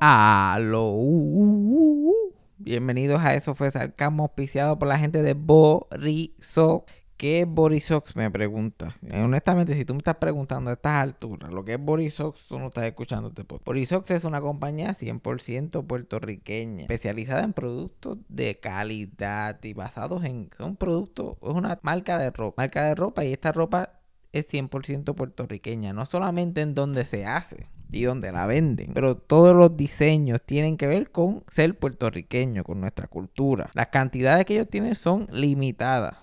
Aló. Bienvenidos a Eso fue Sarcasmo, auspiciado por la gente de Borisox. ¿Qué es Borisox? Me pregunta. Eh, honestamente, si tú me estás preguntando a estas alturas lo que es Borisox, tú no estás escuchando este podcast. Borisox es una compañía 100% puertorriqueña, especializada en productos de calidad y basados en. Son productos, es una marca de ropa. Marca de ropa y esta ropa es 100% puertorriqueña. No solamente en donde se hace, y donde la venden. Pero todos los diseños tienen que ver con ser puertorriqueño, con nuestra cultura. Las cantidades que ellos tienen son limitadas.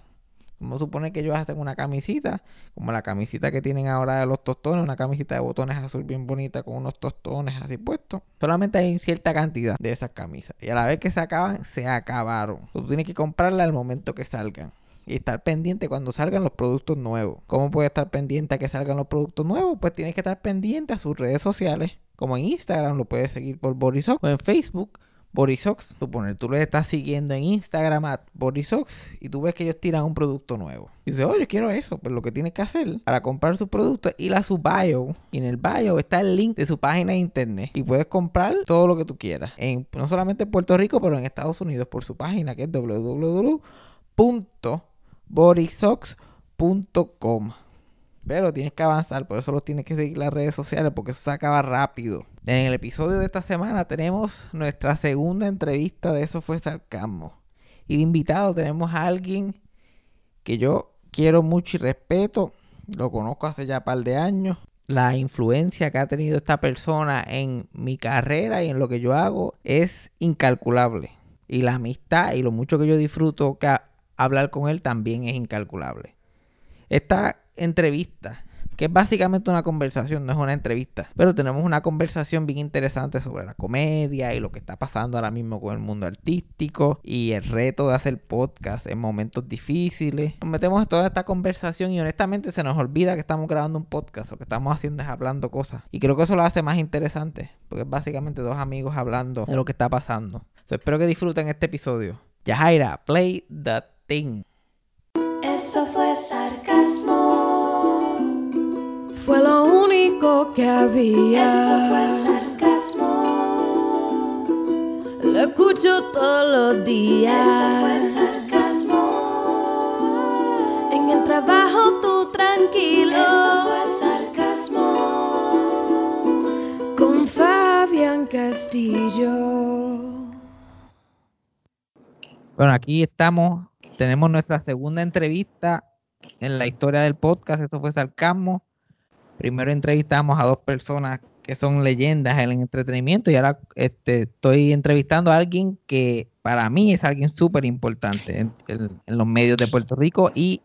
Como supone que ellos hacen una camisita, como la camisita que tienen ahora de los tostones, una camisita de botones azul bien bonita con unos tostones así puestos. Solamente hay cierta cantidad de esas camisas. Y a la vez que se acaban, se acabaron. Tú tienes que comprarla al momento que salgan y estar pendiente cuando salgan los productos nuevos. ¿Cómo puedes estar pendiente a que salgan los productos nuevos? Pues tienes que estar pendiente a sus redes sociales, como en Instagram, lo puedes seguir por Borisox o en Facebook. Borisox, suponer, tú lo estás siguiendo en Instagram a Borisox y tú ves que ellos tiran un producto nuevo. Y dices, oye, quiero eso. Pues lo que tienes que hacer para comprar su producto es ir a su bio. Y en el bio está el link de su página de internet. Y puedes comprar todo lo que tú quieras. En, no solamente en Puerto Rico, pero en Estados Unidos por su página que es www borisox.com. Pero tienes que avanzar, por eso los tienes que seguir las redes sociales, porque eso se acaba rápido. En el episodio de esta semana tenemos nuestra segunda entrevista de Eso fue Sarcasmo. Y de invitado tenemos a alguien que yo quiero mucho y respeto. Lo conozco hace ya un par de años. La influencia que ha tenido esta persona en mi carrera y en lo que yo hago es incalculable. Y la amistad y lo mucho que yo disfruto hablar con él también es incalculable. Esta entrevista, que es básicamente una conversación, no es una entrevista, pero tenemos una conversación bien interesante sobre la comedia y lo que está pasando ahora mismo con el mundo artístico y el reto de hacer podcast en momentos difíciles. Nos metemos toda esta conversación y honestamente se nos olvida que estamos grabando un podcast, lo que estamos haciendo es hablando cosas. Y creo que eso lo hace más interesante, porque es básicamente dos amigos hablando de lo que está pasando. espero que disfruten este episodio. Yajaira, play eso fue sarcasmo. Fue lo único que había. Eso fue sarcasmo. Lo escucho todos los días. Eso fue sarcasmo. En el trabajo tú tranquilo. Eso fue sarcasmo. Con Fabián Castillo. Bueno, aquí estamos tenemos nuestra segunda entrevista en la historia del podcast. Eso fue Sarcasmo. Primero entrevistamos a dos personas que son leyendas en el entretenimiento y ahora este, estoy entrevistando a alguien que para mí es alguien súper importante en los medios de Puerto Rico y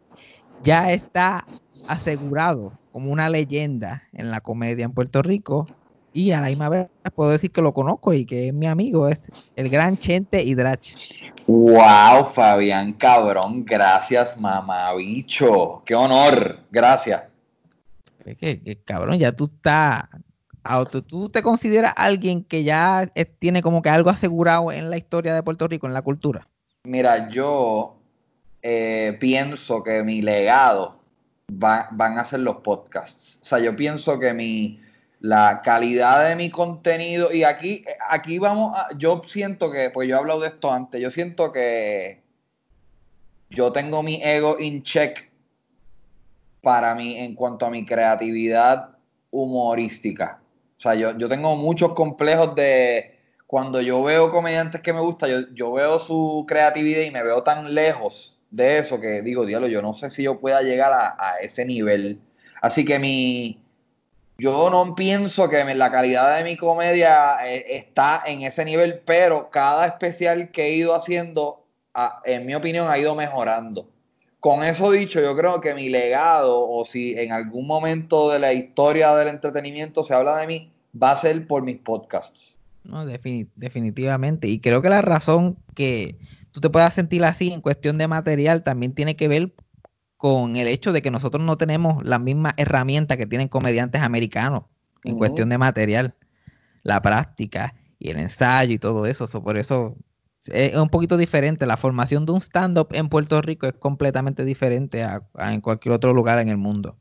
ya está asegurado como una leyenda en la comedia en Puerto Rico y a la misma vez puedo decir que lo conozco y que es mi amigo, es el gran Chente Hidrach. Wow, Fabián, cabrón, gracias, mamabicho. Qué honor, gracias. Es que, cabrón, ya tú estás. ¿Tú te consideras alguien que ya tiene como que algo asegurado en la historia de Puerto Rico, en la cultura? Mira, yo eh, pienso que mi legado van a ser los podcasts. O sea, yo pienso que mi, la calidad de mi contenido. Y aquí, aquí vamos a, yo siento que, pues yo he hablado de esto antes, yo siento que yo tengo mi ego in check para mí en cuanto a mi creatividad humorística. O sea, yo, yo tengo muchos complejos de cuando yo veo comediantes que me gustan, yo, yo veo su creatividad y me veo tan lejos de eso que digo, diablo, yo no sé si yo pueda llegar a ese nivel. Así que mi, yo no pienso que la calidad de mi comedia eh, está en ese nivel, pero cada especial que he ido haciendo, en mi opinión, ha ido mejorando. Con eso dicho, yo creo que mi legado, o si en algún momento de la historia del entretenimiento se habla de mí, va a ser por mis podcasts. No, definitivamente. Y creo que la razón que tú te puedas sentir así en cuestión de material también tiene que ver con el hecho de que nosotros no tenemos la misma herramienta que tienen comediantes americanos en cuestión de material, la práctica y el ensayo y todo eso. por eso es un poquito diferente. La formación de un stand-up en Puerto Rico es completamente diferente a, en cualquier otro lugar en el mundo.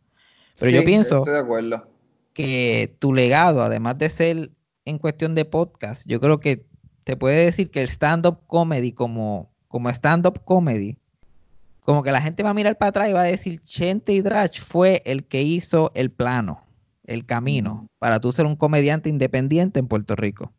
Pero yo pienso de acuerdo. que tu legado, además de ser en cuestión de podcast, yo creo que te puede decir que el stand-up comedy como, como stand-up comedy, como que la gente va a mirar para atrás y va a decir, Chente y Drach fue el que hizo el plano, el camino, para tú ser un comediante independiente en Puerto Rico.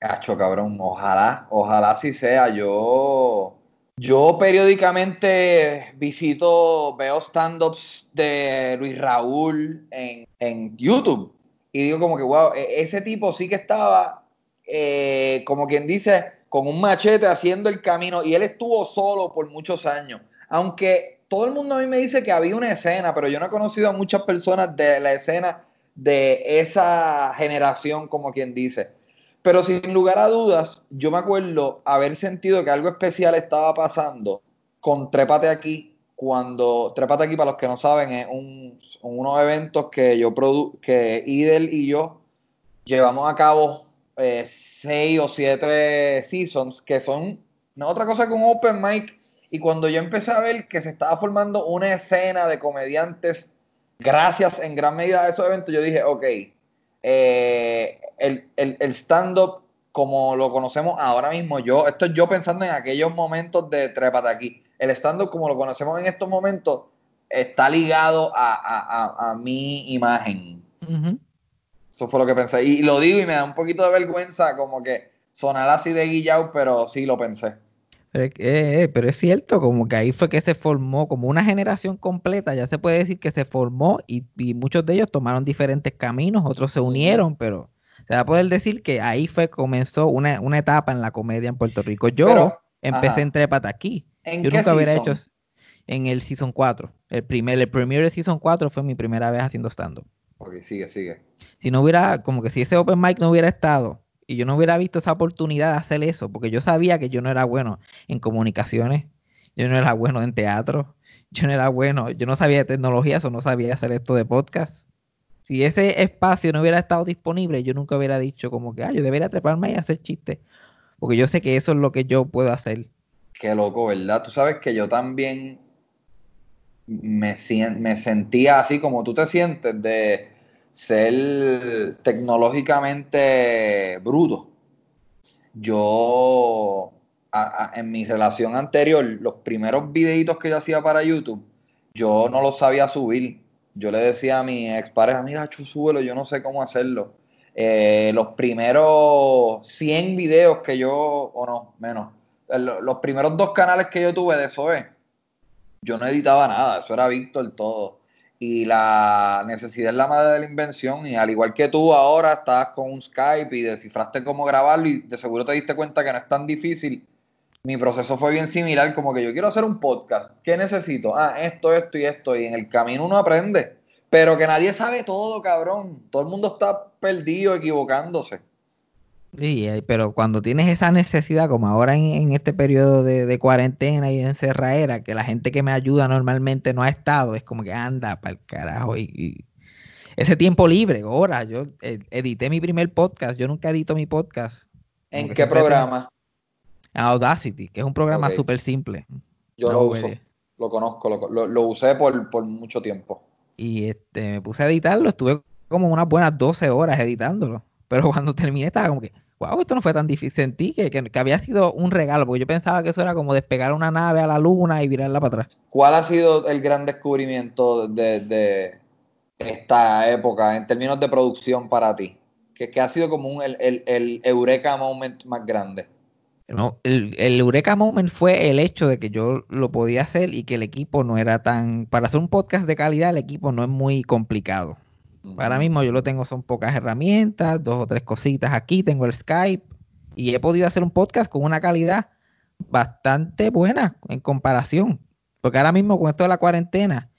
Cacho, cabrón, ojalá, ojalá así sea. Yo, yo periódicamente visito, veo stand-ups de Luis Raúl en, en YouTube y digo como que, wow, e, ese tipo sí que estaba, eh, como quien dice, con un machete haciendo el camino y él estuvo solo por muchos años. Aunque todo el mundo a mí me dice que había una escena, pero yo no he conocido a muchas personas de la escena de esa generación, como quien dice. Pero sin lugar a dudas, yo me acuerdo haber sentido que algo especial estaba pasando con Trépate aquí, cuando Trépate aquí, para los que no saben, es un, unos eventos que yo produ que Idel y yo llevamos a cabo eh, seis o siete seasons, que son no otra cosa que un open mic. Y cuando yo empecé a ver que se estaba formando una escena de comediantes, gracias en gran medida a esos eventos, yo dije, ok, eh, el, el, stand-up como lo conocemos ahora mismo, yo, esto es yo pensando en aquellos momentos de Trépate aquí. El stand-up como lo conocemos en estos momentos está ligado a, mi imagen. Eso fue lo que pensé. Y lo digo y me da un poquito de vergüenza como que sonar así de guillao, pero sí lo pensé. Pero, eh, pero, es cierto, como que ahí fue que se formó como una generación completa, ya se puede decir que se formó y, y muchos de ellos tomaron diferentes caminos, otros se unieron, pero se va a poder decir que ahí fue comenzó una, una etapa en la comedia en Puerto Rico. Yo empecé en Trépate aquí. Yo nunca hubiera hecho en el Season 4. El primer, el premier de Season 4 fue mi primera vez haciendo stand-up. Ok, sigue, sigue. Si no hubiera, como que si ese open mic no hubiera estado y yo no hubiera visto esa oportunidad de hacer eso, porque yo sabía que yo no era bueno en comunicaciones, yo no era bueno en teatro, yo no era bueno, yo no sabía de tecnologías o no sabía hacer esto de podcast si ese espacio no hubiera estado disponible, yo nunca hubiera dicho como que, ah, yo debería treparme y hacer chistes. Porque yo sé que eso es lo que yo puedo hacer. Qué loco, ¿verdad? Tú sabes que yo también me, me sentía así como tú te sientes de ser tecnológicamente bruto. Yo, en mi relación anterior, los primeros videitos que yo hacía para YouTube, yo no los sabía subir yo le decía a mi expareja, mira, súbelo, yo no sé cómo hacerlo. Eh, los primeros 100 videos que yo, o no, menos, los primeros dos canales que yo tuve de SOE, yo no editaba nada, eso era Víctor todo. Y la necesidad es la madre de la invención, y al igual que tú ahora estás con un Skype y descifraste cómo grabarlo y de seguro te diste cuenta que no es tan difícil mi proceso fue bien similar, como que yo quiero hacer un podcast. ¿Qué necesito? Ah, esto, esto y esto. Y en el camino uno aprende. Pero que nadie sabe todo, cabrón. Todo el mundo está perdido, equivocándose. Sí, eh, pero cuando tienes esa necesidad, como ahora en, este periodo de, cuarentena y de encerradera, que la gente que me ayuda normalmente no ha estado, es como que anda para el carajo. Y, ese tiempo libre, ahora, yo eh, edité mi primer podcast, yo nunca edito mi podcast. ¿En qué programa? Audacity, que es un programa súper simple. Yo lo uso, lo conozco, lo, usé por, mucho tiempo. Y este, me puse a editarlo, estuve como unas buenas 12 horas editándolo. Pero cuando terminé estaba como que, wow, esto no fue tan difícil. Sentí que, que, había sido un regalo, porque yo pensaba que eso era como despegar una nave a la luna y virarla para atrás. ¿Cuál ha sido el gran descubrimiento de, esta época en términos de producción para ti? Que, ha sido como un, el, el, el eureka moment más grande. No, el, el Eureka Moment fue el hecho de que yo lo podía hacer y que el equipo no era tan... Para hacer un podcast de calidad, el equipo no es muy complicado. Ahora mismo yo lo tengo, son pocas herramientas, dos o tres cositas aquí, tengo el Skype y he podido hacer un podcast con una calidad bastante buena en comparación. Porque ahora mismo con esto de la cuarentena,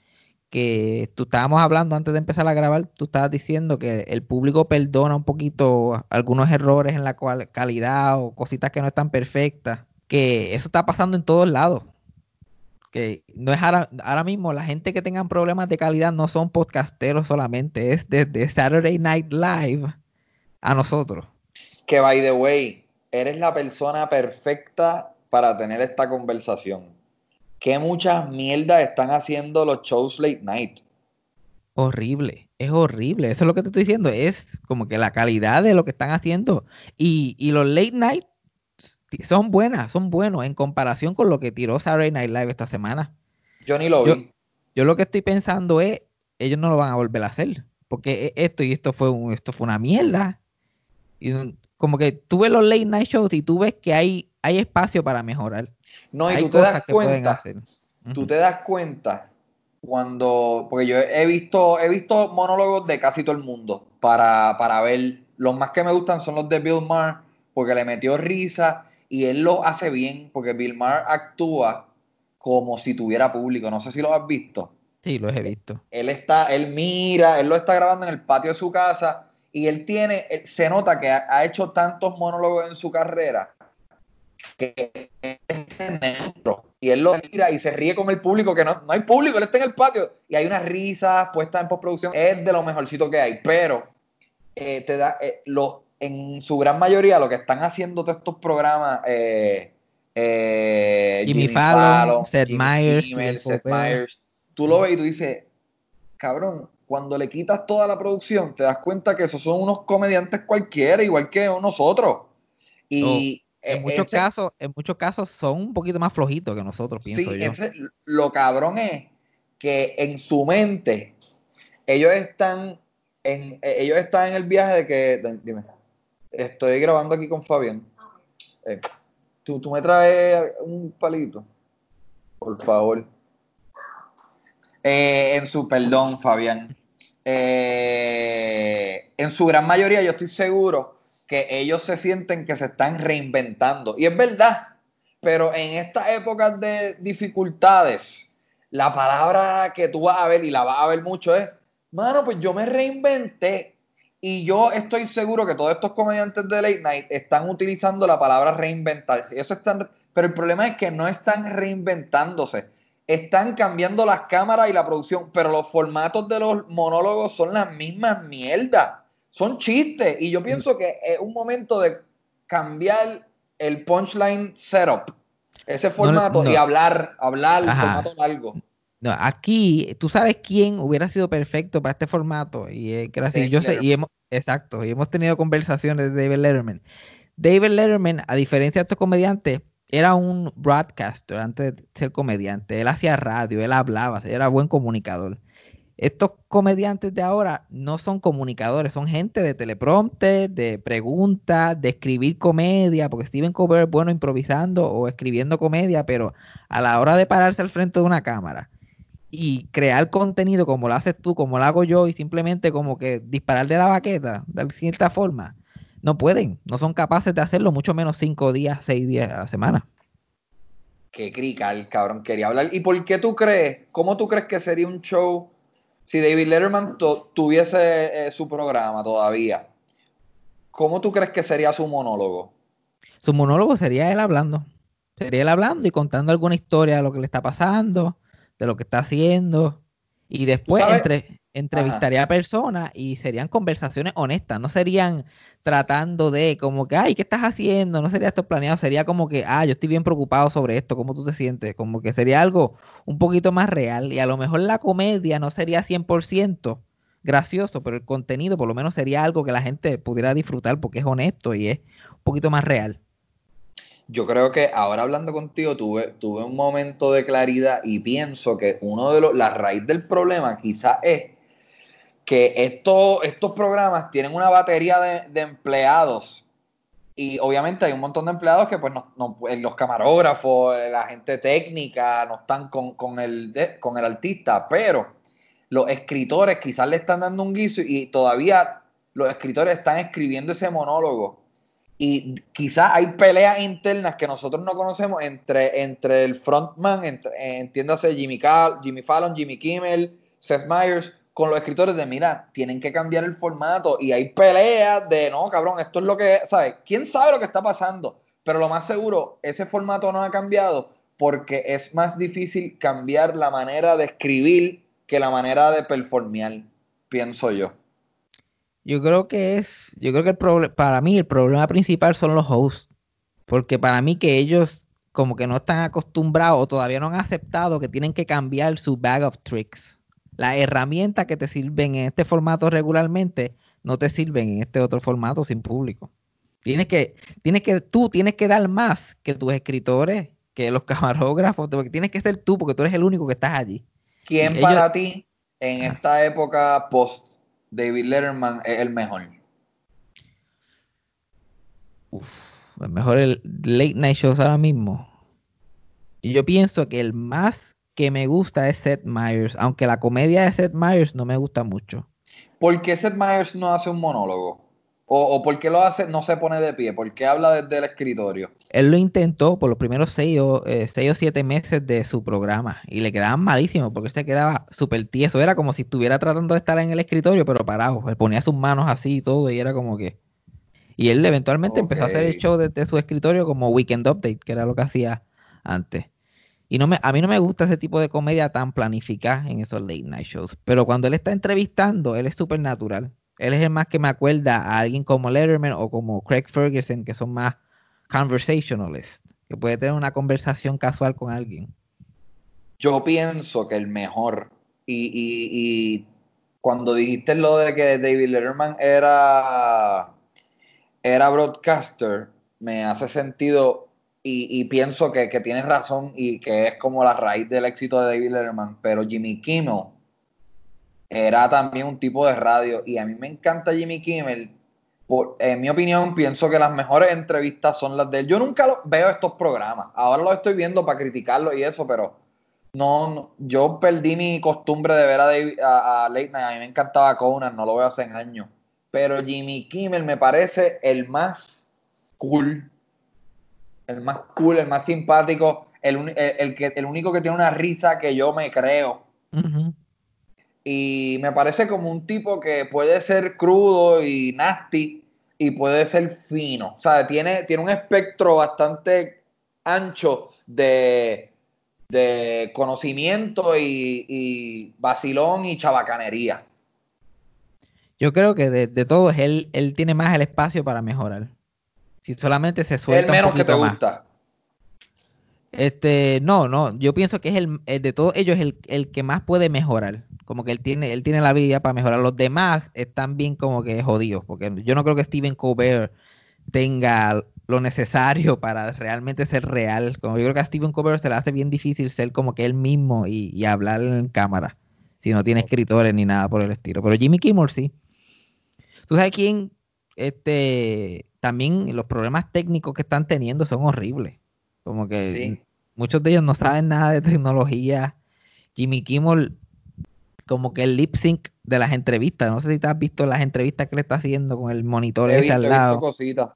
que tú estábamos hablando antes de empezar a grabar, tú estabas diciendo que el público perdona un poquito algunos errores en la calidad o cositas que no están perfectas, que eso está pasando en todos lados. Que no es ahora, ahora mismo la gente que tengan problemas de calidad no son podcasteros solamente, es desde Saturday Night Live a nosotros. Que by the way, eres la persona perfecta para tener esta conversación qué muchas mierdas están haciendo los shows late night. Horrible. es horrible. Eso es lo que te estoy diciendo. Es como que la calidad de lo que están haciendo. Y, y los late night son buenas, son buenos en comparación con lo que tiró Saturday Night Live esta semana. Yo ni lo Yo- vi. Yo lo que estoy pensando es, ellos no lo van a volver a hacer. Porque e- esto y esto fue un, esto fue una mierda. Y como que tú ves los late night shows y tú ves que hay, hay espacio para mejorar. No, y hay tú te das cuenta. tú te das cuenta cuando, porque yo he visto, he visto monólogos de casi todo el mundo para, para ver, los más que me gustan son los de Bill Maher, porque le metió risa y él lo hace bien, porque Bill Maher actúa como si tuviera público, no sé si lo has visto. Sí, los he visto. Él está, él mira, él lo está grabando en el patio de su casa y él tiene, él- se nota que ha, ha hecho tantos monólogos en su carrera que es neutro y él lo mira y se ríe con el público, que no, no hay público, él está en el patio y hay unas risas puestas en postproducción, es de lo mejorcito que hay, pero eh, te da, eh, lo, en su gran mayoría lo que están haciendo todos estos programas, eh, eh, Jimmy Fallon, Seth Jimmy Meyers, Stephen Seth. Meyers, tú lo ves y tú dices, cabrón, cuando le quitas toda la producción, te das cuenta que esos son unos comediantes cualquiera, igual que nosotros. Y En eh, muchos casos, en muchos casos son un poquito más flojitos que nosotros, pienso sí, yo. lo cabrón es que en su mente ellos están en, eh, ellos están en el viaje de que, dime, estoy grabando aquí con Fabián. Eh, ¿tú, me traes un palito, por favor. Eh, en su, perdón, Fabián. Eh, en su gran mayoría, yo estoy seguro que ellos se sienten que se están reinventando. Y es verdad, pero en estas épocas de dificultades, la palabra que tú vas a ver y la vas a ver mucho es, mano, pues yo me reinventé. Y yo estoy seguro que todos estos comediantes de late night están utilizando la palabra reinventarse. Ellos están, pero el problema es que no están reinventándose. Están cambiando las cámaras y la producción, pero los formatos de los monólogos son las mismas mierdas. Son chistes. Y yo pienso que es un momento de cambiar el punchline setup. Ese formato no. y hablar, hablar, Ajá. formato largo. No, aquí, tú sabes quién hubiera sido perfecto para este formato. Y eh, David yo sé, y hemos, exacto, y hemos tenido conversaciones de David Letterman. David Letterman, a diferencia de estos comediantes, era un broadcaster antes de ser comediante. Él hacía radio, él hablaba, era buen comunicador. Estos comediantes de ahora no son comunicadores, son gente de teleprompter, de preguntas, de escribir comedia, porque Steven Colbert es bueno improvisando o escribiendo comedia, pero a la hora de pararse al frente de una cámara y crear contenido como lo haces tú, como lo hago yo, y simplemente como que disparar de la baqueta, de cierta forma, no pueden, no son capaces de hacerlo, mucho menos cinco días, seis días a la semana. Qué crical, cabrón, quería hablar. ¿Y por qué tú crees, cómo tú crees que sería un show si David Letterman tuviese eh, su programa todavía? ¿Cómo tú crees que sería su monólogo? Su monólogo sería él hablando, sería él hablando y contando alguna historia de lo que le está pasando, de lo que está haciendo, y después entre, entrevistaría a personas y serían conversaciones honestas, no serían tratando de como que, ay, ¿qué estás haciendo? No sería esto planeado, sería como que, ah, yo estoy bien preocupado sobre esto, ¿cómo tú te sientes? Como que sería algo un poquito más real y a lo mejor la comedia no sería 100% gracioso, pero el contenido por lo menos sería algo que la gente pudiera disfrutar porque es honesto y es un poquito más real. Yo creo que ahora hablando contigo tuve, tuve un momento de claridad y pienso que uno de los, la raíz del problema quizás es que estos, estos programas tienen una batería de, de empleados y obviamente hay un montón de empleados que pues no, no- pues, los camarógrafos, la gente técnica no están con, con el, de- con el artista, pero los escritores quizás le están dando un guiso y todavía los escritores están escribiendo ese monólogo y quizás hay peleas internas que nosotros no conocemos entre, entre el frontman, entre, eh, entiéndase Jimmy, Cal, Jimmy Fallon, Jimmy Kimmel, Seth Meyers, con los escritores de, mira, tienen que cambiar el formato y hay peleas de, no, cabrón, esto es lo que, ¿sabes? ¿Quién sabe lo que está pasando? Pero lo más seguro, ese formato no ha cambiado porque es más difícil cambiar la manera de escribir que la manera de performear, pienso yo. Yo creo que es, yo creo que el para mí el problema principal son los hosts, porque para mí que ellos como que no están acostumbrados o todavía no han aceptado que tienen que cambiar su bag of tricks. Las herramientas que te sirven en este formato regularmente no te sirven en este otro formato sin público. Tienes que, tienes que, tú tienes que dar más que tus escritores, que los camarógrafos, porque tienes que ser tú, porque tú eres el único que estás allí. ¿Quién Ellos- para ti en esta época post David Letterman es el mejor? el mejor el late night shows ahora mismo. Y yo pienso que el más que me gusta es Seth Meyers, aunque la comedia de Seth Meyers no me gusta mucho. ¿Por qué Seth Meyers no hace un monólogo? ¿O, o por qué lo hace, no se pone de pie? ¿Por qué habla desde el escritorio? Él lo intentó por los primeros seis o, eh, seis o siete meses de su programa y le quedaban malísimos porque se quedaba súper tieso. Era como si estuviera tratando de estar en el escritorio, pero parado. Él ponía sus manos así y todo y era como que... Y él eventualmente empezó a hacer el show desde su escritorio como Weekend Update, que era lo que hacía antes. Y no me, a mí no me gusta ese tipo de comedia tan planificada en esos late night shows. Pero cuando él está entrevistando, él es súper natural. Él es el más que me acuerda a alguien como Letterman o como Craig Ferguson, que son más conversationalist, que puede tener una conversación casual con alguien. Yo pienso que el mejor, y, y- y cuando dijiste lo de que David Letterman era, era broadcaster, me hace sentido y, y pienso que, que tienes razón y que es como la raíz del éxito de David Letterman, pero Jimmy Kimmel era también un tipo de radio y a mí me encanta Jimmy Kimmel. En mi opinión, pienso que las mejores entrevistas son las de él. Yo nunca lo- veo estos programas. Ahora los estoy viendo para criticarlos y eso, pero no, no, yo perdí mi costumbre de ver a, David- a- Late Night. A mí me encantaba Conan, no lo veo hace años. Pero Jimmy Kimmel me parece el más cool, el más cool, el más simpático, el, que, el único que tiene una risa que yo me creo. Ujú. Y me parece como un tipo que puede ser crudo y nasty y puede ser fino. O sea, tiene, tiene un espectro bastante ancho de, de conocimiento y, y vacilón y chabacanería. Yo creo que de, de todos, él, él tiene más el espacio para mejorar. Si solamente se El suelta un menos que te poquito más. gusta. Este, no, no, yo pienso que es el, el de todos ellos el, el que más puede mejorar. Como que él tiene, él tiene la habilidad para mejorar. Los demás están bien como que jodidos. Porque yo no creo que Steven Colbert tenga lo necesario para realmente ser real. Como yo creo que a Steven Colbert se le hace bien difícil ser como que él mismo y, y hablar en cámara. Si no tiene escritores ni nada por el estilo. Pero Jimmy Kimmel sí. ¿Tú sabes quién? Este, también los problemas técnicos que están teniendo son horribles. Como que Sí. Muchos de ellos no saben nada de tecnología. Jimmy Kimmel, como que el lip sync de las entrevistas. No sé si te has visto las entrevistas que le está haciendo con el monitor He ese visto, al he visto lado. cositas.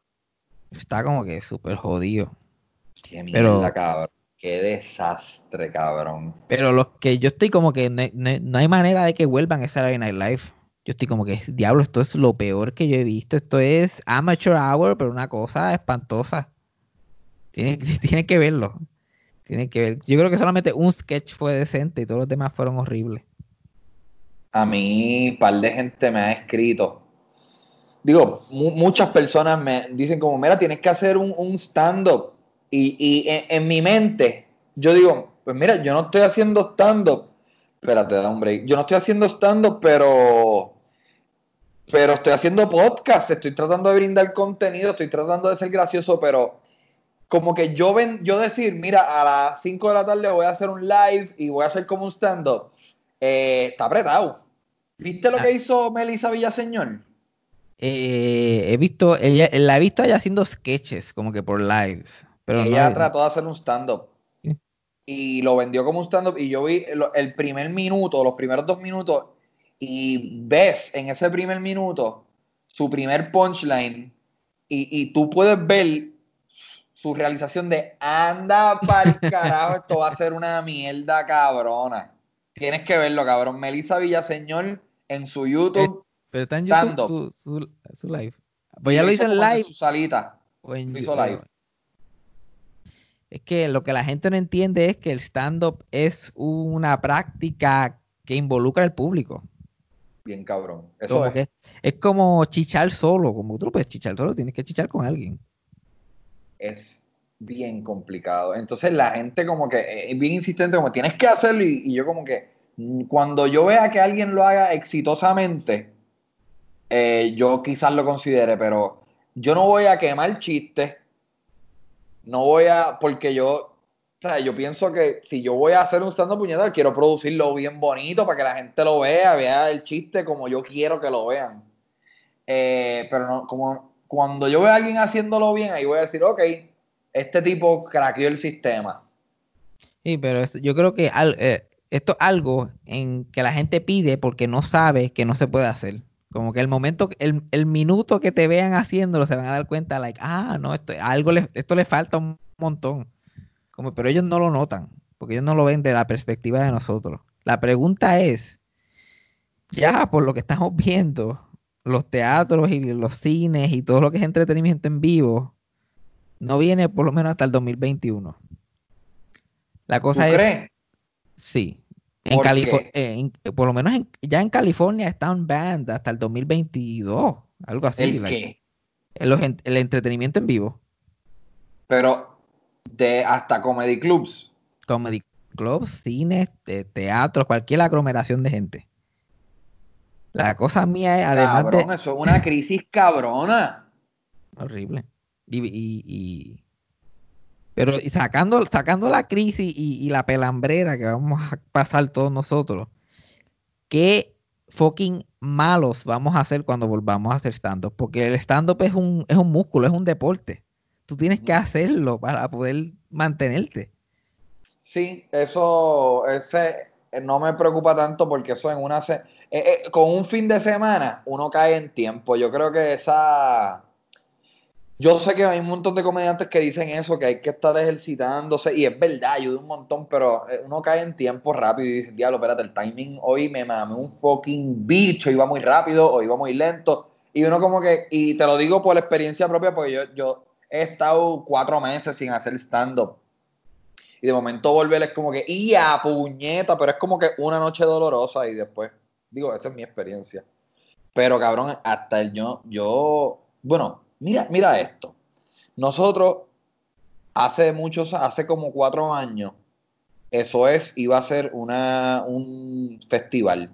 Está como que súper jodido. Qué Pero- mierda, cabrón. Qué desastre, cabrón. Pero los que yo estoy como que no, no- no hay manera de que vuelvan a Saturday Night Live. Yo estoy como que, diablo, esto es lo peor que yo he visto. Esto es amateur hour, pero una cosa espantosa. Tienen, tienen que verlo. Tienen que ver. Yo creo que solamente un sketch fue decente y todos los demás fueron horribles. A mí, un par de gente me ha escrito. Digo, mu- muchas personas me dicen como, mira, tienes que hacer un, un stand-up. Y, y en, en mi mente, yo digo, pues mira, yo no estoy haciendo stand-up. Espérate, da un break. Yo no estoy haciendo stand-up, pero... Pero estoy haciendo podcast, estoy tratando de brindar contenido, estoy tratando de ser gracioso, pero como que yo ven, yo decir, mira, a las 5 de la tarde voy a hacer un live y voy a hacer como un stand-up, eh, está apretado. ¿Viste lo Ah. que hizo Melissa Villaseñor? Eh, he visto, ella, la he visto allá haciendo sketches, como que por lives. Pero Ella no, trató de hacer un stand-up Sí. y lo vendió como un stand-up y yo vi lo- el primer minuto, los primeros dos minutos y ves en ese primer minuto su primer punchline y, y tú puedes ver su realización de anda pa'l carajo, esto va a ser una mierda cabrona. Tienes que verlo, cabrón. Melissa Villaseñor en su YouTube. pero está en. YouTube su, su, su live. Pues ya lo hizo en live. su salita. o en Lo hizo Yu- live. Es que lo que la gente no entiende es que el stand-up es una práctica que involucra al público. Bien cabrón. Eso es. es como chichar solo, como tú puedes chichar solo, tienes que chichar con alguien. Es bien complicado. Entonces la gente como que eh, es bien insistente, como tienes que hacerlo y, yo como que Cuando yo vea que alguien lo haga exitosamente, eh, yo quizás lo considere, pero yo no voy a quemar chistes, no voy a, porque yo, o sea, yo pienso que si yo voy a hacer un stand-up puñetero, quiero producirlo bien bonito para que la gente lo vea, vea el chiste como yo quiero que lo vean. Eh, pero no, como cuando yo veo a alguien haciéndolo bien, ahí voy a decir, ok, este tipo craqueó el sistema. Sí, pero yo creo que eh, esto es algo en que la gente pide porque no sabe que no se puede hacer. Como que el momento, el, el minuto que te vean haciéndolo, se van a dar cuenta, like, ah, no, esto, algo le, esto le falta un montón. Como, pero ellos no lo notan, porque ellos no lo ven de la perspectiva de nosotros. La pregunta es, ya por lo que estamos viendo, los teatros y los cines y todo lo que es entretenimiento en vivo, no viene por lo menos hasta el 2021. La ¿Tú cosa es, crees? sí, en ¿Por California, qué? por lo menos en- ya en California están banned hasta el 2022, algo así. ¿El like, qué? el entretenimiento en vivo, Pero de hasta comedy clubs. comedy clubs, cines, te- teatros, cualquier aglomeración de gente. La cosa mía es, además Cabrón, de... eso es una crisis cabrona. Horrible. Y, y- y- pero y sacando, sacando la crisis y, y la pelambrera que vamos a pasar todos nosotros, ¿qué fucking malos vamos a hacer cuando volvamos a hacer stand-up? Porque el stand-up es un, es un músculo, es un deporte. Tú tienes que hacerlo para poder mantenerte. Sí, eso ese no me preocupa tanto porque eso en una se- eh, eh, con un fin de semana uno cae en tiempo. Yo creo que esa yo sé que hay un montón de comediantes que dicen eso, que hay que estar ejercitándose y es verdad, ayuda un montón, pero eh, uno cae en tiempo rápido y dice, diablo, espérate, el timing hoy me mamé un fucking bicho, iba muy rápido o iba muy lento y uno como que y te lo digo por experiencia propia porque yo yo he estado cuatro meses sin hacer stand-up y de momento volver es como que, ¡ya, puñeta! Pero es como que una noche dolorosa y después, digo, esa es mi experiencia. Pero cabrón, hasta el yo, yo, bueno, mira, mira esto. Nosotros, hace muchos, hace como cuatro años, eso es, iba a ser una, un festival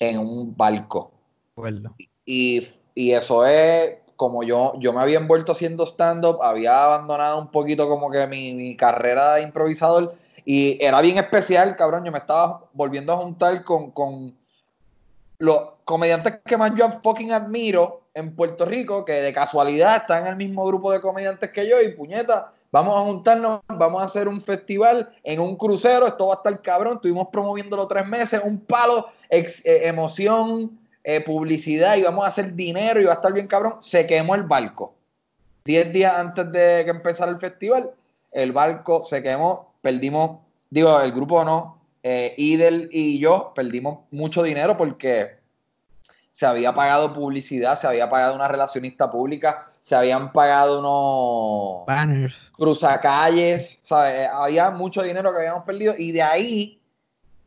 en un barco. Acuerdo. Y, y eso es, como yo, yo me había envuelto haciendo stand-up, había abandonado un poquito como que mi, mi carrera de improvisador y era bien especial, cabrón, yo me estaba volviendo a juntar con, con los comediantes que más yo fucking admiro en Puerto Rico, que de casualidad están en el mismo grupo de comediantes que yo y puñeta, vamos a juntarnos, vamos a hacer un festival en un crucero, esto va a estar cabrón, estuvimos promoviéndolo tres meses, un palo, eh, emoción, eh, publicidad y vamos a hacer dinero y va a estar bien cabrón, se quemó el barco. Diez días antes de que empezara el festival, el barco se quemó, perdimos, digo, el grupo no, eh, Idel y yo perdimos mucho dinero porque se había pagado publicidad, se había pagado una relacionista pública, se habían pagado unos Banners. cruzacalles, ¿sabes? Había mucho dinero que habíamos perdido y de ahí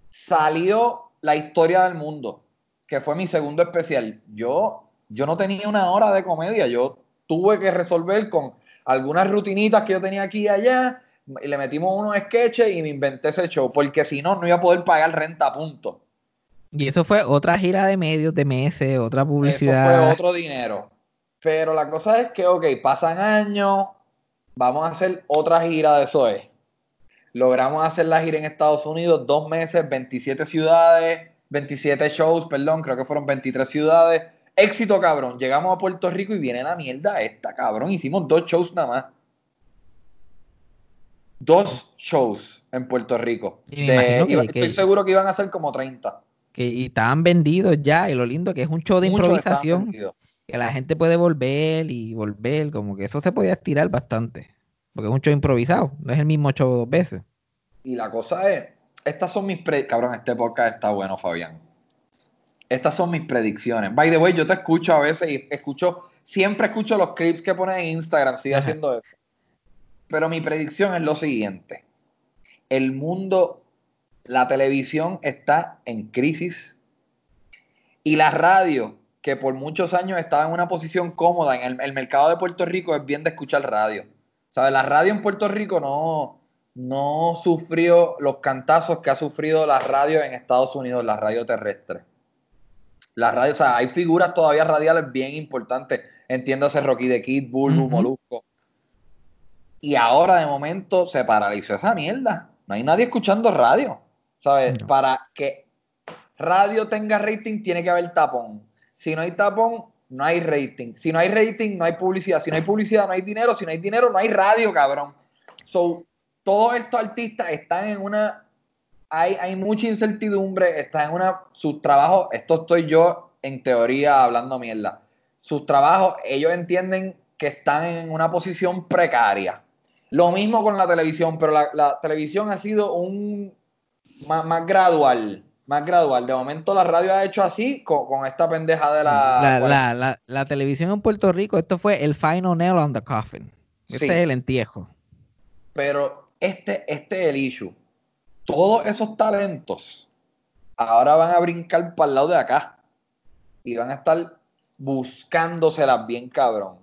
salió la historia del mundo, que fue mi segundo especial. Yo, yo no tenía una hora de comedia, yo tuve que resolver con algunas rutinitas que yo tenía aquí y allá, le metimos unos sketches y me inventé ese show, porque si no, no iba a poder pagar renta a punto. Y eso fue otra gira de medios de meses, otra Eso publicidad. fue otro dinero. Pero la cosa es que, ok, pasan años, vamos a hacer otra gira de Zoe. Logramos hacer la gira en Estados Unidos, dos meses, 27 ciudades, 27 shows, perdón, creo que fueron 23 ciudades. Éxito, cabrón. Llegamos a Puerto Rico y viene la mierda esta, cabrón. Hicimos dos shows nada más. Dos shows en Puerto Rico. Y me De- imagino que- iba- que- estoy seguro que iban a ser como 30. que y estaban vendidos ya, y lo lindo que es un show de Muchos improvisación, que la gente puede volver y volver, como que eso se podía estirar bastante, porque es un show improvisado, no es el mismo show dos veces. Y la cosa es, estas son mis pre... Cabrón, este podcast está bueno, Fabián. Estas son mis predicciones. By the way, yo te escucho a veces y escucho, siempre escucho los clips que pones en Instagram, sigue Ajá. haciendo eso. Pero mi predicción es lo siguiente. El mundo, la televisión está en crisis y la radio, que por muchos años estaba en una posición cómoda en el, el mercado de Puerto Rico, es bien de escuchar radio. ¿Sabes? La radio en Puerto Rico no, no sufrió los cantazos que ha sufrido la radio en Estados Unidos, la radio terrestre. La radio, o sea, hay figuras todavía radiales bien importantes. Entiéndase Rocky de Kid, Ujú. Molusco. Y ahora de momento se paralizó esa mierda. No hay nadie escuchando radio. ¿Sabes? No. Para que radio tenga rating tiene que haber tapón. Si no hay tapón, no hay rating. Si no hay rating, no hay publicidad. Si no hay publicidad, no hay dinero. Si no hay dinero, no hay radio, cabrón. So, todos estos artistas están en una. Hay, hay mucha incertidumbre, están en una. Sus trabajos, esto estoy yo en teoría hablando mierda. Sus trabajos, ellos entienden que están en una posición precaria. Lo mismo con la televisión, pero la, la televisión ha sido un más, más gradual. Más gradual. De momento la radio ha hecho así con, con esta pendeja de la. La, la, la, la televisión en Puerto Rico, esto fue el final nail on the coffin. Este Sí. es el entierro. Pero este, este es el issue. Todos esos talentos ahora van a brincar para el lado de acá. Y van a estar buscándoselas bien cabrón.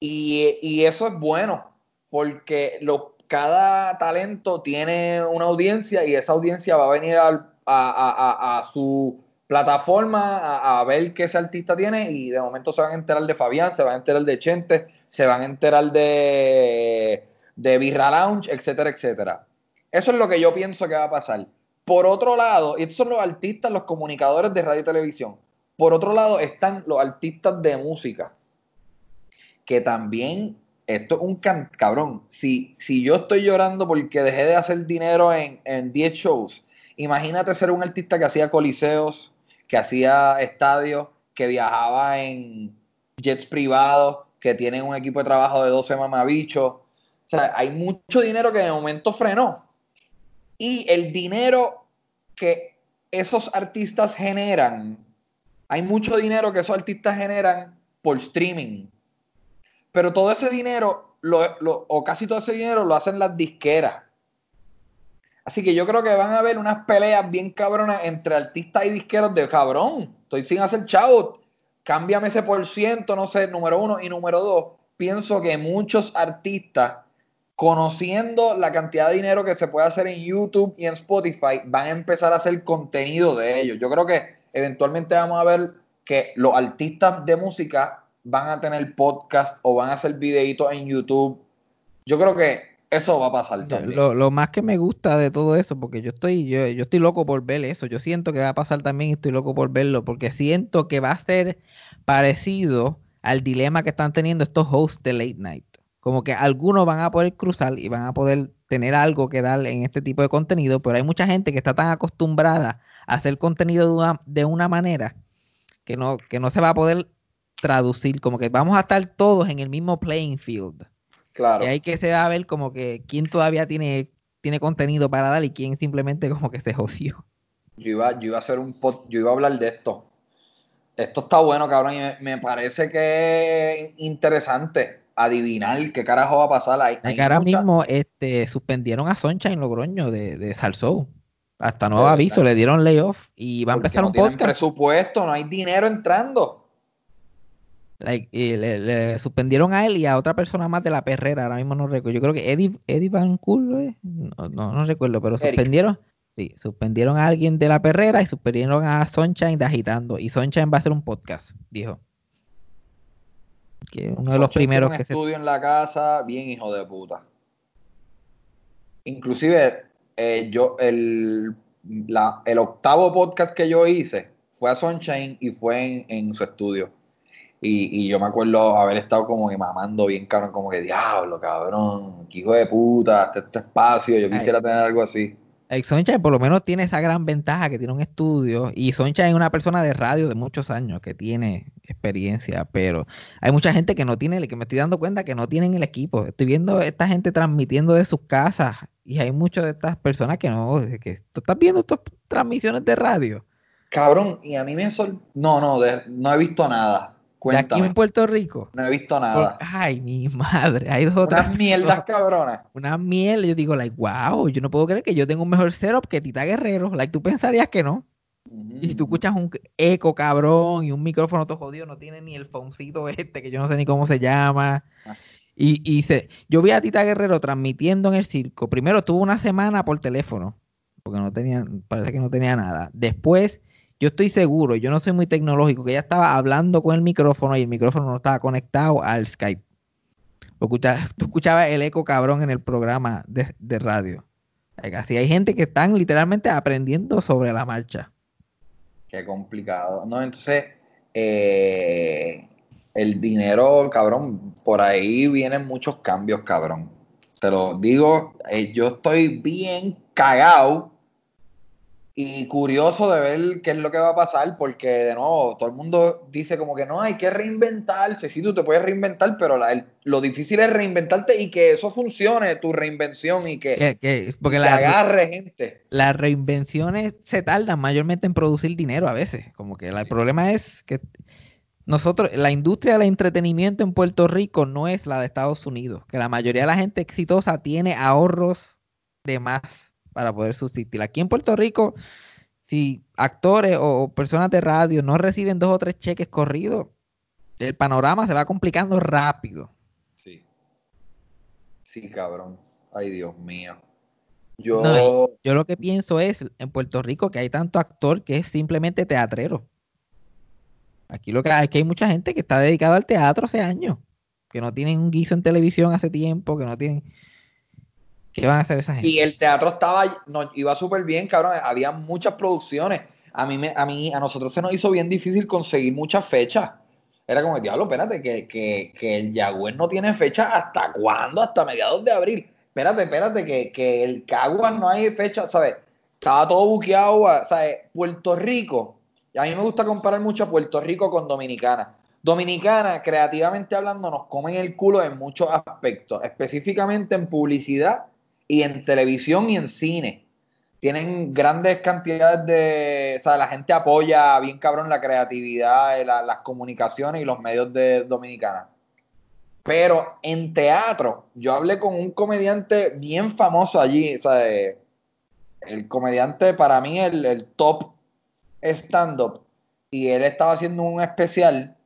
Y, y eso es bueno. Porque cada talento tiene una audiencia y esa audiencia va a venir a, su plataforma a, a ver qué ese artista tiene y de momento se van a enterar de Fabián, se van a enterar de Chente, se van a enterar de, de Birra Lounge, etcétera, etcétera. Eso es lo que yo pienso que va a pasar. Por otro lado, y estos son los artistas, los comunicadores de radio y televisión. Por otro lado están los artistas de música, que también, esto es un can- cabrón, si, si yo estoy llorando porque dejé de hacer dinero en, en 10 shows, imagínate ser un artista que hacía coliseos, que hacía estadios, que viajaba en jets privados, que tienen un equipo de trabajo de 12 mamabichos. O sea, hay mucho dinero que de momento frenó. Y el dinero que esos artistas generan, hay mucho dinero que esos artistas generan por streaming. Pero todo ese dinero, o casi todo ese dinero, lo hacen las disqueras. Así que yo creo que van a haber unas peleas bien cabronas entre artistas y disqueros de cabrón. Estoy sin hacer chavo. Cámbiame ese por ciento, no sé, número uno. Y número dos, pienso que muchos artistas, conociendo la cantidad de dinero que se puede hacer en YouTube y en Spotify, van a empezar a hacer contenido de ellos. Yo creo que eventualmente vamos a ver que los artistas de música van a tener podcast o van a hacer videitos en YouTube. Yo creo que eso va a pasar también. Lo, lo más que me gusta de todo eso, porque yo estoy, yo, yo estoy loco por ver eso, yo siento que va a pasar también y estoy loco por verlo, porque siento que va a ser parecido al dilema que están teniendo estos hosts de late night. Como que algunos van a poder cruzar y van a poder tener algo que dar en este tipo de contenido, pero hay mucha gente que está tan acostumbrada a hacer contenido de una, de una manera que no, que no se va a poder traducir, como que vamos a estar todos en el mismo playing field. Claro. Y hay que se va a ver como que quién todavía tiene, tiene contenido para dar y quién simplemente como que se joció. Yo iba, yo iba a hacer un pod- yo iba a hablar de esto. Esto está bueno, cabrón, y me, me parece que es interesante adivinar qué carajo va a pasar. Hay, hay que ahora mucha- mismo este, suspendieron a Sunshine Logroño de, de Salsoul. Hasta nuevo aviso, le dieron layoff y va a empezar no un podcast. presupuesto, no hay dinero entrando. Like, y le, le suspendieron a él y a otra persona más de la perrera, ahora mismo no recuerdo. Yo creo que Eddie, Eddie Van Cool, ¿eh? no, no, no recuerdo, pero Eric. suspendieron, sí, suspendieron a alguien de la perrera y suspendieron a Sunshine de Agitando. Y Sunshine va a hacer un podcast, dijo. Que uno de los tiene primeros un que se estudio en la casa, bien hijo de puta. Inclusive, eh, yo, el, la- el octavo podcast que yo hice fue a Sunshine y fue en, en su estudio. Y, y yo me acuerdo haber estado como que mamando bien cabrón, como que diablo, cabrón, qué hijo de puta, este, este espacio, yo quisiera tener algo así. Sunshine por lo menos tiene esa gran ventaja que tiene un estudio y Sunshine es una persona de radio de muchos años que tiene experiencia, pero hay mucha gente que no tiene, que me estoy dando cuenta que no tienen el equipo. Estoy viendo esta gente transmitiendo de sus casas y hay muchas de estas personas que no, que tú estás viendo estas transmisiones de radio Cabrón, y a mí me sol... No, no, de- no he visto nada. De aquí Cuéntame. en Puerto Rico. No he visto nada. ay, mi madre, hay dos otras Unas mierdas cabronas. una miel, yo digo, like, wow, yo no puedo creer que yo tenga un mejor setup que Tita Guerrero, like, tú pensarías que no. Y si tú escuchas un eco cabrón y un micrófono todo jodido, no tiene ni el foncito este, que yo no sé ni cómo se llama. Ah. Y, y se, yo vi a Tita Guerrero transmitiendo en el circo. Primero tuvo una semana por teléfono, porque no tenía, parece que no tenía nada. Después, yo estoy seguro, yo no soy muy tecnológico, que ella estaba hablando con el micrófono y el micrófono no estaba conectado al Skype. Escucha- tú escuchabas el eco cabrón en el programa de, de radio. Así hay gente que están literalmente aprendiendo sobre la marcha. Qué complicado. No, entonces, eh, el dinero, cabrón, por ahí vienen muchos cambios, cabrón. Te lo digo, eh, yo estoy bien cagado y curioso de ver qué es lo que va a pasar, porque de nuevo, todo el mundo dice como que no, hay que reinventarse. Sí, tú te puedes reinventar, pero la- el- lo difícil es reinventarte y que eso funcione, tu reinvención y que, que- porque que la- agarre gente. las reinvenciones se tardan mayormente en producir dinero a veces. Como que la- el problema es que nosotros, la industria del entretenimiento en Puerto Rico no es la de Estados Unidos, que la mayoría de la gente exitosa tiene ahorros de más para poder subsistir. Aquí en Puerto Rico, si actores o, personas de radio no reciben dos o tres cheques corridos, el panorama se va complicando rápido. Sí. Sí, cabrón. Ay, Dios mío. Yo, No, Yo lo que pienso es en Puerto Rico que hay tanto actor que es simplemente teatrero. Aquí lo que hay, que hay mucha gente que está dedicada al teatro hace años, que no tienen un guiso en televisión hace tiempo, que no tienen. ¿Qué van a hacer esa gente? y el teatro estaba, no, iba súper bien, cabrón. Había muchas producciones. A mí, me, a mí, a nosotros se nos hizo bien difícil conseguir muchas fechas. Era como, diablo, espérate, que, que, que el Yagüez no tiene fecha hasta cuándo, hasta mediados de abril. Espérate, espérate, que, que el Caguas no hay fecha, ¿sabes? Estaba todo buqueado, ¿sabes? Puerto Rico, y a mí me gusta comparar mucho a Puerto Rico con Dominicana. Dominicana, creativamente hablando, nos comen el culo en muchos aspectos, específicamente en publicidad y en televisión y en cine. Tienen grandes cantidades de. O sea, la gente apoya bien cabrón la creatividad, la- las comunicaciones y los medios de Dominicana. Pero en teatro, yo hablé con un comediante bien famoso allí, o sea, eh, el comediante para mí, el, el top stand-up, y él estaba haciendo un especial,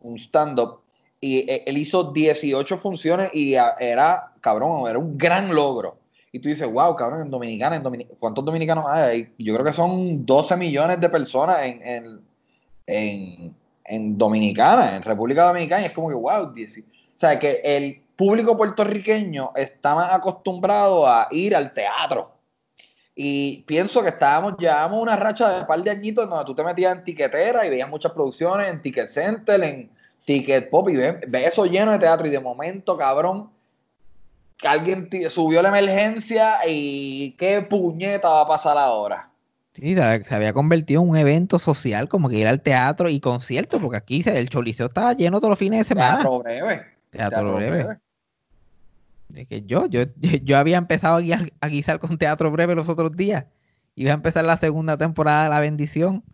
un stand-up, y eh, él hizo 18 funciones y era, cabrón, era un gran logro. Y tú dices, wow, cabrón, en Dominicana, en ¿cuántos dominicanos hay? Yo creo que son 12 millones de personas en, en, en, Dominicana, en República Dominicana, y es como que, wow, 10. o sea, que el público puertorriqueño está más acostumbrado a ir al teatro. Y pienso que estábamos, llevábamos una racha de un par de añitos donde tú te metías en tiquetera y veías muchas producciones en Ticket Center, en Ticket Pop, y ves, ves eso lleno de teatro, y de momento, cabrón, que alguien subió la emergencia y qué puñeta va a pasar ahora. Sí, se había convertido en un evento social, como que ir al teatro y conciertos, porque aquí el Choliseo estaba lleno todos los fines de semana. Teatro breve. Teatro breve. Es que yo, yo, yo había empezado a guiar- a guisar con teatro breve los otros días. Iba a empezar la segunda temporada de La Bendición.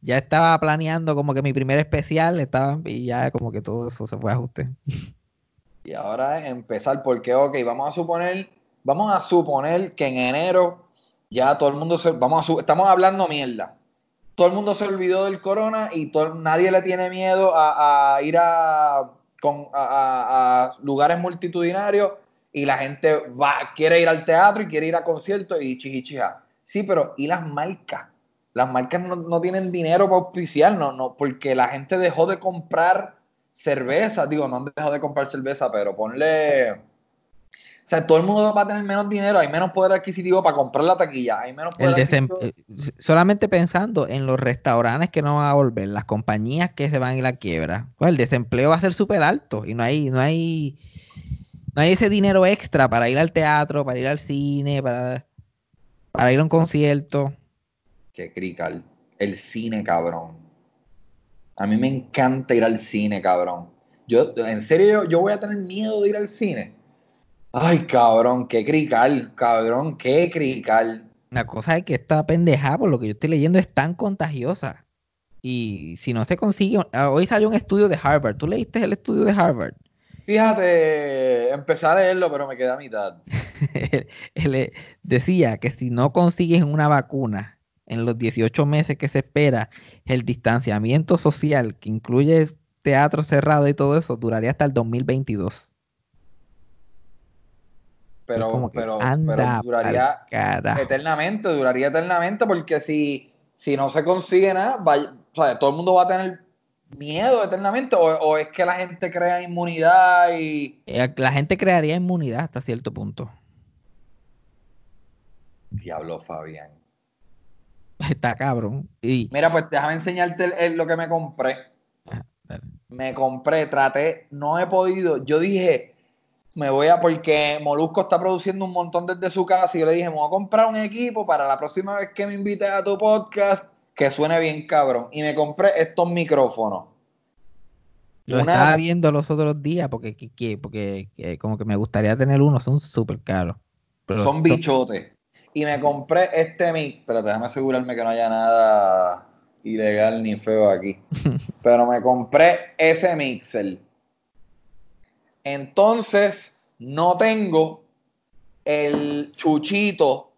Ya estaba planeando como que mi primer especial estaba y ya como que todo eso se fue a ajuste. Y ahora es empezar porque, ok, vamos a suponer, vamos a suponer que en enero ya todo el mundo se, vamos a estamos hablando mierda. Todo el mundo se olvidó del corona y todo- nadie le tiene miedo a, ir a, con- lugares multitudinarios y la gente va, quiere ir al teatro y quiere ir a conciertos y chichichija. Sí, pero ¿y las marcas? Las marcas no, no tienen dinero para auspiciar, no, no, porque la gente dejó de comprar cerveza, digo, no han dejado de comprar cerveza, pero ponle. O sea, todo el mundo va a tener menos dinero, hay menos poder adquisitivo para comprar la taquilla, hay menos poder desem- adquisitivo. eh, solamente pensando en los restaurantes que no van a volver, las compañías que se van a ir a la quiebra, pues el desempleo va a ser súper alto y no hay, no hay, no hay ese dinero extra para ir al teatro, para ir al cine, para, para ir a un concierto. Qué crical. El cine, cabrón. A mí me encanta ir al cine, cabrón. Yo, en serio, yo, yo voy a tener miedo de ir al cine. Ay, cabrón, qué crical, cabrón, qué crical. La cosa es que esta pendejada, por lo que yo estoy leyendo, es tan contagiosa. Y si no se consigue, ah, hoy salió un estudio de Harvard. ¿Tú leíste el estudio de Harvard? Fíjate, empecé a leerlo, pero me quedé a mitad. él, él, decía que si no consigues una vacuna en los 18 meses que se espera, el distanciamiento social, que incluye teatro cerrado y todo eso, duraría hasta el 2022. pero, pero, pero duraría eternamente, duraría eternamente, porque si, si no se consigue nada, vaya- o sea, todo el mundo va a tener miedo eternamente, o, o es que la gente crea inmunidad y. Eh, La gente crearía inmunidad hasta cierto punto. Diablo, Fabián. Está cabrón. Y Mira, pues déjame enseñarte el- el- lo que me compré. Dale. Me compré, traté, no he podido. Yo dije, me voy a, porque Molusco está produciendo un montón desde su casa y yo le dije, me voy a comprar un equipo para la próxima vez que me invites a tu podcast que suene bien cabrón. Y me compré estos micrófonos. lo Una- estaba viendo los otros días porque, que- que- porque como que me gustaría tener uno, son súper caros. Pero son- bichotes. Y me compré este mic. Pero déjame asegurarme que no haya nada ilegal ni feo aquí. Pero me compré ese mixer. Entonces, no tengo el chuchito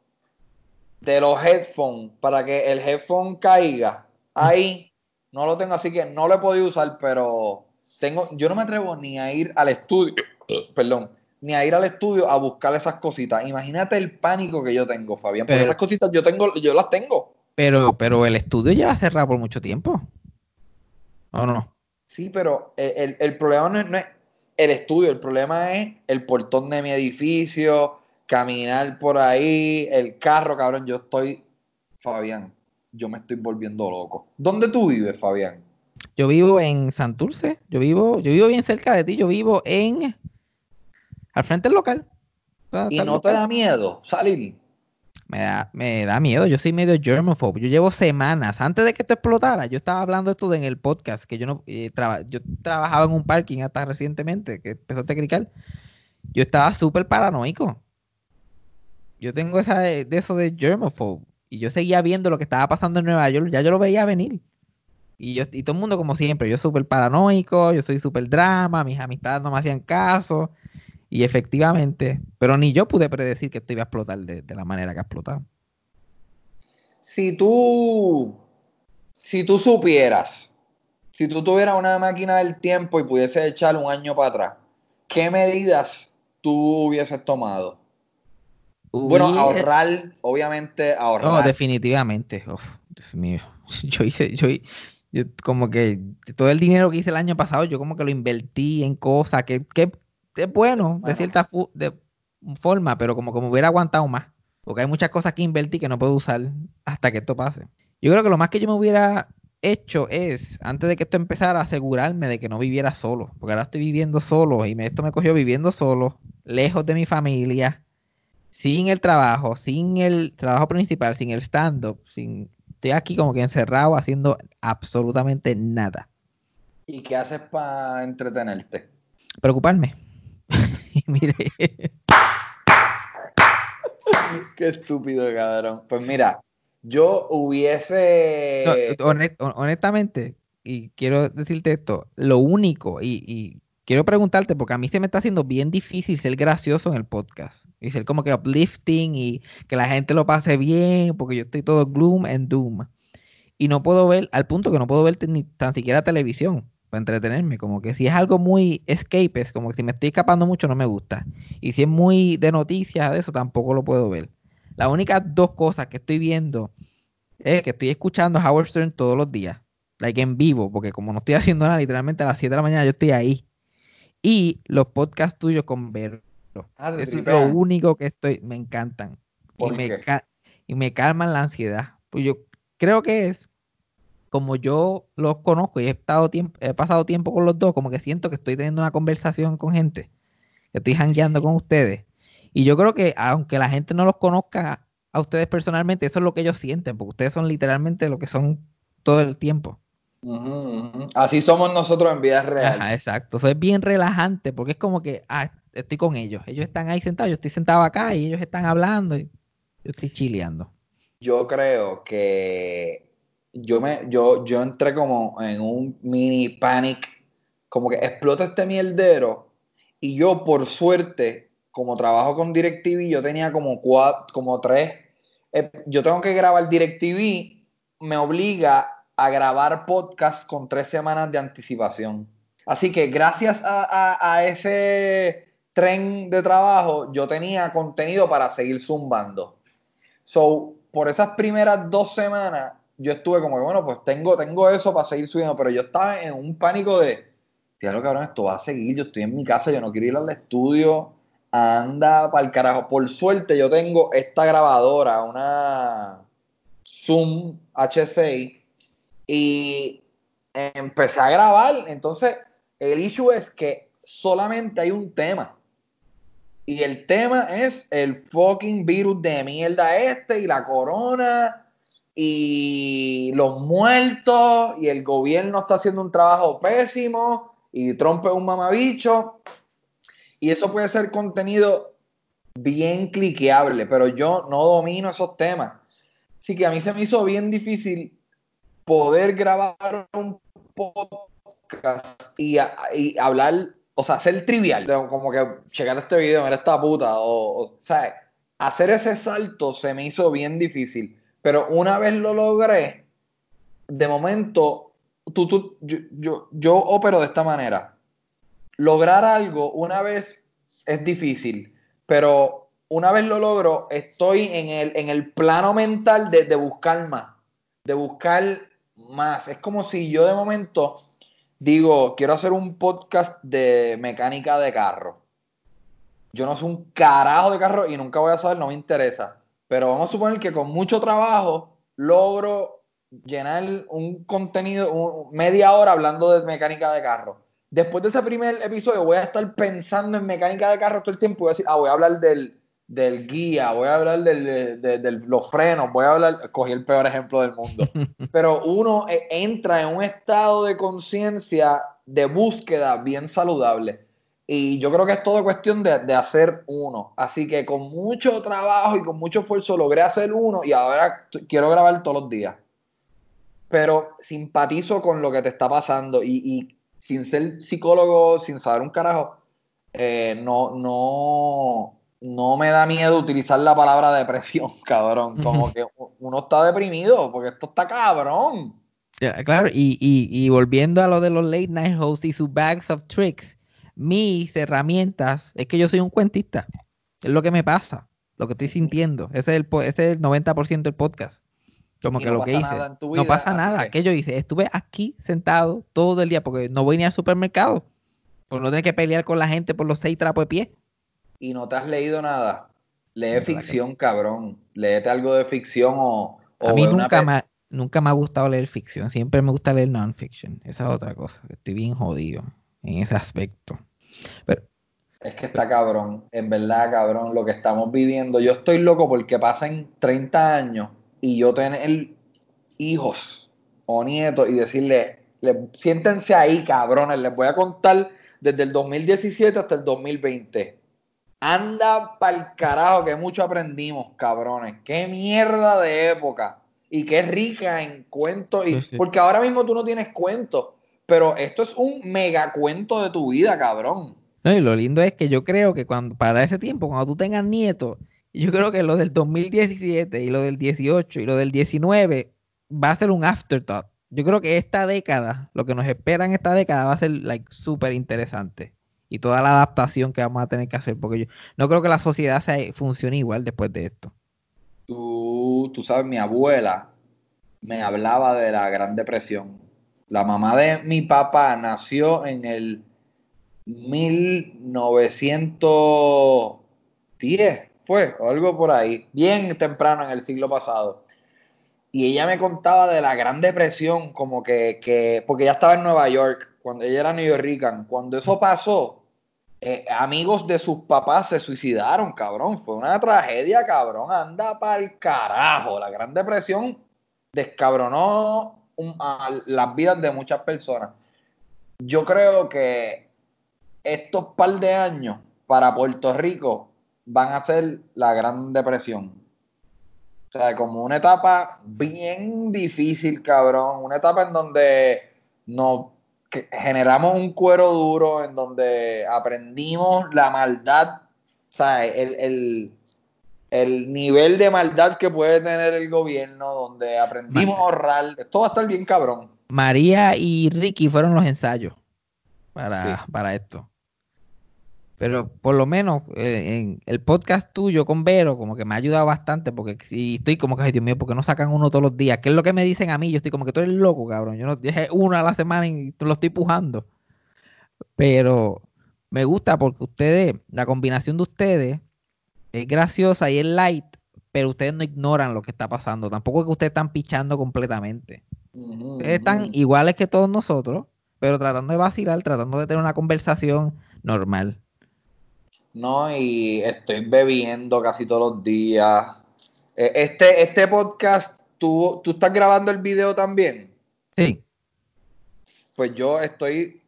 de los headphones para que el headphone caiga. Ahí no lo tengo, así que no lo he podido usar, pero tengo, yo no me atrevo ni a ir al estudio, perdón, ni a ir al estudio a buscar esas cositas. Imagínate el pánico que yo tengo, Fabián. Porque Pero- esas cositas yo tengo, yo las tengo. Pero, pero el estudio lleva cerrado por mucho tiempo. ¿O no? Sí, pero el, el- el problema no es, no es el estudio, el problema es el portón de mi edificio, caminar por ahí, el carro, cabrón. Yo estoy, Fabián, yo me estoy volviendo loco. ¿Dónde tú vives, Fabián? Yo vivo en Santurce, yo vivo, yo vivo bien cerca de ti, yo vivo en al frente del local. ¿Y no te da miedo salir? Me da, me da miedo, yo soy medio germaphobe. Yo llevo semanas, antes de que esto explotara, yo estaba hablando de esto en el podcast, que yo no eh, traba- yo trabajaba en un parking hasta recientemente, que empezó a crical. Yo estaba súper paranoico. Yo tengo esa de, de eso de germaphobe. Y yo seguía viendo lo que estaba pasando en Nueva York, ya yo lo veía venir. Y yo, y todo el mundo como siempre, yo súper paranoico, yo soy súper drama, mis amistades no me hacían caso. Y efectivamente, pero ni yo pude predecir que esto iba a explotar de, de la manera que ha explotado. Si tú, si tú supieras, si tú tuvieras una máquina del tiempo y pudieses echar un año para atrás, ¿qué medidas tú hubieses tomado? Bueno, ahorrar, obviamente No, ahorrar. definitivamente. Uf, Dios mío. Yo hice, yo, como que todo el dinero que hice el año pasado, yo como que lo invertí en cosas que es bueno, de cierta de forma, pero como que me hubiera aguantado más. Porque hay muchas cosas que invertí que no puedo usar hasta que esto pase. Yo creo que lo más que yo me hubiera hecho es, antes de que esto empezara, asegurarme de que no viviera solo. Porque ahora estoy viviendo solo y me, esto me cogió viviendo solo, lejos de mi familia, sin el trabajo, sin el trabajo principal, sin el stand-up, sin... Estoy aquí como que encerrado haciendo absolutamente nada. ¿Y qué haces para entretenerte? Preocuparme. Y mire, Qué estúpido, cabrón. Pues mira, yo hubiese... no, honest- hon- honestamente, y quiero decirte esto, lo único, y, y quiero preguntarte, porque a mí se me está haciendo bien difícil ser gracioso en el podcast, y ser como que uplifting y que la gente lo pase bien, porque yo estoy todo gloom and doom. Y no puedo ver, al punto que no puedo ver ni tan siquiera televisión para entretenerme, como que si es algo muy escapes, como que si me estoy escapando mucho no me gusta. Y si es muy de noticias de eso tampoco lo puedo ver. Las únicas dos cosas que estoy viendo es que estoy escuchando a Howard Stern todos los días, like en vivo, porque como no estoy haciendo nada, literalmente a las 7 de la mañana yo estoy ahí. Y los podcasts tuyos con Vero. Ah, Eso es lo único que estoy, me encantan. Y ¿Por me, qué? y me calman la ansiedad. Pues yo creo que es como yo los conozco y he estado tiempo, he pasado tiempo con los dos, como que siento que estoy teniendo una conversación con gente, que estoy jangueando con ustedes. Y yo creo que aunque la gente no los conozca a ustedes personalmente, eso es lo que ellos sienten, porque ustedes son literalmente lo que son todo el tiempo. Así somos nosotros en vida real. Ajá, exacto. Eso es bien relajante porque es como que, ah, estoy con ellos. Ellos están ahí sentados, yo estoy sentado acá y ellos están hablando y yo estoy chileando. Yo creo que yo me, yo, yo entré como en un mini panic, como que explota este mierdero, y yo por suerte, como trabajo con DirecTV, yo tenía como cuatro, como tres, eh, yo tengo que grabar DirecTV, me obliga a grabar podcast con tres semanas de anticipación. Así que gracias a, a- a ese tren de trabajo, yo tenía contenido para seguir zumbando. So, por esas primeras dos semanas, yo estuve como que, bueno, pues tengo, tengo eso para seguir subiendo, pero yo estaba en un pánico de, claro, cabrón, esto va a seguir, yo estoy en mi casa, yo no quiero ir al estudio, anda para el carajo. Por suerte, yo tengo esta grabadora, una Zoom H6, y empecé a grabar. Entonces, el issue es que solamente hay un tema. Y el tema es el fucking virus de mierda este y la corona y los muertos y el gobierno está haciendo un trabajo pésimo y Trump es un mamabicho. Y eso puede ser contenido bien cliqueable, pero yo no domino esos temas. Así que a mí se me hizo bien difícil poder grabar un podcast y, hablar, o sea, ser trivial, como que checar este video, mira esta puta, o, o sea, hacer ese salto se me hizo bien difícil. Pero una vez lo logré, de momento, tú, tú, yo, yo, yo opero de esta manera. Lograr algo una vez es difícil, pero una vez lo logro, estoy en el, en el plano mental de, de buscar más, de buscar más. Es como si yo de momento digo, quiero hacer un podcast de mecánica de carro. Yo no soy un carajo de carro y nunca voy a saber, no me interesa. Pero vamos a suponer que con mucho trabajo logro llenar un contenido, un, media hora hablando de mecánica de carro. Después de ese primer episodio voy a estar pensando en mecánica de carro todo el tiempo y voy a decir, ah, voy a hablar del, del guía, voy a hablar de, de, de, los frenos, voy a hablar, cogí el peor ejemplo del mundo, pero uno eh, entra en un estado de conciencia de búsqueda bien saludable. Y yo creo que es todo cuestión de, de, hacer uno. Así que con mucho trabajo y con mucho esfuerzo logré hacer uno y ahora quiero grabar todos los días. Pero simpatizo con lo que te está pasando y, y sin ser psicólogo, sin saber un carajo, eh, no, no, no me da miedo utilizar la palabra depresión, cabrón. Como que uno está deprimido porque esto está cabrón. Yeah, claro, y, y, y volviendo a lo de los late night hosts y sus bags of tricks mis herramientas, es que yo soy un cuentista. Es lo que me pasa, lo que estoy sintiendo. Ese es el, ese es el 90% del podcast. Como y que no lo que hice. Vida, no pasa nada. Que... yo hice? Estuve aquí sentado todo el día porque no voy ni al supermercado. Por no tener que pelear con la gente por los seis trapos de pie. Y no te has leído nada. Lee no, ficción, cabrón. Léete algo de ficción o. o a mí nunca, me, nunca me ha gustado leer ficción. Siempre me gusta leer non-fiction. Esa es otra cosa. Estoy bien jodido en ese aspecto. Pero, es que está cabrón, en verdad, cabrón, lo que estamos viviendo. Yo estoy loco porque pasen 30 años y yo tener hijos o nietos y decirle, le, siéntense ahí, cabrones, les voy a contar desde el 2017 hasta el 2020. Anda pa'l carajo, que mucho aprendimos, cabrones. Qué mierda de época. Y qué rica en cuentos. Y, sí, sí. Porque ahora mismo tú no tienes cuentos. Pero esto es un mega cuento de tu vida, cabrón. No, y lo lindo es que yo creo que cuando para ese tiempo, cuando tú tengas nietos, yo creo que lo del 2017 y lo del 18 y lo del 19 va a ser un afterthought. Yo creo que esta década, lo que nos espera en esta década va a ser like súper interesante. Y toda la adaptación que vamos a tener que hacer, porque yo no creo que la sociedad se funcione igual después de esto. Tú, tú sabes, mi abuela me hablaba de la Gran Depresión la mamá de mi papá nació en el 1910, fue, o algo por ahí, bien temprano en el siglo pasado. Y ella me contaba de la Gran Depresión, como que, que porque ella estaba en Nueva York, cuando ella era York, cuando eso pasó, eh, amigos de sus papás se suicidaron, cabrón. Fue una tragedia, cabrón. Anda para el carajo. La Gran Depresión descabronó a las vidas de muchas personas. Yo creo que estos par de años para Puerto Rico van a ser la Gran Depresión. O sea, como una etapa bien difícil, cabrón. Una etapa en donde nos generamos un cuero duro, en donde aprendimos la maldad. O sea, el, el nivel de maldad que puede tener el gobierno, donde aprendimos a ahorrar, esto va a estar bien cabrón. María y Ricky fueron los ensayos para, sí. para esto. Pero por lo menos eh, en el podcast tuyo con Vero, como que me ha ayudado bastante, porque si estoy como que, ay Dios mío, porque no sacan uno todos los días? ¿Qué es lo que me dicen a mí? Yo estoy como que tú eres loco, cabrón. Yo no dije uno a la semana y lo estoy pujando. Pero me gusta porque ustedes, la combinación de ustedes es graciosa y es light, pero ustedes no ignoran lo que está pasando. Tampoco es que ustedes están pichando completamente. Ustedes están iguales que todos nosotros, pero tratando de vacilar, tratando de tener una conversación normal. No, y estoy bebiendo casi todos los días. Eh, Este, este podcast, ¿tú, ¿tú estás grabando el video también? Sí. Pues yo estoy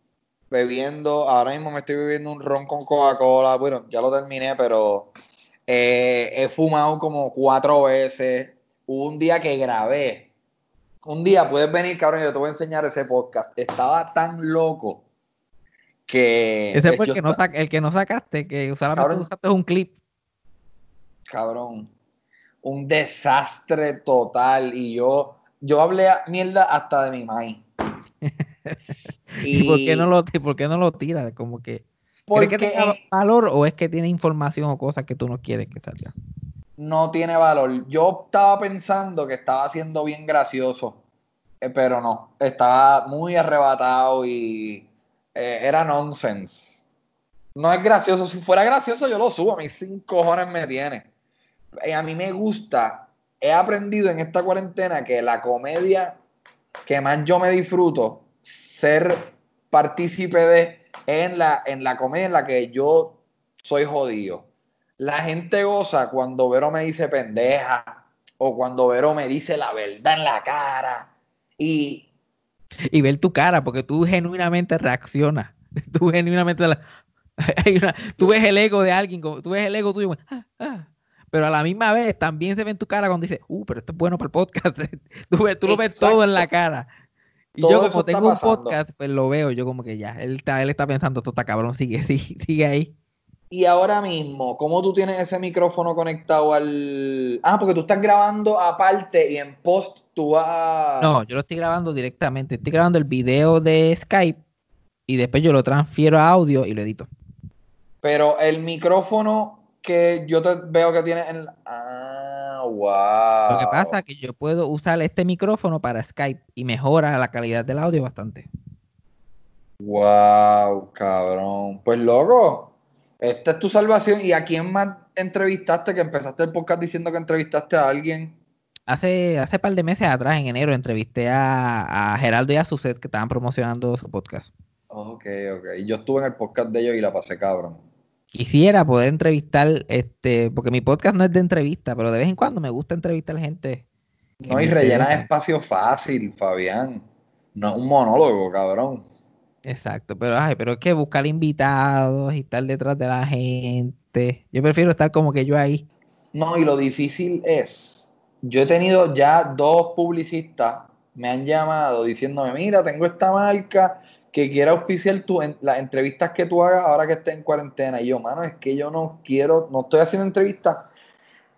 bebiendo, ahora mismo me estoy bebiendo un ron con Coca-Cola. Bueno, ya lo terminé, pero eh, he fumado como cuatro veces. Hubo un día que grabé. Un día puedes venir, cabrón, yo te voy a enseñar ese podcast. Estaba tan loco que Ese eh, fue el que, no sac- el que no sacaste, que solamente Cabrón. usaste un clip. cabrón, un desastre total. Y yo, yo hablé a- mierda hasta de mi maíz. ¿Y, por qué no lo, y por qué no lo tiras? Como que, ¿crees que Porque tenga en- valor o es que tiene información o cosas que tú no quieres que salga? no tiene valor. Yo estaba pensando que estaba siendo bien gracioso, eh, pero no. Estaba muy arrebatado y eh, era nonsense. No es gracioso. Si fuera gracioso, yo lo subo. A mí cinco cojones me tiene. Eh, a mí me gusta. He aprendido en esta cuarentena que la comedia que más yo me disfruto ser partícipe de en la, en la comedia en la que yo soy jodido. La gente goza cuando Vero me dice pendeja o cuando Vero me dice la verdad en la cara. Y Y ver tu cara, porque tú genuinamente reaccionas. Tú genuinamente... la- hay una- tú ves el ego de alguien, tú ves el ego tuyo, "Ah, ah". pero a la misma vez también se ve en tu cara cuando dices, uh, pero esto es bueno para el podcast. tú, ves- tú lo ves todo en la cara. Y Todo yo como tengo un pasando. podcast, pues lo veo, yo como que ya, él está, él está pensando, esto está cabrón, sigue, sigue, sigue ahí. Y ahora mismo, ¿cómo tú tienes ese micrófono conectado al... Ah, porque tú estás grabando aparte y en post tú vas... a- No, yo lo estoy grabando directamente. Estoy grabando el video de Skype y después yo lo transfiero a audio y lo edito. Pero el micrófono que yo te veo que tienes en... Ah, wow. Lo que pasa es que yo puedo usar este micrófono para Skype y mejora la calidad del audio bastante. Wow, cabrón. Pues loco, esta es tu salvación. ¿Y a quién más entrevistaste? Que empezaste el podcast diciendo que entrevistaste a alguien. Hace, hace par de meses atrás, en enero, entrevisté a, a Geraldo y a Suset que estaban promocionando su podcast. Ok, ok. Yo estuve en el podcast de ellos y la pasé cabrón. Quisiera poder entrevistar, este, porque mi podcast no es de entrevista, pero de vez en cuando me gusta entrevistar gente. No, y interesa. espacio fácil, Fabián. No es un monólogo, cabrón. Exacto, pero ay, pero es que buscar invitados y estar detrás de la gente. Yo prefiero estar como que yo ahí. No, y lo difícil es, yo he tenido ya dos publicistas, me han llamado diciéndome, mira, tengo esta marca que quiere auspiciar tu, en- las entrevistas que tú hagas ahora que estés en cuarentena. Y yo, mano, es que yo no quiero, no estoy haciendo entrevistas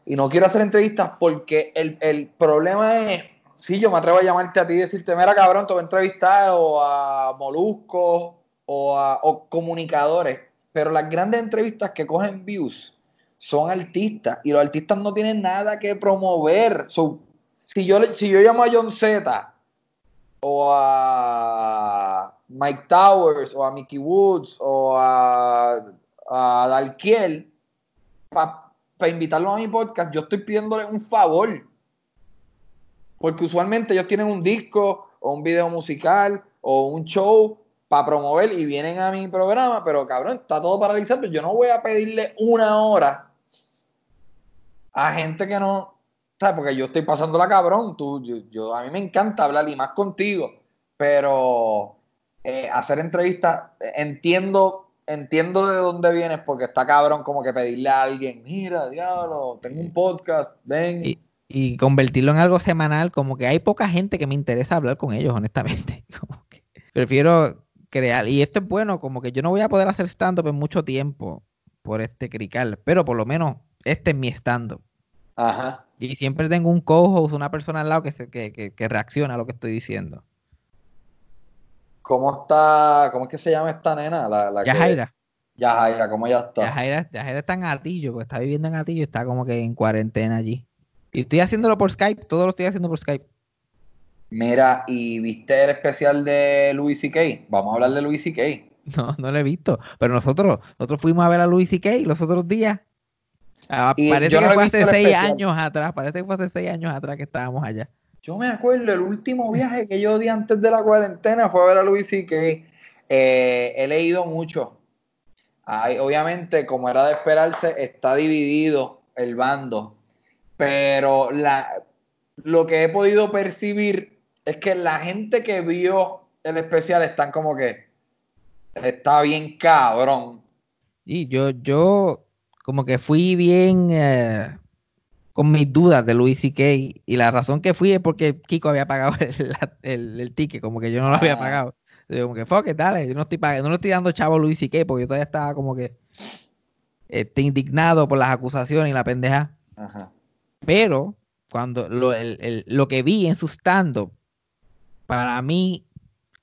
y no quiero hacer entrevistas porque el, el problema es, si yo me atrevo a llamarte a ti y decirte, mira, cabrón, te voy a entrevistar o a moluscos o a o comunicadores, pero las grandes entrevistas que cogen views son artistas y los artistas no tienen nada que promover. Si, yo, si yo llamo a John Z o a Mike Towers o a Mickey Woods o a, a Dalkiel para invitarlos a mi podcast, yo estoy pidiéndole un favor. Porque usualmente ellos tienen un disco o un video musical o un show para promover y vienen a mi programa, pero cabrón, está todo paralizado. Yo no voy a pedirle una hora a gente que no, ¿sabes? Porque yo estoy pasándola cabrón. Tú, yo- a mí me encanta hablar y más contigo, pero eh, hacer entrevistas, entiendo, entiendo de dónde vienes porque está cabrón como que pedirle a alguien, mira, diablo, tengo un podcast, ven. Y, y convertirlo en algo semanal, como que hay poca gente que me interesa hablar con ellos, honestamente. Como que prefiero crear, y esto es bueno, como que yo no voy a poder hacer stand-up en mucho tiempo por este crical, pero por lo menos este es mi stand-up. Ajá. Y siempre tengo un co-host, una persona al lado que, se, que, que, que reacciona a lo que estoy diciendo. ¿Cómo está? ¿Cómo es que se llama esta nena? La, la que- Yajaira. Yajaira, ¿cómo ya está? Yajaira, Yajaira está en Atillo, porque está viviendo en Atillo y está como que en cuarentena allí. Y estoy haciéndolo por Skype, todo lo estoy haciendo por Skype. Mira, ¿y viste el especial de Louis C.K.? Vamos a hablar de Louis C.K. No, no lo he visto. Pero nosotros, nosotros fuimos a ver a Louis C.K. los otros días. Ah, Y parece que fue hace seis especial. años atrás. Parece que fue hace seis años atrás que estábamos allá. Yo me acuerdo, el último viaje que yo di antes de la cuarentena fue a ver a Louis C.K. Eh, he leído mucho. Obviamente, como era de esperarse, está dividido el bando. Pero la, lo que he podido percibir es que la gente que vio el especial están como que está bien cabrón. Y yo, yo como que fui bien eh, con mis dudas de Louis C.K. Y la razón que fui es porque Kiko había pagado el, el- el ticket, como que yo no lo había Ah. pagado. Yo como que, fuck it, dale, yo no estoy pagando, no le estoy dando chavo a Louis C.K. porque yo todavía estaba como que este, indignado por las acusaciones y la pendeja. Ajá. Pero cuando lo, el- el- lo que vi en su stand-up, para mí,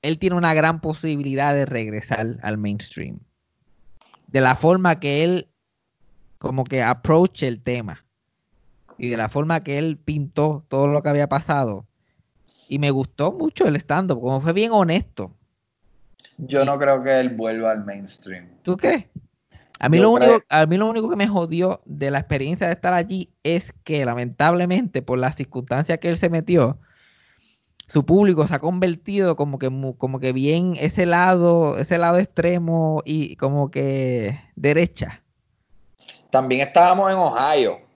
él tiene una gran posibilidad de regresar al mainstream. De la forma que él como que approach el tema. Y de la forma que él pintó todo lo que había pasado. Y me gustó mucho el stand-up, como fue bien honesto. Yo no creo que él vuelva al mainstream. ¿Tú crees? A mí, Yo lo único, a mí lo único que me jodió de la experiencia de estar allí es que lamentablemente por las circunstancias que él se metió, su público se ha convertido como que, como que bien ese lado, ese lado extremo y como que derecha. También estábamos en Ohio.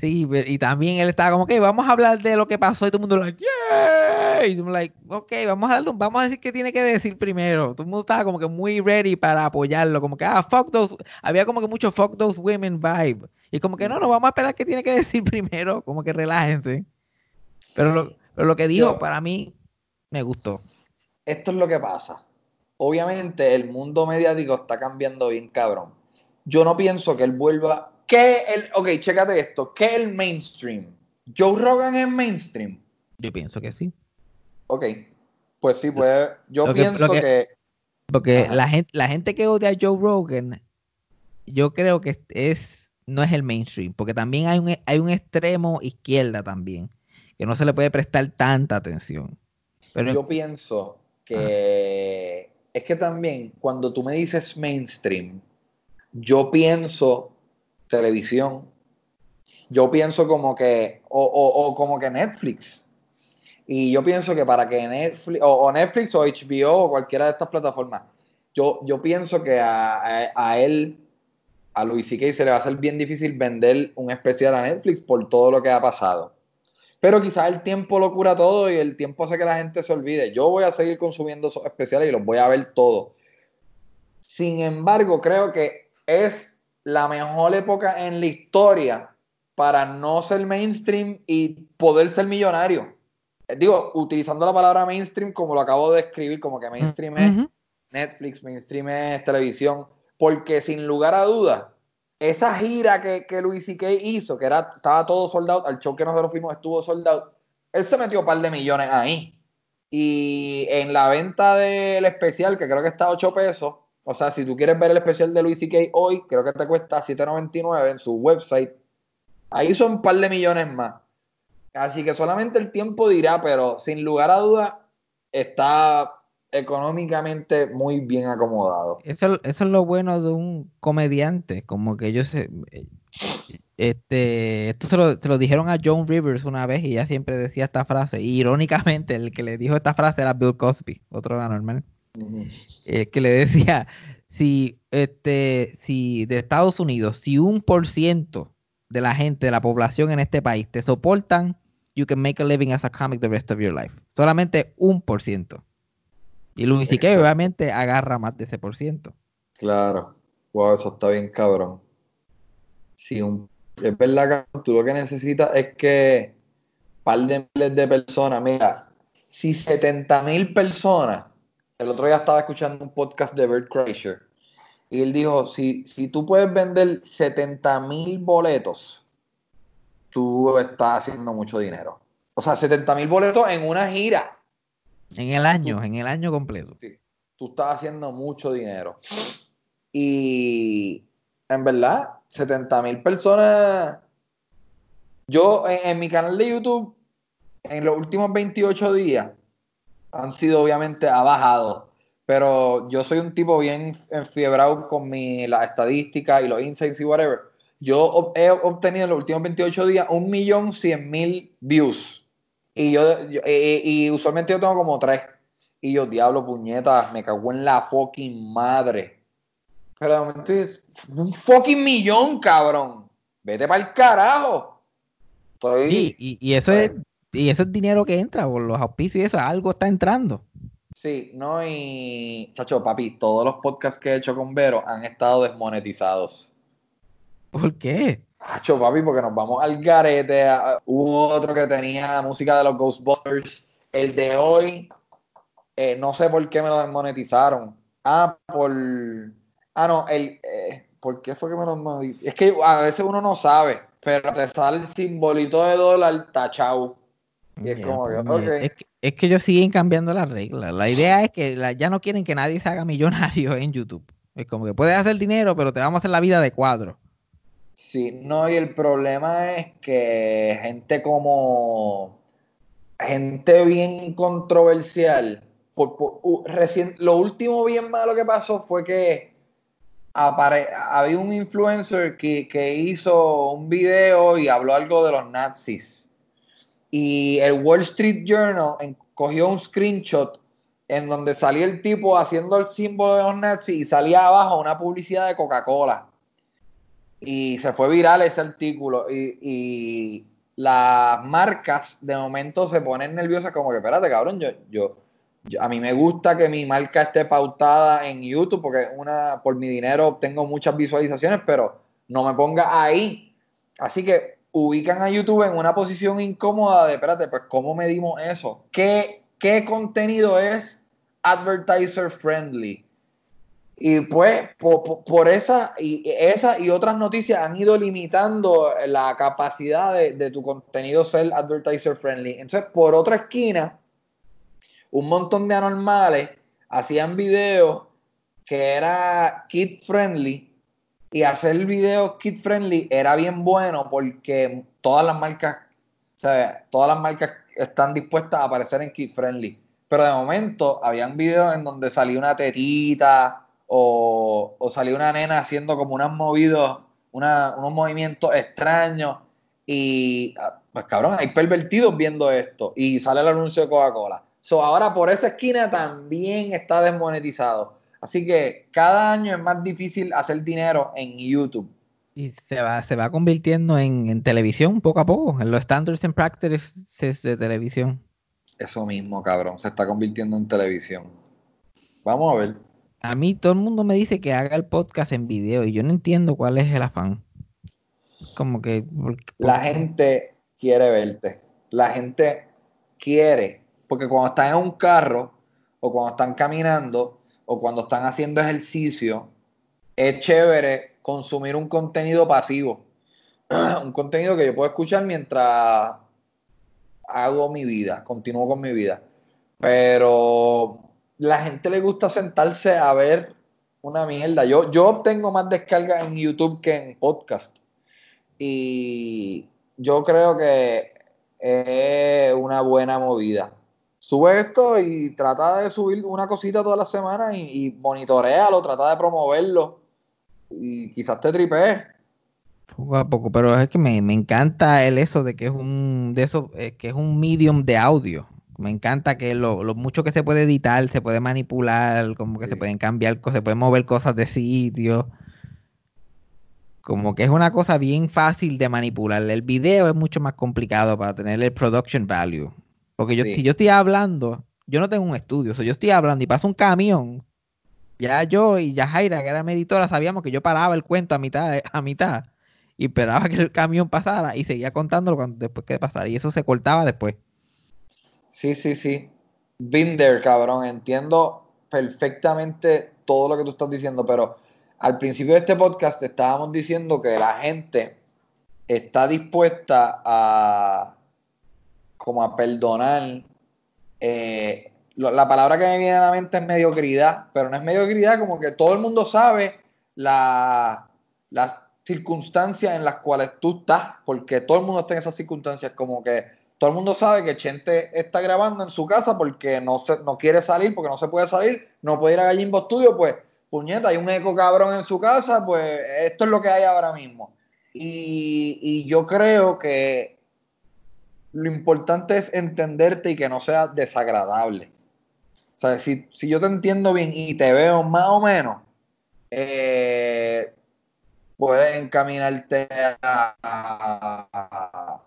Sí, ve- y también él estaba como que vamos a hablar de lo que pasó y todo el mundo like, yeah, y yo like, ok, vamos a darle un- vamos a decir qué tiene que decir primero. Todo el mundo estaba como que muy ready para apoyarlo, como que ah, fuck those, había como que mucho fuck those women vibe. Y como que no, no, vamos a esperar qué tiene que decir primero, como que relájense. Pero lo, pero lo que dijo Yo- para mí me gustó. Esto es lo que pasa. Obviamente el mundo mediático está cambiando bien cabrón. Yo no pienso que él vuelva. ¿Qué el, ok, chécate esto. ¿Qué es el mainstream? Joe Rogan es mainstream. Yo pienso que sí. Ok. Pues sí, pues yo Lo pienso que- que, Porque Ajá. la gente, la gente que odia a Joe Rogan, yo creo que es, no es el mainstream, porque también hay un, hay un extremo izquierda también, que no se le puede prestar tanta atención. Pero yo pienso que es que también cuando tú me dices mainstream, yo pienso televisión. Yo pienso como que, o, o- como que Netflix. Y yo pienso que para que Netflix, o, Netflix o HBO o cualquiera de estas plataformas, yo, yo pienso que a, a- a él, a Luis C.K. se le va a hacer bien difícil vender un especial a Netflix por todo lo que ha pasado. Pero quizás el tiempo lo cura todo y el tiempo hace que la gente se olvide. Yo voy a seguir consumiendo esos especiales y los voy a ver todos. Sin embargo, creo que es la mejor época en la historia para no ser mainstream y poder ser millonario. Eh, Digo, utilizando la palabra mainstream como lo acabo de escribir, como que mainstream es. Netflix, mainstream es televisión, porque sin lugar a dudas, esa gira que, que Louis C.K. hizo, que era, estaba todo soldado, al show que nosotros fuimos estuvo soldado, él se metió un par de millones ahí. Y en la venta del especial, que creo que está a 8 pesos, o sea, si tú quieres ver el especial de Louis C.K. hoy, creo que te cuesta 7.99 en su website. Ahí son un par de millones más. Así que solamente el tiempo dirá, pero sin lugar a dudas está económicamente muy bien acomodado. Eso, es lo bueno de un comediante, como que ellos se, este, esto se lo, se lo dijeron a Joan Rivers una vez y ella siempre decía esta frase. Irónicamente, el que le dijo esta frase era Bill Cosby, otro anormal. Ujú. eh, que le decía, si, este, si de Estados Unidos, si un por ciento de la gente, de la población en este país te soportan, you can make a living as a comic the rest of your life. Solamente un por ciento. Y C.K. Exacto. obviamente agarra más de ese por ciento. Claro. Wow, eso está bien cabrón. Si un, es verdad que tú lo que necesitas es que par de miles de personas, mira, si 70 mil personas, el otro día estaba escuchando un podcast de Bert Kreischer y él dijo, si, si tú puedes vender 70 mil boletos, tú estás haciendo mucho dinero. O sea, 70 mil boletos en una gira. En el año, en el año completo. Sí, tú estás haciendo mucho dinero. Y en verdad, 70 mil personas. Yo en, en mi canal de YouTube, en los últimos 28 días, han sido obviamente, ha bajado. Pero yo soy un tipo bien enfiebrado con mi, las estadísticas y los insights y whatever. Yo he obtenido en los últimos 28 días un millón cien mil views. Y yo, yo- eh, y usualmente yo tengo como tres. Y yo, diablo, puñetas, me cago en la fucking madre. Pero de momento es un fucking millón, cabrón. Vete para el carajo. Estoy. Sí, y, y eso es, y eso es dinero que entra por los auspicios y eso, algo está entrando. Sí, no, y. Chacho, papi, todos los podcasts que he hecho con Vero han estado desmonetizados. ¿Por qué? Chacho, papi, porque nos vamos al garete. a- Hubo otro que tenía la música de los Ghostbusters. El de hoy, eh, no sé por qué me lo desmonetizaron. Ah, por. Ah, no, el. eh, ¿Por qué fue que me lo desmonetizaron? Es que a veces uno no sabe, pero te sale el simbolito de dólar tachado. Y es Ya, como que, pues. Es, que- es que ellos siguen cambiando las reglas. La idea es que la- ya no quieren que nadie se haga millonario en YouTube. Es como que puedes hacer dinero, pero te vamos a hacer la vida de cuadro. Sí, no, y el problema es que gente como gente bien controversial, por, por- u- recien- lo último bien malo que pasó fue que apare- había un influencer que, que hizo un video y habló algo de los nazis. Y el Wall Street Journal cogió un screenshot en donde salía el tipo haciendo el símbolo de los nazis y salía abajo una publicidad de Coca-Cola. Y se fue viral ese artículo y, y las marcas de momento se ponen nerviosas como que espérate cabrón yo, yo, yo- a mí me gusta que mi marca esté pautada en YouTube porque una por mi dinero obtengo muchas visualizaciones pero no me ponga ahí así que ubican a YouTube en una posición incómoda de espérate pues cómo medimos eso qué, qué contenido es advertiser friendly y pues por, por, esa, y, esa y otras noticias han ido limitando la capacidad de, de, tu contenido ser advertiser friendly. Entonces, por otra esquina, un montón de anormales hacían videos que era kid friendly y hacer videos kid friendly era bien bueno porque todas las marcas, todas las marcas están dispuestas a aparecer en kid friendly. Pero de momento habían videos en donde salía una tetita, o, salió una nena haciendo como unos movidos, una, unos movimientos extraños y pues cabrón, hay pervertidos viendo esto y sale el anuncio de Coca-Cola. So, ahora por esa esquina también está desmonetizado. Así que cada año es más difícil hacer dinero en YouTube. Y se va, se va convirtiendo en, en televisión poco a poco, en los standards and practices de televisión. Eso mismo, cabrón, se está convirtiendo en televisión. Vamos a ver. A mí todo el mundo me dice que haga el podcast en video y yo no entiendo cuál es el afán. Como que... ¿por, por La gente quiere verte. La gente quiere. Porque cuando están en un carro, o cuando están caminando, o cuando están haciendo ejercicio, es chévere consumir un contenido pasivo. un contenido que yo puedo escuchar mientras hago mi vida, continúo con mi vida. Pero la gente le gusta sentarse a ver una mierda. Yo, yo obtengo más descargas en YouTube que en podcast. Y yo creo que es una buena movida. Sube esto y trata de subir una cosita toda la semana y, y monitorealo, trata de promoverlo y quizás te tripees. Poco a poco, pero es que me, me encanta el eso de que es un de eso eh, que es un medium de audio. Me encanta que lo, lo mucho que se puede editar, se puede manipular, como que Sí. se pueden cambiar, cosas, se pueden mover cosas de sitio. Como que es una cosa bien fácil de manipular. El video es mucho más complicado para tener el production value. Porque yo, Sí. si yo estoy hablando, yo no tengo un estudio, o sea, yo estoy hablando y pasa un camión. Ya yo y Yajaira, que era mi editora, sabíamos que yo paraba el cuento a mitad, a mitad y esperaba que el camión pasara y seguía contándolo cuando, después que pasara. Y eso se cortaba después. Sí, sí, sí. There, cabrón. Entiendo perfectamente todo lo que tú estás diciendo, pero al principio de este podcast estábamos diciendo que la gente está dispuesta a como a perdonar. eh, la palabra que me viene a la mente es mediocridad, pero no es mediocridad como que todo el mundo sabe la, las circunstancias en las cuales tú estás, porque todo el mundo está en esas circunstancias, como que todo el mundo sabe que Chente está grabando en su casa porque no, se, no quiere salir, porque no se puede salir, no puede ir a Gallimbo Studio, pues, puñeta, hay un eco cabrón en su casa, pues esto es lo que hay ahora mismo. Y, y yo creo que lo importante es entenderte y que no sea desagradable. O sea, si, si yo te entiendo bien y te veo más o menos, eh, puedes encaminarte a, a,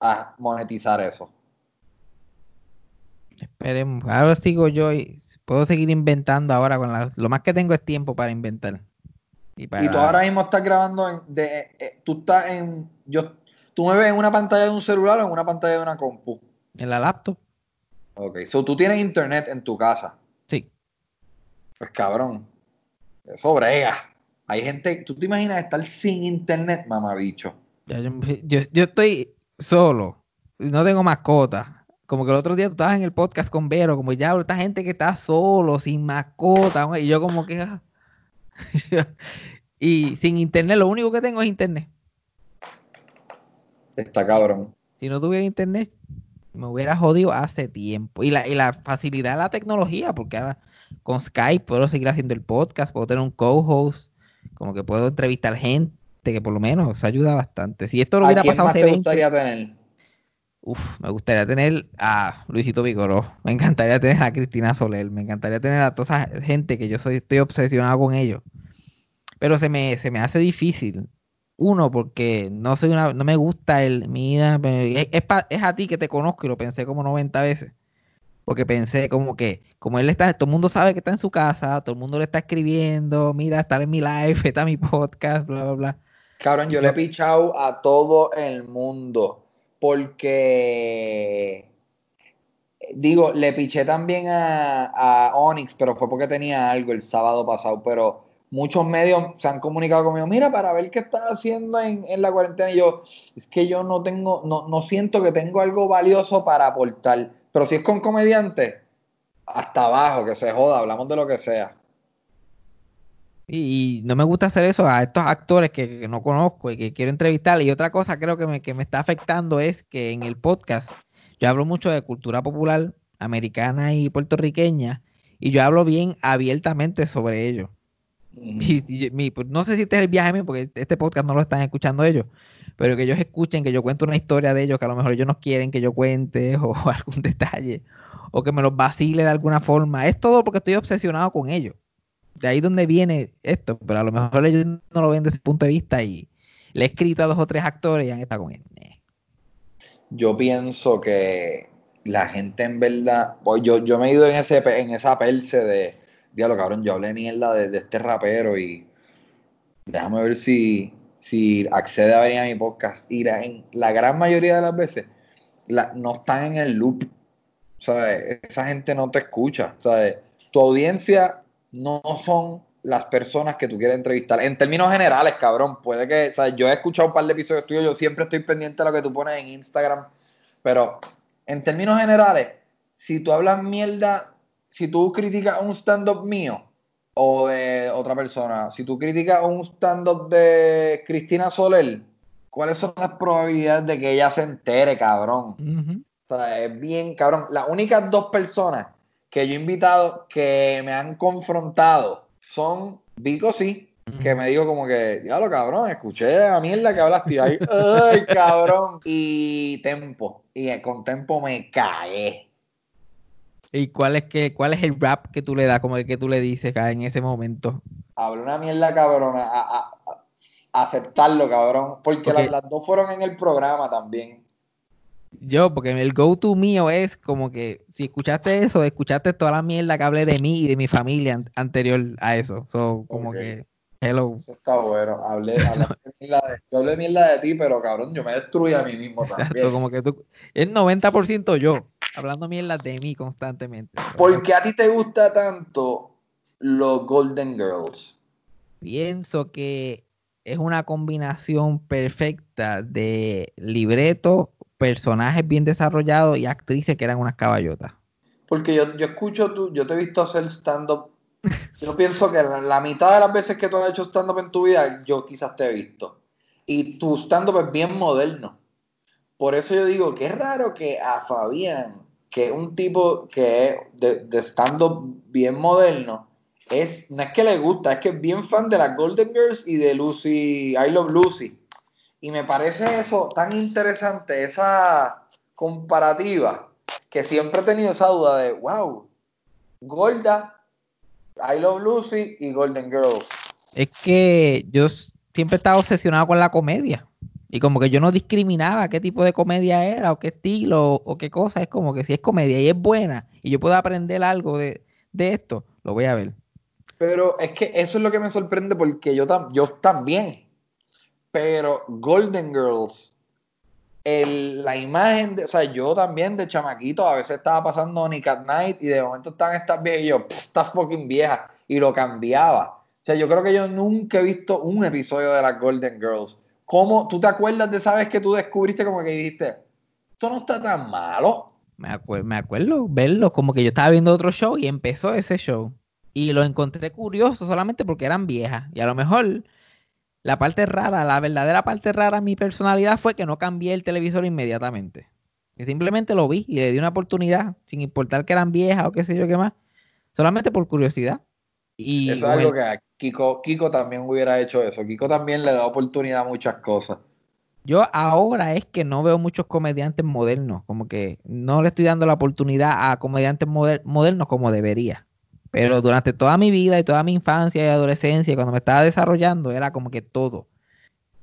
a monetizar eso. Esperemos. Ahora sigo yo y puedo seguir inventando ahora con la, lo más que tengo es tiempo para inventar. Y, para... y tú ahora mismo estás grabando en, de, eh, tú estás en yo tú me ves en una pantalla de un celular o en una pantalla de una compu. En la laptop. Ok, so tú tienes internet en tu casa. Sí. Pues cabrón, eso brega. Hay gente, ¿tú te imaginas estar sin internet, mamabicho? Ya, yo, yo, yo estoy solo, no tengo mascota. Como que el otro día tú estabas en el podcast con Vero, como ya esta gente que está solo, sin mascota, y yo como que... y sin internet, lo único que tengo es internet. Está cabrón. Si no tuviera internet, me hubiera jodido hace tiempo. Y la, y la facilidad de la tecnología, porque ahora con Skype puedo seguir haciendo el podcast, puedo tener un co-host, como que puedo entrevistar gente, que por lo menos ayuda bastante. Si esto lo hubiera ¿A quién pasado más te 20, gustaría tener? uf, me gustaría tener a Luisito Vigoró, me encantaría tener a Cristina Soler, me encantaría tener a toda esa gente que yo soy, estoy obsesionado con ellos. Pero se me, se me hace difícil. Uno, porque no soy una, no me gusta el, mira, es, es pa- es a ti que te conozco y lo pensé como 90 veces. Porque pensé como que, como él está, todo el mundo sabe que está en su casa, todo el mundo le está escribiendo, mira, está en mi live, está mi podcast, bla, bla, bla. Cabrón, yo le he pichado a todo el mundo. Porque. Digo, le piché también a, a Onyx, pero fue porque tenía algo el sábado pasado. Pero muchos medios se han comunicado conmigo, mira, para ver qué estás haciendo en, en la cuarentena. Y yo, es que yo no tengo, no, no siento que tengo algo valioso para aportar. Pero si es con comediante, hasta abajo, que se joda, hablamos de lo que sea. Y, no me gusta hacer eso a estos actores que, que no conozco y que quiero entrevistar. Y otra cosa creo que me, que me está afectando es que en el podcast yo hablo mucho de cultura popular americana y puertorriqueña y yo hablo bien abiertamente sobre ello. Mi- pues, no sé si este es el viaje mío, porque este podcast no lo están escuchando ellos, pero que ellos escuchen que yo cuento una historia de ellos que a lo mejor ellos no quieren que yo cuente o algún detalle, o que me los vacile de alguna forma. Es todo porque estoy obsesionado con ellos. De ahí donde viene esto, pero a lo mejor ellos no lo ven desde ese punto de vista y le he escrito a dos o tres actores y han estado con él. Eh. yo pienso que la gente en verdad, pues yo, yo me he ido en ese en esa perse de, diablo cabrón, yo hablé mierda de, de este rapero y déjame ver si, si accede a venir a mi podcast. Y la, en la gran mayoría de las veces la- no están en el loop. ¿sabes? Esa gente no te escucha. ¿sabes? Tu audiencia no son las personas que tú quieres entrevistar. En términos generales, cabrón, puede que, ¿sabes? yo he escuchado un par de episodios tuyos, yo siempre estoy pendiente de lo que tú pones en Instagram, pero en términos generales, si tú hablas mierda, si tú criticas un stand-up mío o de otra persona, si tú criticas un stand-up de Cristina Soler, ¿cuáles son las probabilidades de que ella se entere, cabrón? O sea, es bien, cabrón. Las únicas dos personas que yo he invitado que me han confrontado son Vico, sí, que me dijo como que, diablo, cabrón, escuché la mierda que hablaste ahí, ay, cabrón. Y Tempo. Y con Tempo me cae. ¿Y cuál es que, cuál es el rap que tú le das, como el que tú le dices ah, en ese momento? Habló una mierda, cabrona. A, a- a- aceptarlo, cabrón. Porque las, las dos fueron en el programa también. Yo, porque el go-to mío es como que si escuchaste eso, escuchaste toda la mierda que hablé de mí y de mi familia an- anterior a eso. So, como que, hello. Eso está bueno. Hablé, hablé mierda de, yo hablé mierda de ti, pero cabrón, yo me destruí a mí mismo Exacto, también. como que tú, es 90% yo, hablando mierda de mí constantemente. ¿Por qué a ti te gusta tanto los Golden Girls? Pienso que es una combinación perfecta de libreto, personajes bien desarrollados y actrices que eran unas caballotas. Porque yo, yo escucho tú, yo te he visto hacer stand-up Yo pienso que la, mitad de las veces que tú has hecho stand-up en tu vida, yo quizás te he visto. Y tu stand-up es bien moderno. Por eso yo digo es raro que a Fabián, que es un tipo que es de, de stand-up bien moderno, es, no es que le gusta, es que es bien fan de las Golden Girls y de Lucy, I Love Lucy. Y me parece eso tan interesante, esa comparativa, que siempre he tenido esa duda de, wow, Golda, I Love Lucy y Golden Girls. Es que yo siempre estaba obsesionado con la comedia. Y como que yo no discriminaba qué tipo de comedia era, o qué estilo, o qué cosa. Es como que si es comedia y es buena, y yo puedo aprender algo de, de esto, lo voy a ver. Pero es que eso es lo que me sorprende porque yo, tam- yo también. Pero Golden Girls, la imagen, de, o sea, yo también de chamaquito a veces estaba pasando Nick at Night y de momento estaban estas viejas y yo, "Pff, esta fucking vieja, y lo cambiaba. O sea, yo creo que yo nunca he visto un episodio de las Golden Girls. ¿Cómo, tú te acuerdas de esa vez que tú descubriste como que dijiste, esto no está tan malo? Me, acuer- me acuerdo verlo, como que yo estaba viendo otro show y empezó ese show. Y lo encontré curioso solamente porque eran viejas. Y a lo mejor la parte rara, la verdadera parte rara en mi personalidad fue que no cambié el televisor inmediatamente. Que simplemente lo vi y le di una oportunidad, sin importar que eran viejas o qué sé yo qué más. Solamente por curiosidad. Y Eso es con algo que a Kiko, Kiko también hubiera hecho eso. Kiko también le da oportunidad a muchas cosas. Yo ahora es que no veo muchos comediantes modernos, como que no le estoy dando la oportunidad a comediantes moder- modernos como debería. Pero durante toda mi vida y toda mi infancia y adolescencia, cuando me estaba desarrollando, era como que todo.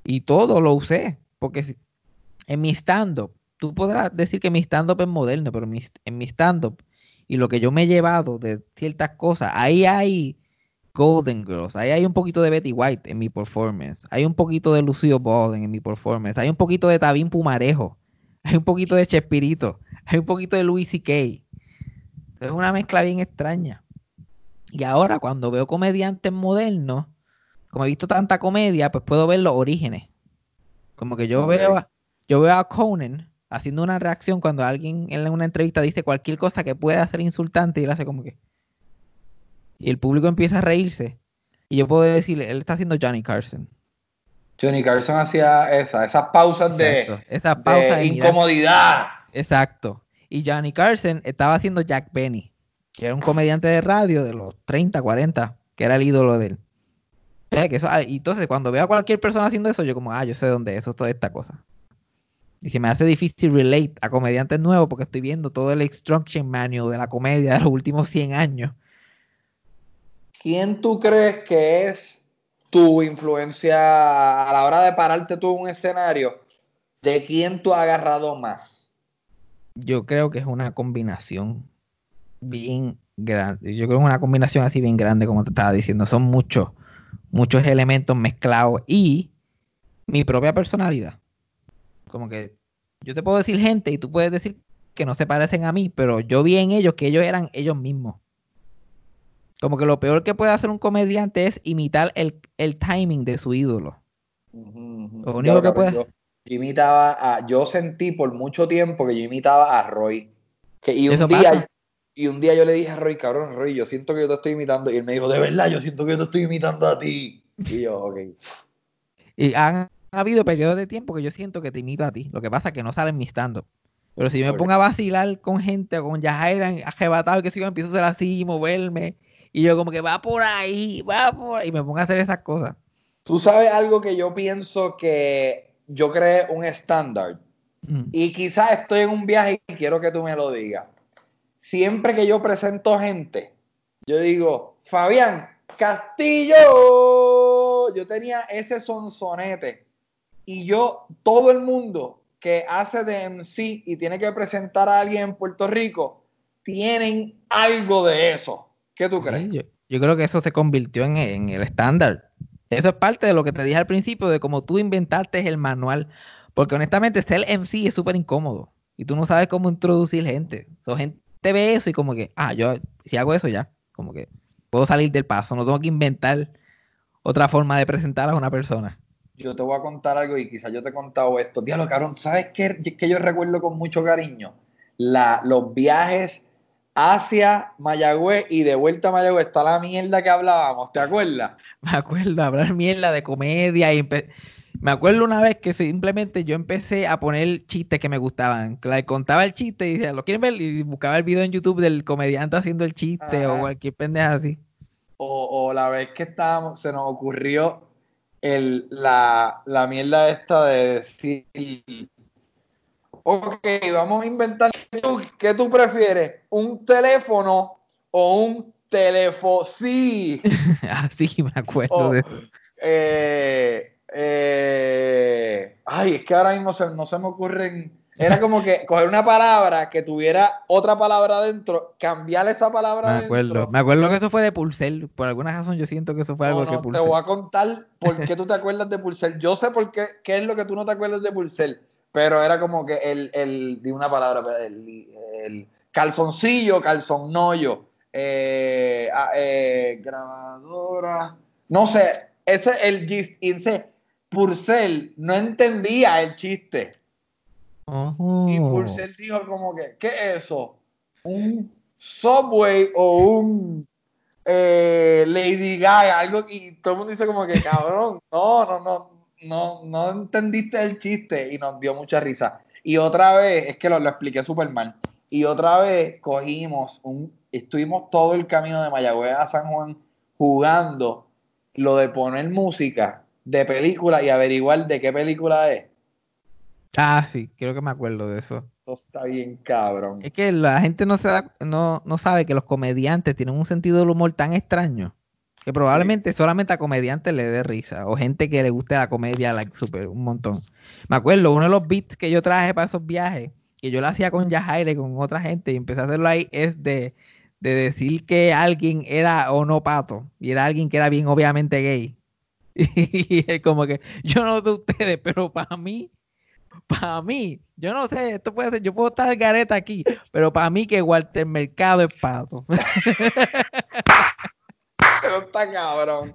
Y todo lo usé, porque en mi stand-up, tú podrás decir que mi stand-up es moderno, pero en mi stand-up y lo que yo me he llevado de ciertas cosas, ahí hay Golden Girls, ahí hay un poquito de Betty White en mi performance, hay un poquito de Lucio Bowden en mi performance, hay un poquito de Tabín Pumarejo, hay un poquito de Chespirito, hay un poquito de Louis C.K. Es una mezcla bien extraña. Y ahora cuando veo comediantes modernos, como he visto tanta comedia, pues puedo ver los orígenes. Como que yo veo a, yo veo a Conan haciendo una reacción cuando alguien en una entrevista dice cualquier cosa que pueda ser insultante y él hace como que y el público empieza a reírse y yo puedo decirle, él está haciendo Johnny Carson. Johnny Carson hacía esa, esas pausas de, Exacto, esa de pausa de incomodidad. Exacto. Y Johnny Carson estaba haciendo Jack Benny, que era un comediante de radio de los 30, 40, que era el ídolo de él. Que eso- ah, y entonces, cuando veo a cualquier persona haciendo eso, yo como, ah, yo sé dónde es eso, toda esta cosa. Y se me hace difícil relate a comediantes nuevos porque estoy viendo todo el instruction manual de la comedia de los últimos 100 años. ¿Quién tú crees que es tu influencia a la hora de pararte tú en un escenario? ¿De quién tú has agarrado más? Yo creo que es una combinación bien grande. Yo creo que es una combinación así bien grande, como te estaba diciendo. Son muchos, muchos elementos mezclados y mi propia personalidad. Como que yo te puedo decir gente y tú puedes decir que no se parecen a mí, pero yo vi en ellos que ellos eran ellos mismos. Como que lo peor que puede hacer un comediante es imitar el, el timing de su ídolo. Lo único que puede- Yo, yo imitaba a, yo sentí por mucho tiempo que yo imitaba a Roy. Que, y un día, pasa. Y un día yo le dije a Roy, cabrón, Roy, yo siento que yo te estoy imitando. Y él me dijo, de verdad, yo siento que yo te estoy imitando a ti. Y yo, ok. Y han habido periodos de tiempo que yo siento que te imito a ti. Lo que pasa es que no sale en mi stand-up. Pero si yo me pongo a vacilar con gente o con Yajaira arrebatado y que si yo empiezo a hacer así y moverme. Y yo como que va por ahí, va por ahí. Y me pongo a hacer esas cosas. Tú sabes algo que yo pienso que yo creé un estándar. Mm. Y quizás estoy en un viaje y quiero que tú me lo digas. Siempre que yo presento gente, yo digo, Fabián Castillo. Yo tenía ese sonsonete. Y yo, todo el mundo que hace de MC y tiene que presentar a alguien en Puerto Rico, tienen algo de eso. ¿Qué tú crees? yo, creo que eso se convirtió en, en el estándar. Eso es parte de lo que te dije al principio, de cómo tú inventaste el manual. Porque honestamente ser MC es súper incómodo. Y tú no sabes cómo introducir gente. So, gente ve eso y como que, ah, yo si hago eso ya, como que puedo salir del paso. No tengo que inventar otra forma de presentar a una persona. Yo te voy a contar algo y quizás yo te he contado esto. Diablo, cabrón, ¿sabes qué, qué yo recuerdo con mucho cariño? La, los viajes hacia Mayagüez y de vuelta a Mayagüez está la mierda que hablábamos, ¿te acuerdas? Me acuerdo hablar mierda de comedia y me acuerdo una vez que simplemente yo empecé a poner chistes que me gustaban. Le contaba el chiste y decía, ¿lo quieren ver? Y buscaba el video en YouTube del comediante haciendo el chiste o cualquier pendeja así. O, o la vez que estábamos, se nos ocurrió el, la, la mierda esta de decir, ok, vamos a inventar, ¿tú- ¿qué tú prefieres? ¿Un teléfono o un teléfono? Sí. Así me acuerdo O, de eso. eh, eh, ay, es que ahora mismo se- no se me ocurren. Era como que coger una palabra que tuviera otra palabra adentro, cambiar esa palabra Me acuerdo. Me acuerdo que eso fue de Pulsel. Por alguna razón yo siento que eso fue algo No, que no, te Pulsel. voy a contar por qué tú te acuerdas de Pulsel. Yo sé por qué, qué es lo que tú no te acuerdas de Pulsel, pero era como que el, el de una palabra, el, el calzoncillo, calzonnollo, eh, ah, eh, grabadora, no sé, ese el gist, Purcell no entendía el chiste. Y Purcell dijo como que, ¿qué es eso? ¿Un Subway o un eh, Lady Gaga? Algo y todo el mundo dice como que, cabrón, no, no, no, no, no entendiste el chiste y nos dio mucha risa. Y otra vez, es que lo, lo expliqué súper mal, y otra vez cogimos, un, estuvimos todo el camino de Mayagüez a San Juan jugando lo de poner música de película y averiguar de qué película es. Ah, sí, creo que me acuerdo de eso. Esto está bien cabrón. Es que la gente no se da, no, no sabe que los comediantes tienen un sentido del humor tan extraño que probablemente solamente a comediantes le dé risa o gente que le guste la comedia like super un montón. Me acuerdo uno de los beats que yo traje para esos viajes que yo lo hacía con Yajaire con otra gente y empecé a hacerlo ahí es de, de decir que alguien era o no pato y era alguien que era bien obviamente gay. Y es como que yo no sé ustedes, pero para mí para mí, yo no sé, esto puede ser, yo puedo estar gareta aquí, pero para mí que Walter Mercado es pato. Pero está cabrón.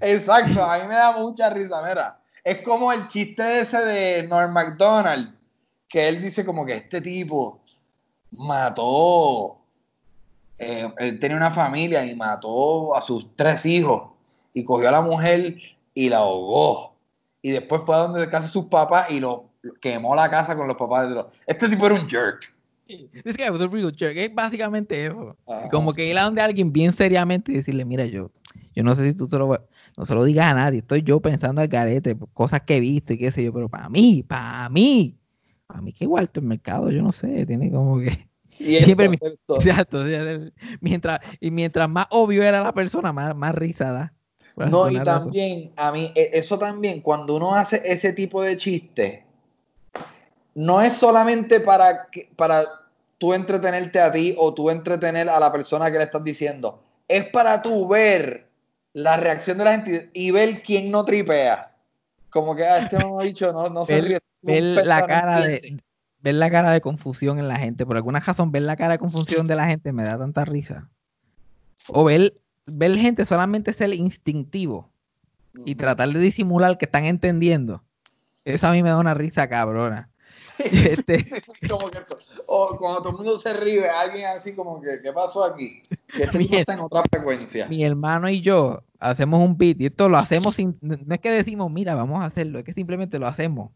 Exacto, a mí me da mucha risa, mira. Es como el chiste ese de Norm MacDonald, que él dice como que este tipo mató, eh, él tenía una familia y mató a sus tres hijos y cogió a la mujer y la ahogó. Y después fue a donde casa sus papás y lo lo- quemó la casa con los papás de los... Este tipo era un jerk. This guy was a real jerk, es básicamente eso. Ajá. Como que ir a donde alguien bien seriamente y decirle, mira, yo, yo no sé si tú te lo, no se lo digas a nadie, estoy yo pensando al garete, cosas que he visto y qué sé yo, pero para mí, para mí, para mí que Walter Mercado, yo no sé, tiene como que... Y Siempre Exacto, o sea, el- mientras, y mientras más obvio era la persona, más, más risa No, y razón. también, a mí, e- eso también, cuando uno hace ese tipo de chiste, no es solamente para, que- para tú entretenerte a ti o tú entretener a la persona que le estás diciendo, es para tú ver la reacción de la gente y ver quién no tripea. Como que, ah, este dicho no, no se ríe. ver la no cara de ver la cara de confusión en la gente por alguna razón ver la cara de confusión de la gente me da tanta risa o ver ver gente solamente ser instintivo y tratar de disimular que están entendiendo eso a mí me da una risa cabrona este, Como que, o cuando todo el mundo se ríe, alguien así como que, ¿qué pasó aquí? Este tipo Bien. está en otra frecuencia. mi hermano y yo hacemos un beat y esto lo hacemos sin, no es que decimos mira vamos a hacerlo es que simplemente lo hacemos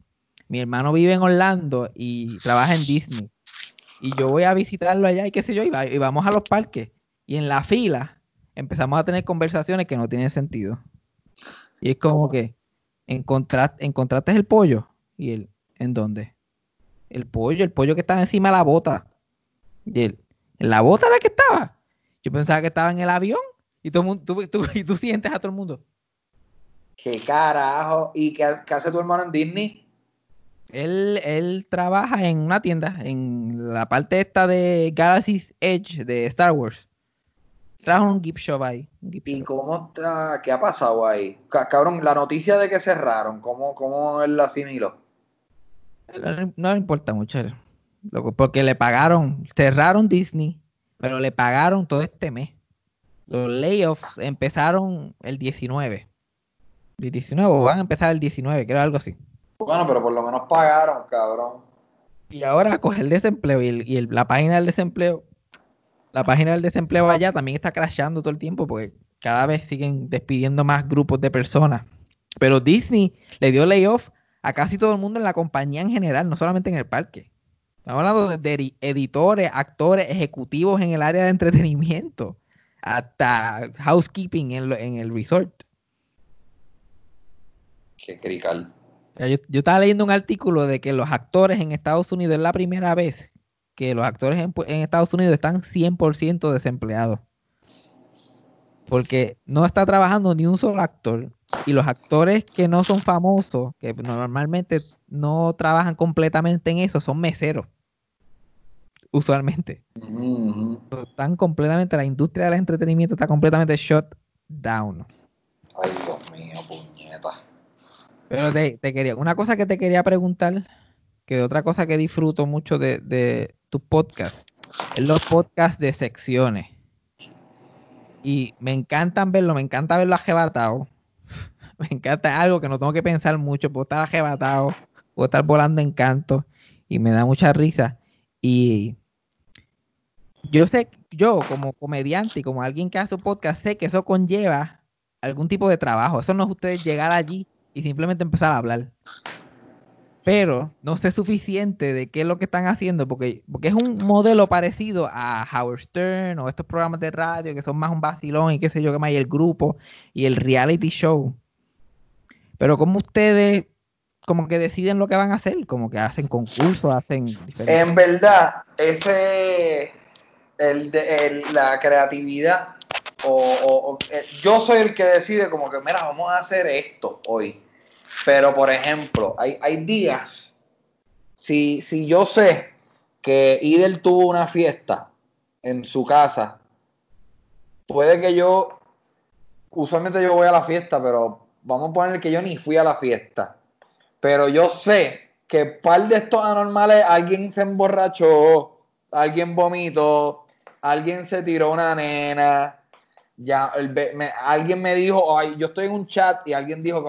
mi hermano vive en Orlando y trabaja en Disney y yo voy a visitarlo allá y qué sé yo y, va- y vamos a los parques y en la fila empezamos a tener conversaciones que no tienen sentido y es como que encontrar, encontraste el pollo y él ¿en dónde? el pollo el pollo que estaba encima de la bota y él ¿en la bota era que estaba? yo pensaba que estaba en el avión y todo el mundo, tú, tú- y tú sientes a todo el mundo ¿Qué carajo? ¿Y qué, qué hace tu hermano en Disney? Él, él trabaja en una tienda, en la parte esta de Galaxy's Edge de Star Wars. En un gift shop ahí. gift ¿Y shop. cómo está? ¿Qué ha pasado ahí? Ca- Cabrón, la noticia de que cerraron, ¿cómo, cómo él la asimiló? No, le- no le importa mucho. porque le pagaron, cerraron Disney, pero le pagaron todo este mes. Los layoffs empezaron el 19. El 19 o van a empezar el 19, creo algo así. Bueno, pero por lo menos pagaron, cabrón. Y ahora coger el desempleo y, el- y el- la página del desempleo la página del desempleo allá también está crashando todo el tiempo porque cada vez siguen despidiendo más grupos de personas. Pero Disney le dio layoff a casi todo el mundo en la compañía en general, no solamente en el parque. Estamos hablando de, editores, actores, ejecutivos en el área de entretenimiento, hasta housekeeping en, el resort. Qué crical. Yo, yo, estaba leyendo un artículo de que los actores en Estados Unidos es la primera vez que los actores en, en Estados Unidos están 100% desempleados. Porque no está trabajando ni un solo actor. Y los actores que no son famosos, que normalmente no trabajan completamente en eso, son meseros usualmente. Están completamente, la industria del entretenimiento está completamente shut down. Ay, Dios mío, puñeta. Pero te, quería, una cosa que te quería preguntar, que otra cosa que disfruto mucho de, de tu podcast, es los podcasts de secciones. Y me encantan verlo, me encanta verlo ajebatado. me encanta algo que no tengo que pensar mucho, puedo estar ajebatado, puedo estar volando en canto y me da mucha risa. Y yo sé, yo como comediante y como alguien que hace un podcast, sé que eso conlleva algún tipo de trabajo. Eso no es ustedes llegar allí y simplemente empezar a hablar. Pero no sé suficiente de qué es lo que están haciendo, porque, porque es un modelo parecido a Howard Stern o estos programas de radio que son más un vacilón y qué sé yo qué más, y el grupo y el reality show. Pero como ustedes como que deciden lo que van a hacer, como que hacen concursos, hacen En verdad, ese el, el la creatividad o, eh, yo soy el que decide como que mira, vamos a hacer esto hoy. Pero por ejemplo, hay, días si, si yo sé que Idel tuvo una fiesta en su casa, puede que yo usualmente yo voy a la fiesta, pero vamos a poner que yo ni fui a la fiesta. Pero yo sé que par de estos anormales, alguien se emborrachó, alguien vomitó, alguien se tiró una nena, ya alguien me dijo, Ay, yo estoy en un chat y alguien dijo,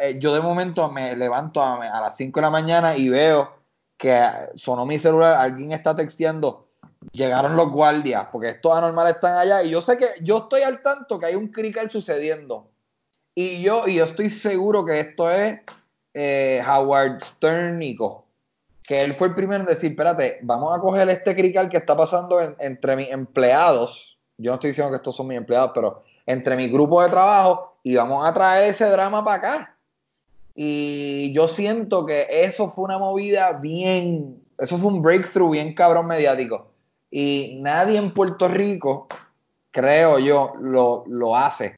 eh, yo de momento me levanto a, las 5 de la mañana y veo que sonó mi celular, alguien está texteando, llegaron los guardias, porque estos anormales están allá y yo sé que yo estoy al tanto que hay un crical sucediendo. Y yo, y yo estoy seguro que esto es eh, Howard Sternico, que él fue el primero en decir, espérate, vamos a coger este crical que está pasando entre mis empleados, yo no estoy diciendo que estos son mis empleados, pero entre mi grupo de trabajo y vamos a traer ese drama para acá. Y yo siento que eso fue una movida bien, eso fue un breakthrough bien cabrón mediático. Y nadie en Puerto Rico, creo yo, lo, lo hace.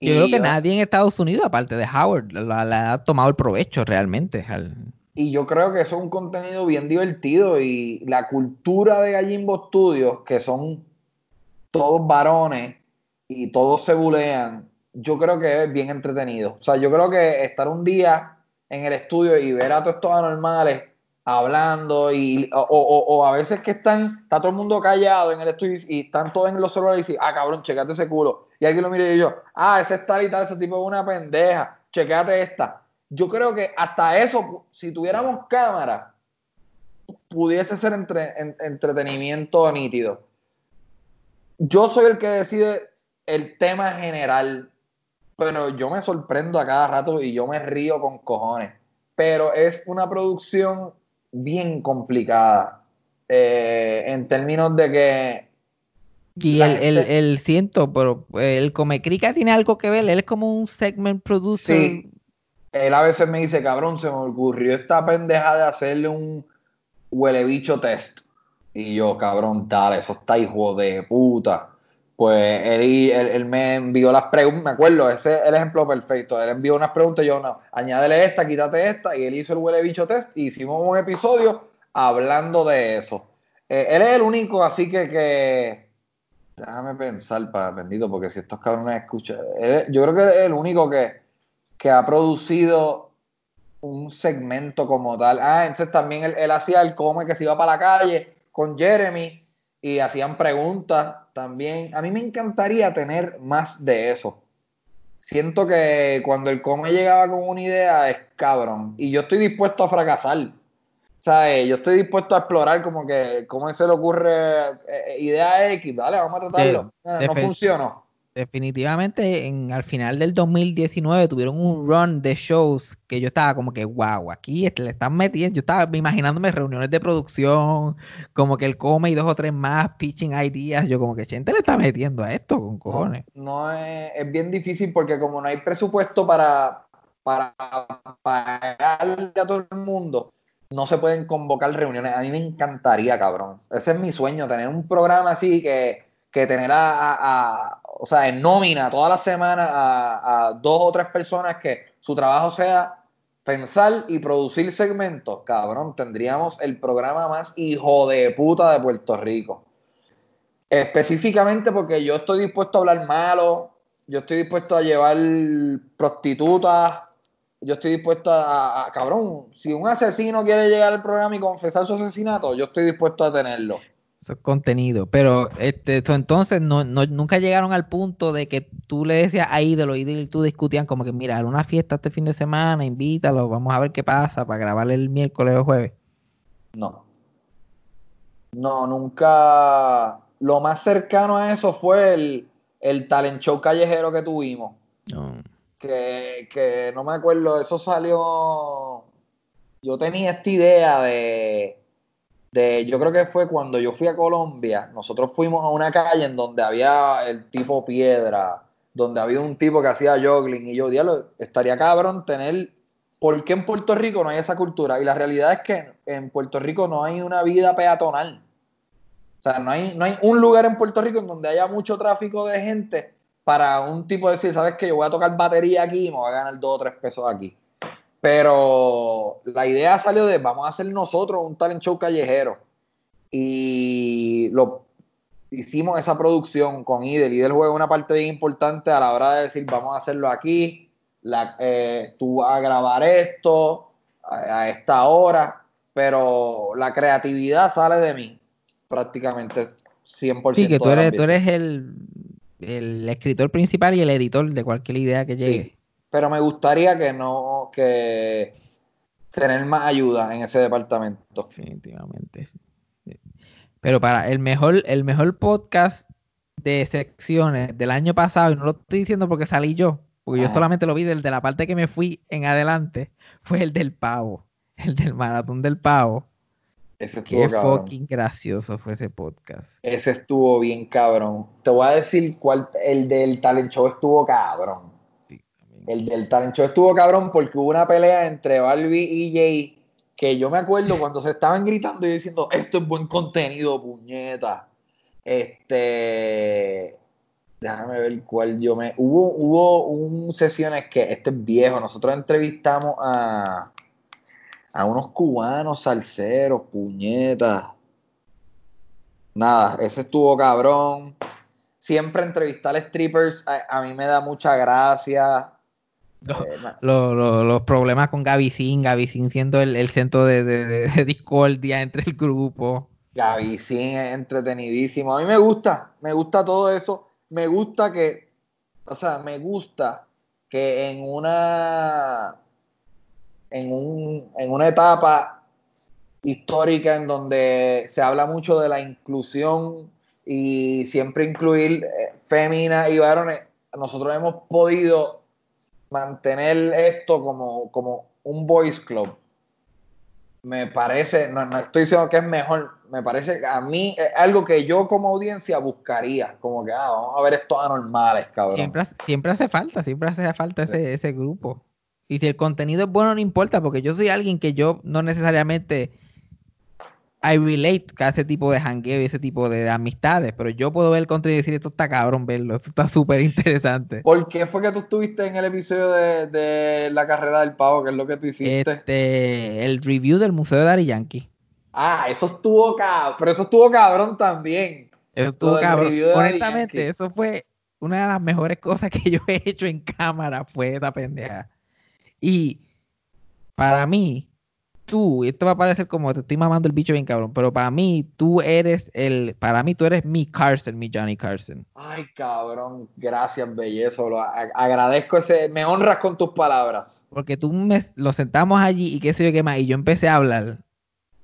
Yo creo que nadie en Estados Unidos, aparte de Howard, le ha tomado el provecho realmente. Y yo creo que eso es un contenido bien divertido y la cultura de Gallimbo Studios, que son todos varones y todos se bulean, yo creo que es bien entretenido. O sea, yo creo que estar un día en el estudio y ver a todos estos anormales hablando y o, a veces que están, está todo el mundo callado en el estudio y están todos en los celulares y dicen, ah cabrón, checate ese culo. Y alguien lo mira y yo, ah, ese está y tal, ese tipo es una pendeja, checate esta. Yo creo que hasta eso, si tuviéramos cámara, pudiese ser entre, entretenimiento nítido. Yo soy el que decide el tema general, pero yo me sorprendo a cada rato y yo me río con cojones. Pero es una producción bien complicada eh, en términos de que y el, el, siento, pero el Comecrica tiene algo que ver, él es como un segment producer. Sí. Él a veces me dice, cabrón, se me ocurrió esta pendeja de hacerle un huele bicho test. Y yo, cabrón, tal, eso está hijo de puta. Pues él, él, me envió las preguntas, me acuerdo, ese es el ejemplo perfecto. Él envió unas preguntas, yo no, añádele esta, quítate esta, y él hizo el huele bicho test, y hicimos un episodio hablando de eso. Eh, él es el único, así que, que déjame pensar, para bendito, porque si estos cabrones escuchan, yo creo que es el único que, que ha producido un segmento como tal. Ah, entonces también él, él hacía el come que se iba para la calle con Jeremy y hacían preguntas también. A mí me encantaría tener más de eso. Siento que cuando el come llegaba con una idea es cabrón. Y yo estoy dispuesto a fracasar. ¿sabes? Yo estoy dispuesto a explorar como que, cómo se le ocurre eh, eh, idea X, dale, vamos a tratarlo. No funcionó. Definitivamente en, al final del 2019 tuvieron un run de shows que yo estaba como que, wow, aquí le están metiendo, yo estaba imaginándome reuniones de producción, como que él come y dos o tres más pitching ideas, yo como que gente le está metiendo a esto con cojones. No, no es, es bien difícil porque como no hay presupuesto para, para pagarle a todo el mundo, no se pueden convocar reuniones. A mí me encantaría, cabrón. Ese es mi sueño, tener un programa así que, que tener a, a- a- o sea, en nómina toda la semana a, dos o tres personas que su trabajo sea pensar y producir segmentos, cabrón, tendríamos el programa más hijo de puta de Puerto Rico. Específicamente porque yo estoy dispuesto a hablar malo, yo estoy dispuesto a llevar prostitutas, yo estoy dispuesto a- cabrón, si un asesino quiere llegar al programa y confesar su asesinato, yo estoy dispuesto a tenerlo. Eso es contenido, pero este, so, entonces no, no- nunca llegaron al punto de que tú le decías a ídolo y tú discutían como que, mira, una fiesta este fin de semana, invítalo, vamos a ver qué pasa para grabar el miércoles o jueves. No. No, nunca. Lo más cercano a eso fue el, el talent show callejero que tuvimos. No. que, que no me acuerdo, eso salió, yo tenía esta idea de, de, yo creo que fue cuando yo fui a Colombia, nosotros fuimos a una calle en donde había el tipo piedra, donde había un tipo que hacía joggling y yo, diablo, estaría cabrón tener, ¿por qué en Puerto Rico no hay esa cultura? Y la realidad es que en Puerto Rico no hay una vida peatonal. O sea, no hay, no hay un lugar en Puerto Rico en donde haya mucho tráfico de gente para un tipo decir, ¿sabes qué? Yo voy a tocar batería aquí y me voy a ganar dos o tres pesos aquí. Pero la idea salió de, vamos a hacer nosotros un talent show callejero. Y lo hicimos esa producción con Idel. Idel juega una parte bien importante a la hora de decir, vamos a hacerlo aquí, la, eh, tú vas a grabar esto a, a esta hora, pero la creatividad sale de mí prácticamente 100%. Sí, que tú eres, tú eres el, el escritor principal y el editor de cualquier idea que llegue. Sí, pero me gustaría que no, que tener más ayuda en ese departamento. Definitivamente. sí. Pero para el mejor, el mejor podcast de secciones del año pasado, y no lo estoy diciendo porque salí yo, porque yo solamente lo vi desde la parte que me fui en adelante, fue el del pavo, el del maratón del pavo. Ese estuvo Qué cabrón. fucking gracioso fue ese podcast. Ese estuvo bien cabrón. Te voy a decir cuál, el del talent show estuvo cabrón. El del talent show estuvo cabrón porque hubo una pelea entre Barbie y Jay que yo me acuerdo cuando se estaban gritando y diciendo esto es buen contenido, puñeta. Este, déjame ver cuál yo me. Hubo, hubo un sesiones que este es viejo. Nosotros entrevistamos a, a unos cubanos salseros, puñetas. Nada, ese estuvo cabrón. Siempre entrevistar a strippers a, a mí me da mucha gracia. No. Eh, na- Lo- lo- los problemas con Gaby Sin siendo el, el centro de, de- de- de discordia entre el grupo. Gaby sí es entretenidísimo. A mí me gusta, me gusta todo eso. Me gusta que, o sea, me gusta que en una, en un, en una etapa histórica en donde se habla mucho de la inclusión y siempre incluir eh, féminas y varones, nosotros hemos podido mantener esto como, como un boys club me parece, no, no estoy diciendo que es mejor, me parece que a mí es algo que yo como audiencia buscaría, como que, ah, vamos a ver estos anormales, cabrón. Siempre, hace- siempre hace falta, siempre hace falta ese, ese grupo. Y si el contenido es bueno, no importa, porque yo soy alguien que yo no necesariamente I relate a ese tipo de jangueo y ese tipo de, amistades, pero yo puedo ver el contenido y decir, esto está cabrón verlo, esto está súper interesante. ¿Por qué fue que tú estuviste en el episodio de, de la carrera del pavo, que es lo que tú hiciste? Este, el review del Museo de Dari Yankee. Ah, eso estuvo cabrón, pero eso estuvo cabrón también. Eso estuvo cabrón. Honestamente, eso fue una de las mejores cosas que yo he hecho en cámara, fue esa pendeja. Y para mí, tú, esto va a parecer como te estoy mamando el bicho bien cabrón, pero para mí, tú eres el, para mí tú eres mi Carson, mi Johnny Carson. Ay, cabrón, gracias, bellezo, lo, a- agradezco ese, me honras con tus palabras. Porque tú me, lo sentamos allí y qué sé yo qué más, y yo empecé a hablar.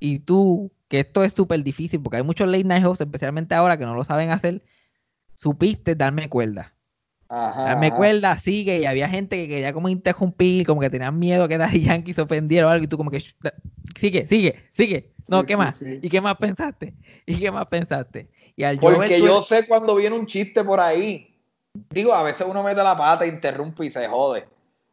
y tú, que esto es súper difícil porque hay muchos late night hosts, especialmente ahora que no lo saben hacer, supiste darme cuerda. Ajá, cuerda, sigue, y había gente que quería como interrumpir, como que tenían miedo que Daddy Yankee se ofendiera o algo, y tú como que, "Shh, da- sigue, sigue, sigue. No, Sí, ¿qué más? sí. ¿Y qué más pensaste? ¿Y qué más pensaste? Y al yo Porque tu- yo sé cuando viene un chiste por ahí. Digo, a veces uno mete la pata, interrumpe y se jode.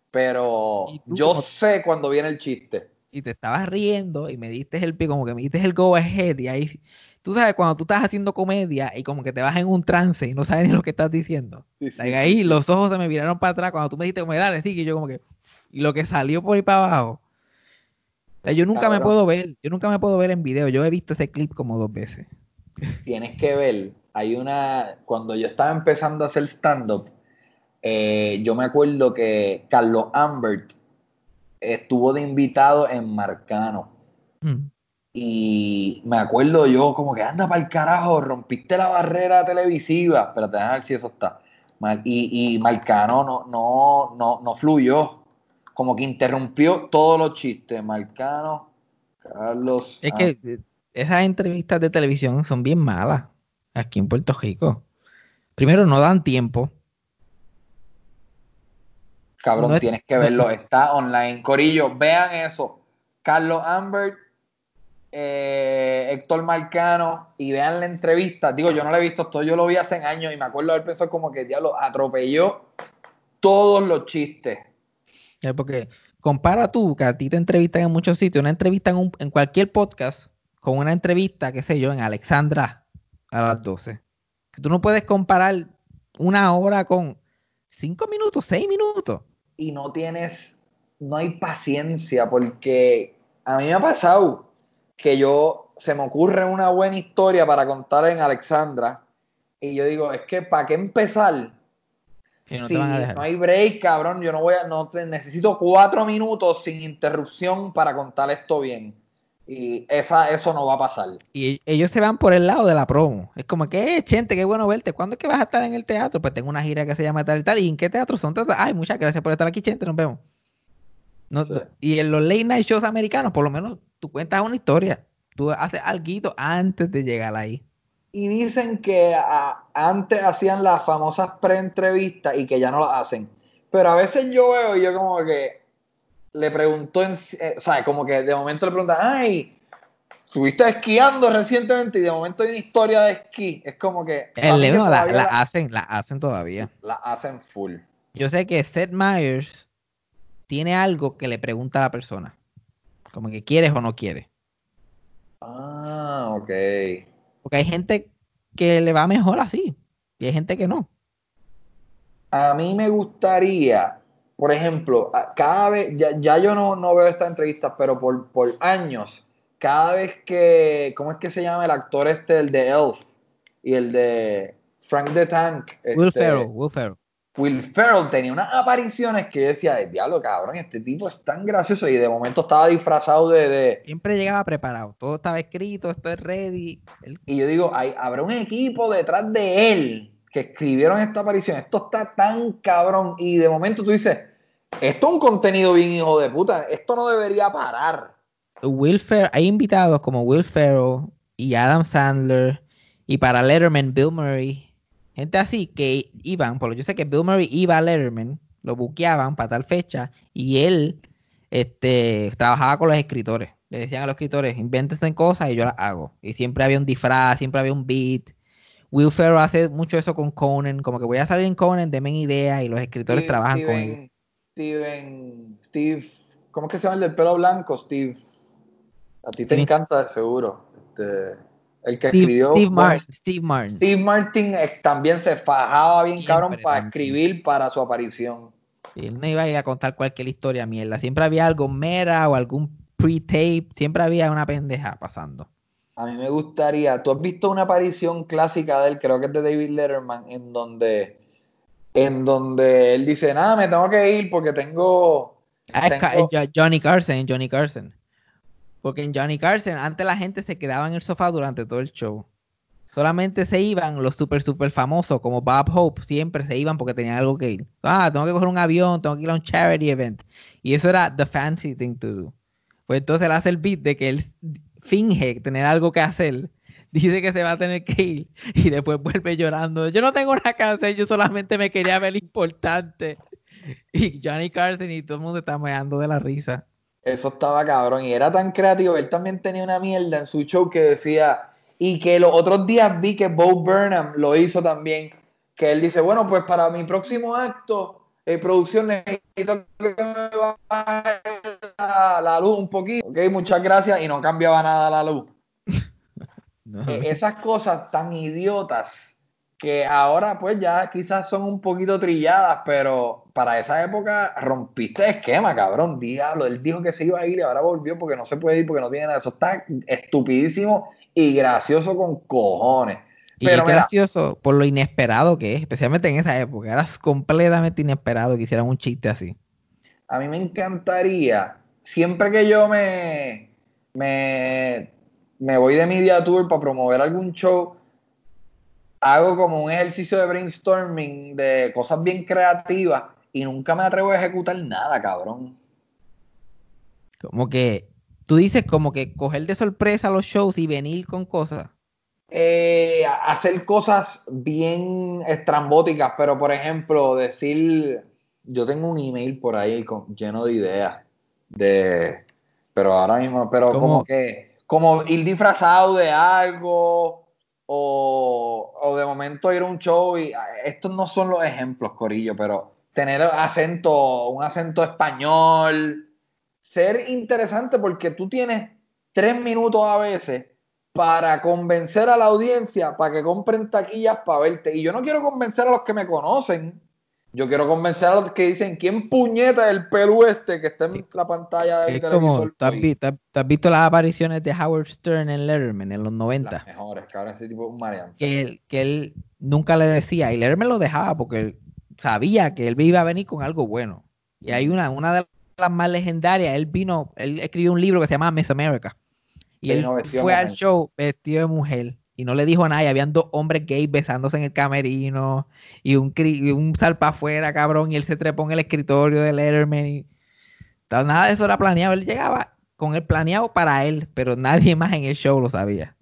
Pero yo sé cuando viene el chiste. y te estabas riendo y me diste el pie, como que me diste el go ahead y ahí, tú sabes, cuando tú estás haciendo comedia y como que te vas en un trance y no sabes ni lo que estás diciendo. Sí, sí, ahí los ojos se me viraron para atrás cuando tú me dijiste como dale, sigue, y yo como que, y lo que salió por ahí para abajo. O sea, yo nunca me puedo ver, yo nunca me puedo ver en video, yo he visto ese clip como dos veces. Tienes que ver, hay una, cuando yo estaba empezando a hacer stand-up, eh, yo me acuerdo que Carlos Ambert estuvo de invitado en Marcano. Mm. Y me acuerdo yo como que anda para el carajo, rompiste la barrera televisiva. Espérate, déjame ver si eso está. Y, y Marcano no, no, no, no fluyó. Como que interrumpió todos los chistes. Marcano, Carlos. Es ah, que esas entrevistas de televisión son bien malas aquí en Puerto Rico. Primero, no dan tiempo. Cabrón, No es- tienes que verlo, está online. Corillo, vean eso. Carlos Ambert, eh, Héctor Marcano, y vean la entrevista. Digo, yo no la he visto, esto yo lo vi hace años y me acuerdo haber pensado como que diablo atropelló todos los chistes. Eh, Porque compara tú, que a ti te entrevistan en muchos sitios, una entrevista en, un- en cualquier podcast con una entrevista, qué sé yo, en Alexandra a las 12. Que tú no puedes comparar una hora con cinco minutos, seis minutos. Y no tienes, no hay paciencia porque a mí me ha pasado que yo, se me ocurre una buena historia para contar en Alexandra y yo digo, es que ¿para qué empezar? No si no hay break, cabrón, yo no voy a, no te, necesito cuatro minutos sin interrupción para contar esto bien. Y esa, eso no va a pasar. Y e- ellos se van por el lado de la promo. Es como que, eh, Chente, qué bueno verte. ¿Cuándo es que vas a estar en el teatro? Pues tengo una gira que se llama tal y tal. ¿Y en qué teatro son? Ay, muchas gracias por estar aquí, Chente. Nos vemos. No- Sí. Y en los late night shows americanos, por lo menos, tú cuentas una historia. Tú haces algo antes de llegar ahí. Y dicen que a- antes hacían las famosas pre-entrevistas y que ya no las hacen. Pero a veces yo veo y yo como que le pregunto, en, eh, ¿sabes? Como que de momento le preguntan, ay, estuviste esquiando recientemente y de momento hay una historia de esquí. Es como que... El que Leo la, la la- hacen, la hacen todavía. la hacen full. Yo sé que Seth Meyers tiene algo que le pregunta a la persona. Como que quieres o no quieres. Ah, ok. Porque hay gente que le va mejor así. Y hay gente que no. A mí me gustaría, por ejemplo, cada vez, ya, ya yo no, no veo estas entrevistas, pero por, por años, cada vez que, ¿cómo es que se llama el actor este, el de Elf y el de Frank the Tank? Will este, Ferrell, Will Ferrell. Will Ferrell tenía unas apariciones que yo decía, "Ay, diablo, cabrón, este tipo es tan gracioso y de momento estaba disfrazado de... de- Siempre llegaba preparado. Todo estaba escrito, esto es ready. Y yo digo, hay, habrá un equipo detrás de él que escribieron esta aparición. Esto está tan cabrón. Y de momento tú dices, esto es un contenido bien hijo de puta. Esto no debería parar. Will Ferrell, hay invitados como Will Ferrell y Adam Sandler y para Letterman Bill Murray. Gente así que iban, por lo yo sé que Bill Murray iba a Letterman, lo buqueaban para tal fecha y él este, trabajaba con los escritores. Le decían a los escritores, invéntense cosas y yo las hago. Y siempre había un disfraz, siempre había un beat. Will Ferrell hace mucho eso con Conan, como que voy a salir en Conan, denme idea y los escritores Steve- trabajan con él. Steven, Steve, ¿cómo es que se llama el del pelo blanco? Steve. A ti te encanta, seguro. Este, el que Steve, escribió. Steve bueno, Martin, Steve Martin. Steve Martin eh, también se fajaba bien Siempre cabrón para escribir para su aparición. Él no iba a ir a contar cualquier historia mierda. Siempre había algo mera o algún pre-tape. Siempre había una pendeja pasando. A mí me gustaría, tú has visto una aparición clásica de él, creo que es de David Letterman, en donde, en donde él dice, nada, me tengo que ir porque tengo, Ah, tengo- en Jo- Johnny Carson, Johnny Carson. Porque en Johnny Carson, antes la gente se quedaba en el sofá durante todo el show. Solamente se iban los super, super famosos, como Bob Hope, siempre se iban porque tenían algo que ir. Ah, tengo que coger un avión, tengo que ir a un charity event. Y eso era the fancy thing to do. Pues entonces él hace el beat de que él finge tener algo que hacer, dice que se va a tener que ir y después vuelve llorando. Yo no tengo nada que hacer, yo solamente me quería ver importante. Y Johnny Carson y todo el mundo está meando de la risa. Eso estaba cabrón y era tan creativo. Él también tenía una mierda en su show que decía, y que los otros días vi que Bo Burnham lo hizo también, que él dice, bueno, pues para mi próximo acto, eh, producción, necesito que me baje la, la luz un poquito. Ok, muchas gracias y no cambiaba nada la luz. No. Eh, esas cosas tan idiotas que ahora pues ya quizás son un poquito trilladas, pero para esa época rompiste esquema, cabrón, diablo. Él dijo que se iba a ir y ahora volvió porque no se puede ir, porque no tiene nada. Eso está estupidísimo y gracioso con cojones. Y Pero es mira, gracioso por lo inesperado que es, especialmente en esa época. Era completamente inesperado que hicieran un chiste así. a mí me encantaría, siempre que yo me, me, me voy de media tour para promover algún show, hago como un ejercicio de brainstorming de cosas bien creativas y nunca me atrevo a ejecutar nada, cabrón. Como que tú dices como que coger de sorpresa los shows y venir con cosas. Eh, hacer cosas bien estrambóticas, pero por ejemplo, decir, yo tengo un email por ahí con- lleno de ideas, de, pero ahora mismo, pero ¿Cómo? como que, como ir disfrazado de algo, o, o de momento ir a un show y ah, estos no son los ejemplos, Corillo, pero tener acento, un acento español, ser interesante porque tú tienes tres minutos a veces para convencer a la audiencia para que compren taquillas para verte. Y yo no quiero convencer a los que me conocen. Yo quiero convencer a los que dicen, ¿quién puñeta el pelu este que está en la pantalla del Es como, televisor? ¿tú has, hoy?" vi- tú has- visto las apariciones de Howard Stern en Letterman en los Las 90? mejores, cabrón, ese tipo es un maleante. Que él, que él nunca le decía, y Letterman lo dejaba porque él sabía que él iba a venir con algo bueno. Y hay una, una de las más legendarias, él vino, él escribió un libro que se llama Miss America. Y él de fue al show vestido de mujer y no le dijo nada. Y habían dos hombres gays besándose en el camerino y un, y un salpa afuera, cabrón. Y él se trepó en el escritorio de Letterman. Y, nada de eso era planeado. Él llegaba con el planeado para él, pero nadie más en el show lo sabía.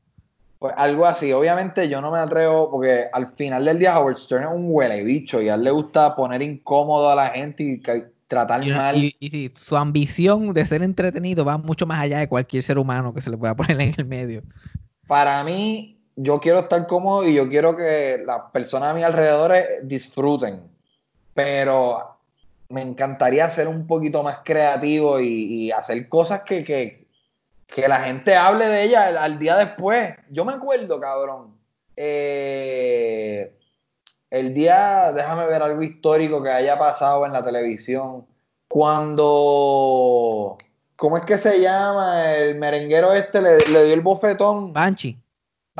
Pues algo así, obviamente yo no me atrevo porque al final del día Howard Stern es un huele bicho y a él le gusta poner incómodo a la gente y tratar Y, mal. y- su ambición de ser entretenido va mucho más allá de cualquier ser humano que se le pueda poner en el medio. Para mí, yo quiero estar cómodo y yo quiero que las personas a mi alrededor disfruten, pero me encantaría ser un poquito más creativo y, hacer cosas que, que, la gente hable de ella al, al día después. Yo me acuerdo, cabrón, eh, el día, déjame ver algo histórico que haya pasado en la televisión, cuando, ¿cómo es que se llama? El merenguero este le, le dio el bofetón. Banshee.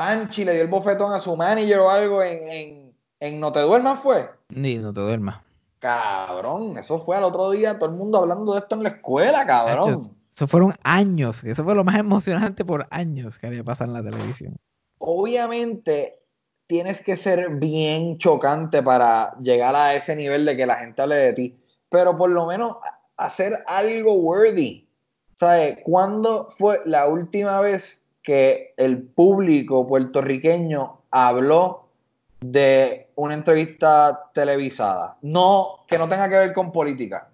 Panchi le dio el bofetón a su manager o algo en, en, en No Te Duermas, ¿fue? Ni no te duermas. Cabrón, eso fue al otro día, todo el mundo hablando de esto en la escuela, cabrón. Eso fueron años. Eso fue lo más emocionante por años que había pasado en la televisión. Obviamente tienes que ser bien chocante para llegar a ese nivel de que la gente hable de ti, pero por lo menos hacer algo worthy. ¿Sabes? ¿Cuándo fue la última vez que el público puertorriqueño habló de una entrevista televisada? No, que no tenga que ver con política.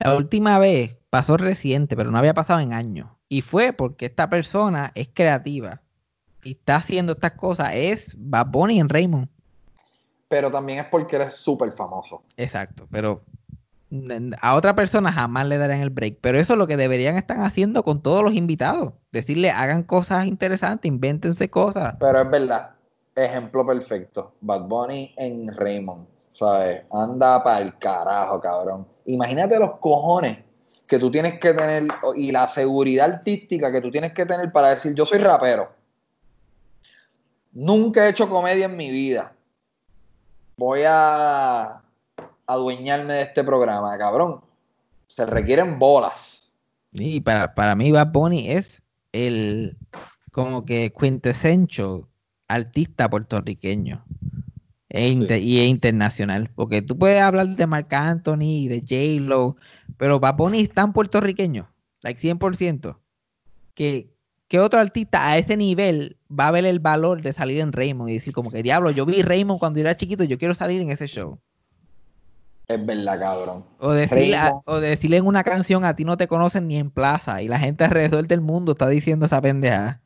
La última vez pasó reciente, pero no había pasado en años. Y fue porque esta persona es creativa y está haciendo estas cosas. Es Bad Bunny en Raymond. Pero también es porque eres súper famoso. Exacto, pero a otra persona jamás le darían el break. Pero eso es lo que deberían estar haciendo con todos los invitados. Decirle, hagan cosas interesantes, invéntense cosas. Pero es verdad, ejemplo perfecto. Bad Bunny en Raymond, ¿sabes? Anda para el carajo, cabrón. Imagínate los cojones que tú tienes que tener y la seguridad artística que tú tienes que tener para decir, yo soy rapero. Nunca he hecho comedia en mi vida. Voy a adueñarme de este programa, cabrón. Se requieren bolas. Y para, para mí Bad Bunny es el como que quintessential artista puertorriqueño e y es internacional. Porque tú puedes hablar de Marc Anthony y de J-Lo, pero Bad Bunny es tan puertorriqueño, like 100%, que ¿qué otro artista a ese nivel va a ver el valor de salir en Raymond y decir como que diablo, yo vi Raymond cuando era chiquito, yo quiero salir en ese show? Es verdad, cabrón. O decirle, a- o decirle en una canción a ti no te conocen ni en plaza y la gente alrededor del mundo está diciendo esa pendeja.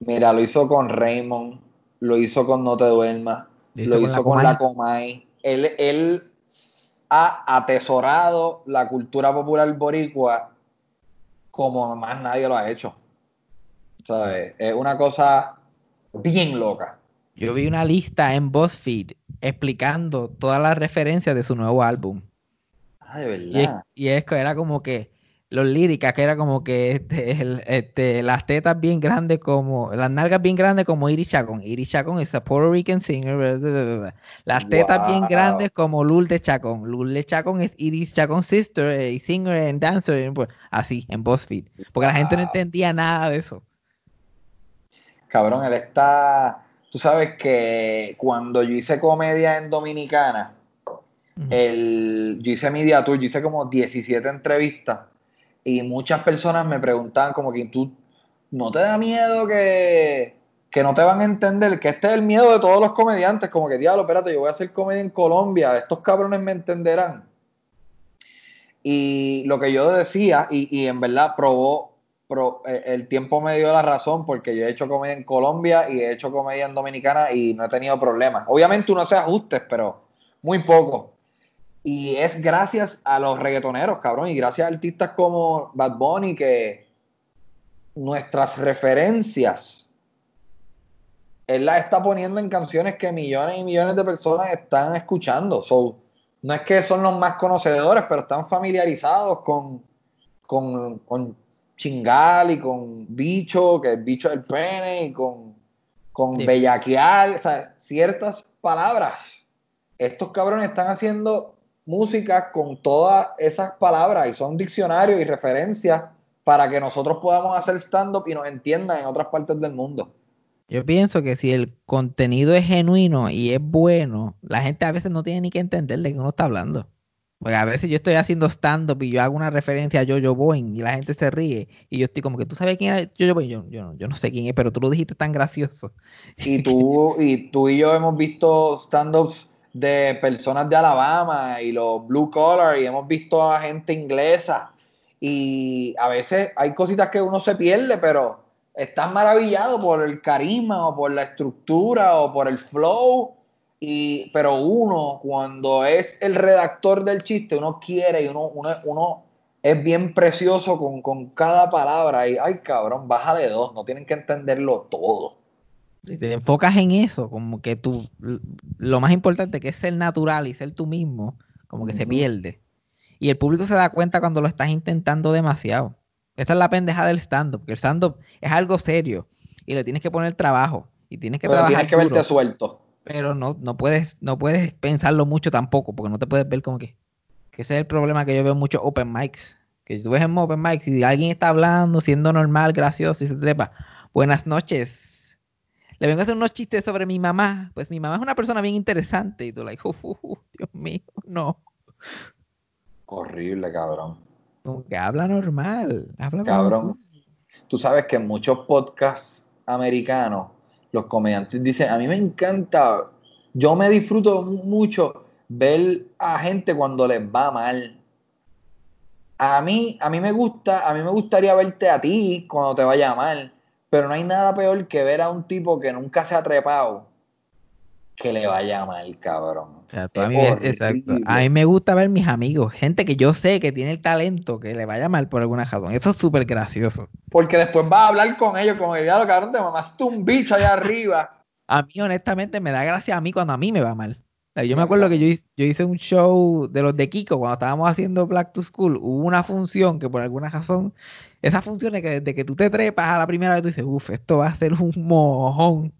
Mira, lo hizo con Raymond, lo hizo con No Te Duermas, Lo hizo con la Comay. Él, él ha atesorado la cultura popular boricua como más nadie lo ha hecho. ¿Sabes? Es una cosa bien loca. Yo vi una lista en BuzzFeed explicando todas las referencias de su nuevo álbum. Ah, de Y, es, verdad. y es que era como que los líricas, que era como que este, el- este, las tetas bien grandes como, las nalgas bien grandes como Iris Chacón. Iris Chacón es a Puerto Rican singer. Las tetas bien grandes como Lourdes Chacón. Lourdes Chacón es Iris Chacón sister, eh, y singer and dancer. pues, así, en BuzzFeed. Porque la gente no entendía nada de eso. Cabrón, él está. Tú sabes que cuando yo hice comedia en Dominicana, el, yo hice media tour, yo hice como 17 entrevistas y muchas personas me preguntaban como que tú no te da miedo que, que no te van a entender, que este es el miedo de todos los comediantes, como que diablo, espérate, yo voy a hacer comedia en Colombia, estos cabrones me entenderán. Y lo que yo decía, y, y en verdad probó, pro- eh, el tiempo me dio la razón porque yo he hecho comedia en Colombia y he hecho comedia en Dominicana y no he tenido problemas. Obviamente uno hace ajustes, pero muy poco. Y es gracias a los reggaetoneros, cabrón, y gracias a artistas como Bad Bunny que nuestras referencias él las está poniendo en canciones que millones y millones de personas están escuchando. So, no es que son los más conocedores, pero están familiarizados con, con, con chingal y con bicho, que el bicho del pene, y con, con Sí. bellaquear, o sea, ciertas palabras. Estos cabrones están haciendo música con todas esas palabras y son diccionarios y referencias para que nosotros podamos hacer stand-up y nos entiendan en otras partes del mundo. Yo pienso que si el contenido es genuino y es bueno, la gente a veces no tiene ni que entender de qué uno está hablando. Porque a veces yo estoy haciendo stand-up y yo hago una referencia a Jojo Boing y la gente se ríe. Y yo estoy como que tú sabes quién es Jojo Boing. Yo, yo, no- yo no sé quién es, pero tú lo dijiste tan gracioso. Y tú, y tú y yo hemos visto stand-ups de personas de Alabama y los blue collar y hemos visto a gente inglesa. Y a veces hay cositas que uno se pierde, pero estás maravillado por el carisma o por la estructura o por el flow. Y, pero uno, cuando es el redactor del chiste, uno quiere y uno, uno, uno es bien precioso con, con cada palabra. Y ay, cabrón, baja de dos, no tienen que entenderlo todo. Si te enfocas en eso, como que tú, lo más importante que es ser natural y ser tú mismo, como que se pierde. Y el público se da cuenta cuando lo estás intentando demasiado. Esa es la pendeja del stand-up, que el stand-up es algo serio y le tienes que poner trabajo y tienes que Pero trabajar tienes que duro, verte suelto. Pero no, no puedes, no puedes pensarlo mucho tampoco, porque no te puedes ver como que, que ese es el problema que yo veo en muchos open mics, que tú ves en open mics y alguien está hablando, siendo normal, gracioso y se trepa, buenas noches, le vengo a hacer unos chistes sobre mi mamá, pues mi mamá es una persona bien interesante y tú like, "Uf, uf, uf, Dios mío, no, Horrible, cabrón. como que habla normal, habla Cabrón. tú. Tú sabes que en muchos podcasts americanos, los comediantes dicen, a mí me encanta, yo me disfruto mu- mucho ver a gente cuando les va mal. A mí, a mí me gusta, a mí me gustaría verte a ti cuando te vaya mal, pero no hay nada peor que ver a un tipo que nunca se ha trepado que le vaya mal, cabrón. Exacto, a Es mí, me- exacto. A mí me gusta ver mis amigos, gente que yo sé que tiene el talento, que le vaya mal por alguna razón. Eso es súper gracioso. Porque después vas a hablar con ellos, como el diablo, cabrón, te mamaste un bicho allá arriba. A mí, honestamente, me da gracia a mí cuando a mí me va mal. O sea, yo me acuerdo que yo hice, yo hice un show de los de Kiko cuando estábamos haciendo Black to School. Hubo una función que por alguna razón, esas funciones que desde que tú te trepas a la primera vez tú dices, uff, esto va a ser un mojón.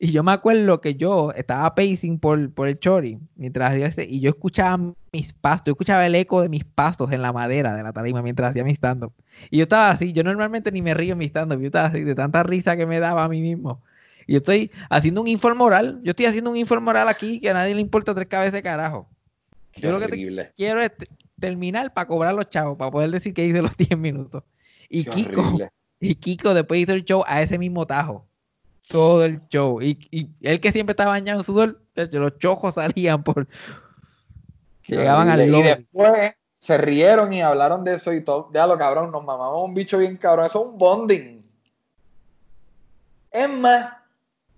Y yo me acuerdo que yo estaba pacing por, por el chori mientras hacía este, y yo escuchaba mis pasos, yo escuchaba el eco de mis pasos en la madera de la tarima mientras hacía mi stand-up. Y yo estaba así, yo normalmente ni me río en mi stand-up, yo estaba así de tanta risa que me daba a mí mismo. Y yo estoy haciendo un informe oral, yo estoy haciendo un informe oral aquí que a nadie le importa tres cabezas de carajo. Yo lo que te quiero es te- terminar para cobrar los chavos, para poder decir que hice los 10 minutos. Y Qué Kiko, horrible. Y Kiko después hizo el show a ese mismo tajo. Todo el show. Y, y él que siempre estaba bañado en sudor, los chojos salían por. Llegaban al Y lobby. después se rieron y hablaron de eso y todo. Ya lo cabrón, nos mamamos un bicho bien cabrón. Eso es un bonding. Es más,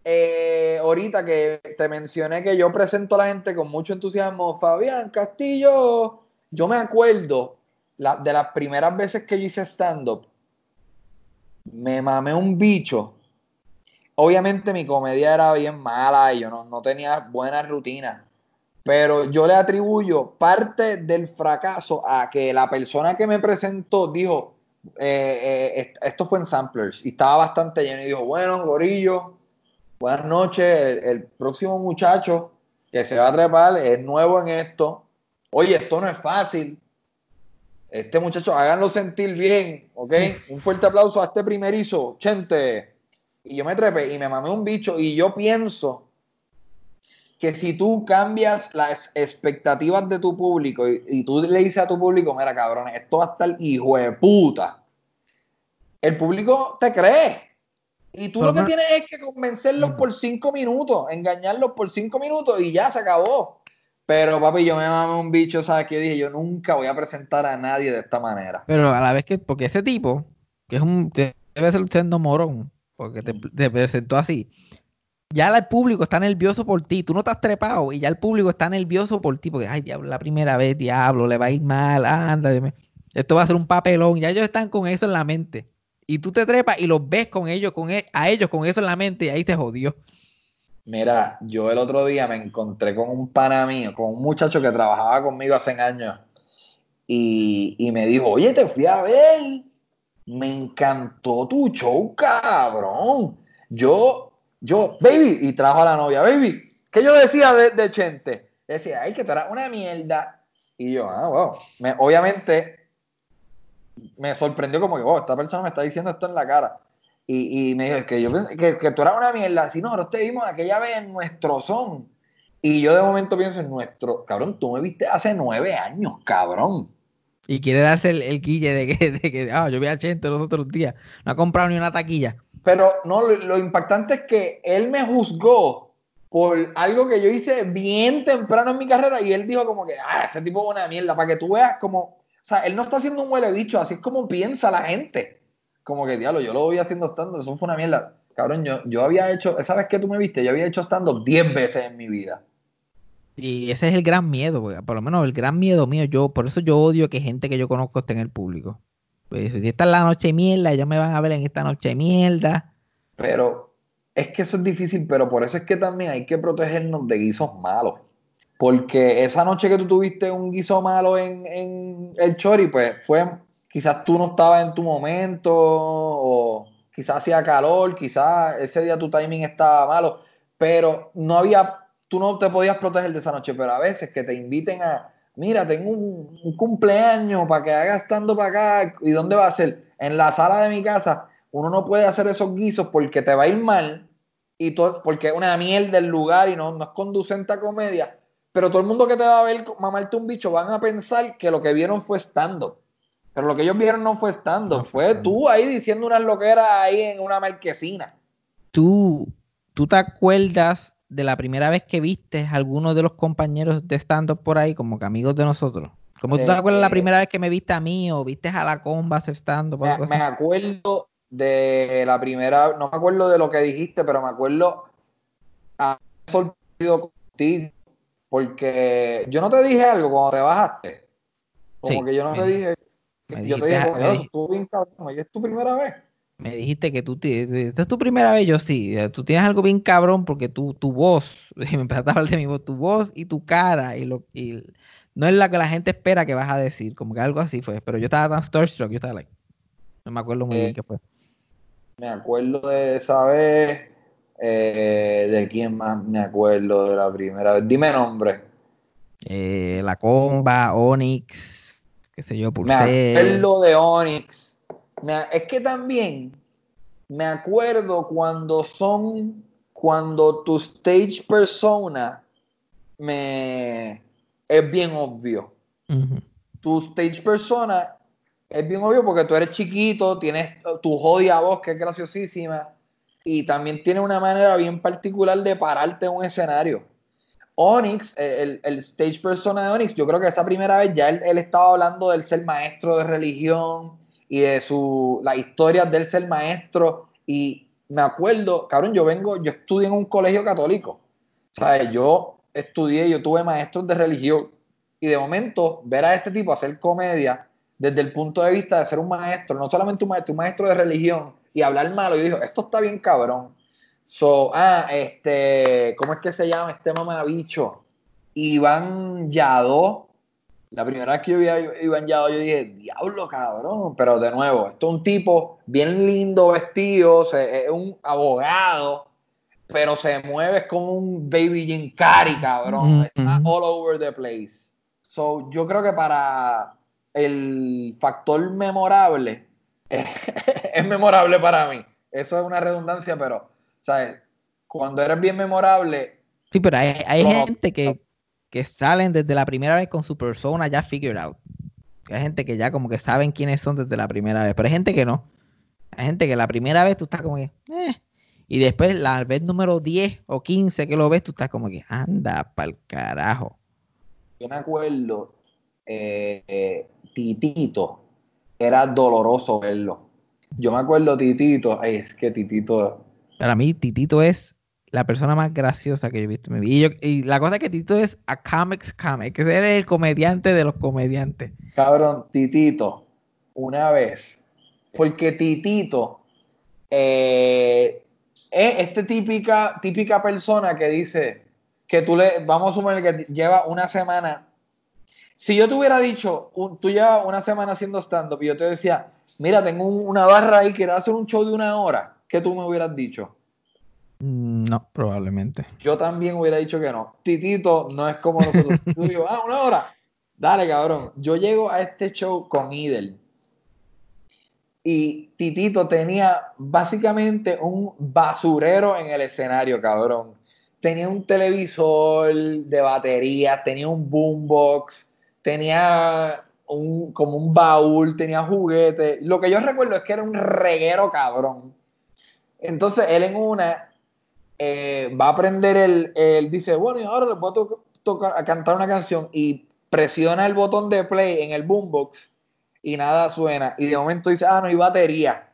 eh, ahorita que te mencioné que yo presento a la gente con mucho entusiasmo, Fabián Castillo, yo me acuerdo la- de las primeras veces que yo hice stand-up, me mamé un bicho. Obviamente mi comedia era bien mala y yo no, no tenía buena rutina, pero yo le atribuyo parte del fracaso a que la persona que me presentó dijo, eh, eh, est- esto fue en Samplers y estaba bastante lleno y dijo, bueno, gorillo, buenas noches, el, el próximo muchacho que se va a trepar es nuevo en esto. Oye, esto no es fácil. Este muchacho, háganlo sentir bien, ¿ok? Un fuerte aplauso a este primerizo, Chente. Y yo me trepé y me mamé un bicho y yo pienso que si tú cambias las expectativas de tu público y, y tú le dices a tu público, mira cabrones, esto va a estar hijo de puta, el público te cree. Y tú Pero lo que tienes es que convencerlos por cinco minutos, engañarlos por cinco minutos y ya se acabó. Pero papi, yo me mamé un bicho, ¿sabes qué? Yo dije, yo nunca voy a presentar a nadie de esta manera. Pero a la vez que, porque ese tipo, que es un, que debe ser un sendo morón, porque te, te presentó así, ya el público está nervioso por ti, tú no estás trepado y ya el público está nervioso por ti, porque, ay, diablo, la primera vez, diablo, le va a ir mal, anda, dime. esto va a ser un papelón, ya ellos están con eso en la mente. Y tú te trepas y los ves con ellos, con e- a ellos con eso en la mente y ahí te jodió. Mira, yo el otro día me encontré con un pana mío, con un muchacho que trabajaba conmigo hace años y, y me dijo, oye, te fui a ver, me encantó tu show, cabrón. Yo, yo, baby, y trajo a la novia, baby, ¿qué yo decía de, Chente? Decía, ay, que tú eras una mierda. Y yo, ah, wow. Me- obviamente me sorprendió como que, oh, esta persona me está diciendo esto en la cara. Y, y me dijo, que yo que, que tú eras una mierda. Si nosotros te vimos aquella vez en nuestro son. Y yo de momento pienso en nuestro, cabrón, tú me viste hace nueve años, cabrón. Y quiere darse el, el guille de que, de que, ah, yo vi a Chente los otros días, no ha comprado ni una taquilla. Pero no, lo, impactante es que él me juzgó por algo que yo hice bien temprano en mi carrera y él dijo como que, ah, ese tipo es una mierda, para que tú veas como, o sea, él no está haciendo un huele bicho, así es como piensa la gente. Como que, diablo, yo lo voy haciendo stand eso fue una mierda. Cabrón, yo, yo había hecho, esa vez que tú me viste, yo había hecho stand-up 10 veces en mi vida. Y ese es el gran miedo, por lo menos el gran miedo mío, yo, por eso yo odio que gente que yo conozco esté en el público. Pues, si esta es la noche mierda, ellos me van a ver en esta noche mierda. Pero es que eso es difícil, pero por eso es que también hay que protegernos de guisos malos. Porque esa noche que tú tuviste un guiso malo en, en el Chori, pues fue, quizás tú no estabas en tu momento, o quizás hacía calor, quizás ese día tu timing estaba malo, pero no había, tú no te podías proteger de esa noche, pero a veces que te inviten a, mira, tengo un, un cumpleaños para que hagas estando para acá, ¿y dónde va a ser? En la sala de mi casa, uno no puede hacer esos guisos porque te va a ir mal, y todo, porque es una mierda el lugar y no, no es conducente a comedia, pero todo el mundo que te va a ver mamarte un bicho van a pensar que lo que vieron fue stand-up. Pero lo que ellos vieron no fue stand-up, No fue tú ahí diciendo unas loqueras ahí en una marquesina. ¿Tú, ¿Tú te acuerdas de la primera vez que viste a alguno de los compañeros de stand-up por ahí, como que amigos de nosotros? ¿Cómo tú te Eh, acuerdas la eh, primera vez que me viste a mí o viste a la comba hacer stand-up? Me, acuerdo de la primera, no me acuerdo de lo que dijiste, pero me acuerdo haber sorprendido contigo, porque yo no te dije algo cuando te bajaste. Como Sí, que yo no me te di- dije, yo te dije, como, me "Ya, eso dij- estuvo bien cabrón, oye, es tu primera vez. Me dijiste que tú, ti- esta es tu primera vez, yo sí, eh, tú tienes algo bien cabrón porque tú, tu voz, me empezaste a hablar de mi voz, tu voz y tu cara, y, lo, y no es la que la gente espera que vas a decir, como que algo así fue, pero yo estaba tan starstruck, yo estaba like, no me acuerdo muy Eh, bien qué fue. Me acuerdo de esa vez, eh, de quién más me acuerdo de la primera vez. Dime nombre. Eh, la comba, Onyx, qué sé yo, Me Pulsel. acuerdo de Onyx. Me- es que también me acuerdo cuando son, cuando tu stage persona me es bien obvio. Tu stage persona es bien obvio porque tú eres chiquito, tienes tu jodida voz que es graciosísima y también tiene una manera bien particular de pararte en un escenario. Onyx, el, el, stage persona de Onyx, yo creo que esa primera vez ya él, él, estaba hablando del ser maestro de religión y de su, la historia del ser maestro. Y me acuerdo, cabrón, yo vengo, yo estudié en un colegio católico. ¿Sabes? Yo estudié, yo tuve maestros de religión. Y de momento, ver a este tipo hacer comedia desde el punto de vista de ser un maestro, no solamente un maestro, un maestro de religión, y hablar malo, y dijo, esto está bien cabrón. So, ah, este, ¿cómo es que se llama este mamabicho? Iván Yadó. La primera vez que yo vi a Iván Yadó, yo dije, diablo, cabrón. Pero de nuevo, esto es un tipo bien lindo vestido, es un abogado, pero se mueve como un baby Jim Carrey, cabrón. Está all over the place. So, yo creo que para el factor memorable, es memorable para mí. Eso es una redundancia, pero ¿sabes? Cuando eres bien memorable. Sí, pero hay, hay gente que, que, salen desde la primera vez con su persona ya figured out. Hay gente que ya como que saben quiénes son desde la primera vez, pero hay gente que no. Hay gente que la primera vez tú estás como que, eh. Y después la vez número 10 o 15 que lo ves, tú estás como que, anda pa'l carajo. Yo me acuerdo, eh, eh, Titito, era doloroso verlo. Yo me acuerdo Titito, es que Titito para mí, Titito es la persona más graciosa que yo he visto en mi vida. Y, la cosa es que Titito es a comics comic, que es el comediante de los comediantes. Cabrón, Titito, una vez, porque Titito eh, es esta típica, típica persona que dice que tú le, vamos a suponer que lleva una semana. Si yo te hubiera dicho, tú llevas una semana haciendo stand-up y yo te decía, mira, tengo una barra ahí, quiero hacer un show de una hora ¿qué tú me hubieras dicho? Mm, no, probablemente. Yo también hubiera dicho que no. Titito no es como nosotros. Digo, ah, una hora. Dale, cabrón. Yo llego a este show con Idel. Y Titito tenía básicamente un basurero en el escenario, cabrón. Tenía un televisor de batería, tenía un boombox, tenía un, como un baúl, tenía juguetes. Lo que yo recuerdo es que era un reguero, cabrón. Entonces él en una eh, va a aprender el, dice, bueno, y ahora le voy a tocar, a cantar una canción y presiona el botón de play en el boombox y nada suena. Y de momento dice, ah, no hay batería.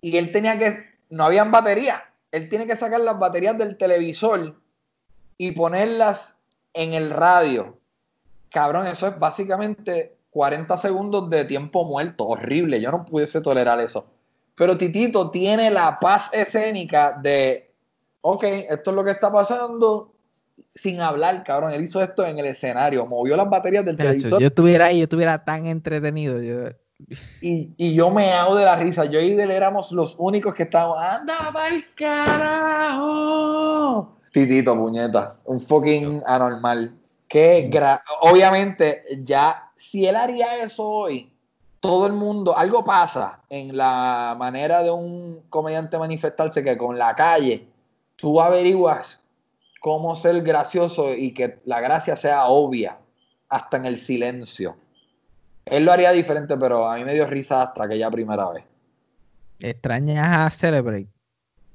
Y él tenía que, no habían batería. Él tiene que sacar las baterías del televisor y ponerlas en el radio. Cabrón, eso es básicamente 40 segundos de tiempo muerto. Horrible. Yo no pudiese tolerar eso. Pero Titito tiene la paz escénica de, ok, esto es lo que está pasando, sin hablar, cabrón. Él hizo esto en el escenario, movió las baterías del televisor. Yo estuviera ahí, yo estuviera tan entretenido. Y, yo me hago de la risa. Yo y él éramos los únicos que estábamos, anda pa'l carajo. Titito, puñetas, un fucking anormal. Que obviamente ya, si él haría eso hoy, todo el mundo, algo pasa en la manera de un comediante manifestarse que con la calle tú averiguas cómo ser gracioso y que la gracia sea obvia, hasta en el silencio. Él lo haría diferente, pero a mí me dio risa hasta aquella primera vez. ¿Extrañas a Celebrate?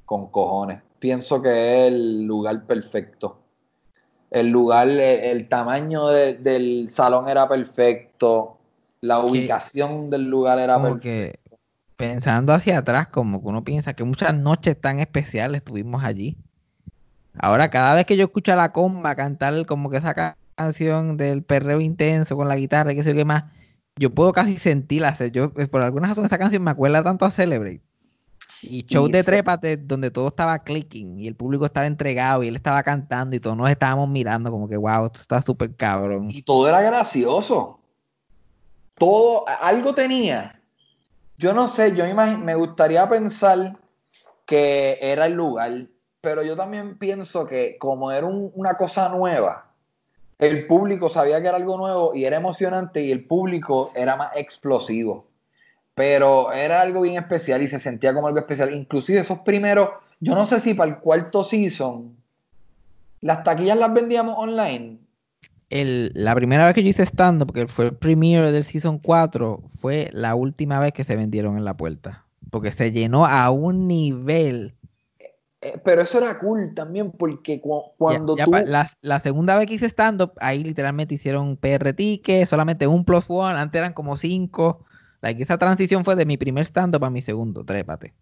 Con cojones. Pienso que es el lugar perfecto. El lugar, el, tamaño del salón era perfecto la ubicación del lugar era porque pensando hacia atrás, como que uno piensa que muchas noches tan especiales estuvimos allí. Ahora, cada vez que yo escucho a la comba cantar como que esa canción del perreo intenso con la guitarra y qué sé yo qué más, yo puedo casi sentirla. Yo, pues, por alguna razón, esa canción me acuerda tanto a Celebrate. Y show de Trépate, donde todo estaba clicking y el público estaba entregado y él estaba cantando y todos nos estábamos mirando como que, wow, esto está súper cabrón. Y todo era gracioso todo, algo tenía. Yo no sé, yo me gustaría pensar que era el lugar, pero yo también pienso que como era una cosa nueva, el público sabía que era algo nuevo y era emocionante y el público era más explosivo. Pero era algo bien especial y se sentía como algo especial. Inclusive esos primeros, yo no sé si para el cuarto season, las taquillas las vendíamos online el, la primera vez que yo hice stand-up, porque fue el premiere del Season 4, fue la última vez que se vendieron en la puerta. Porque se llenó a un nivel. Eh, pero eso era cool también, porque cuando tú... la, segunda vez que hice stand-up, ahí literalmente hicieron PR ticket, solamente un plus one, antes eran como cinco. Like, esa transición fue de mi primer stand-up a mi segundo, trépate.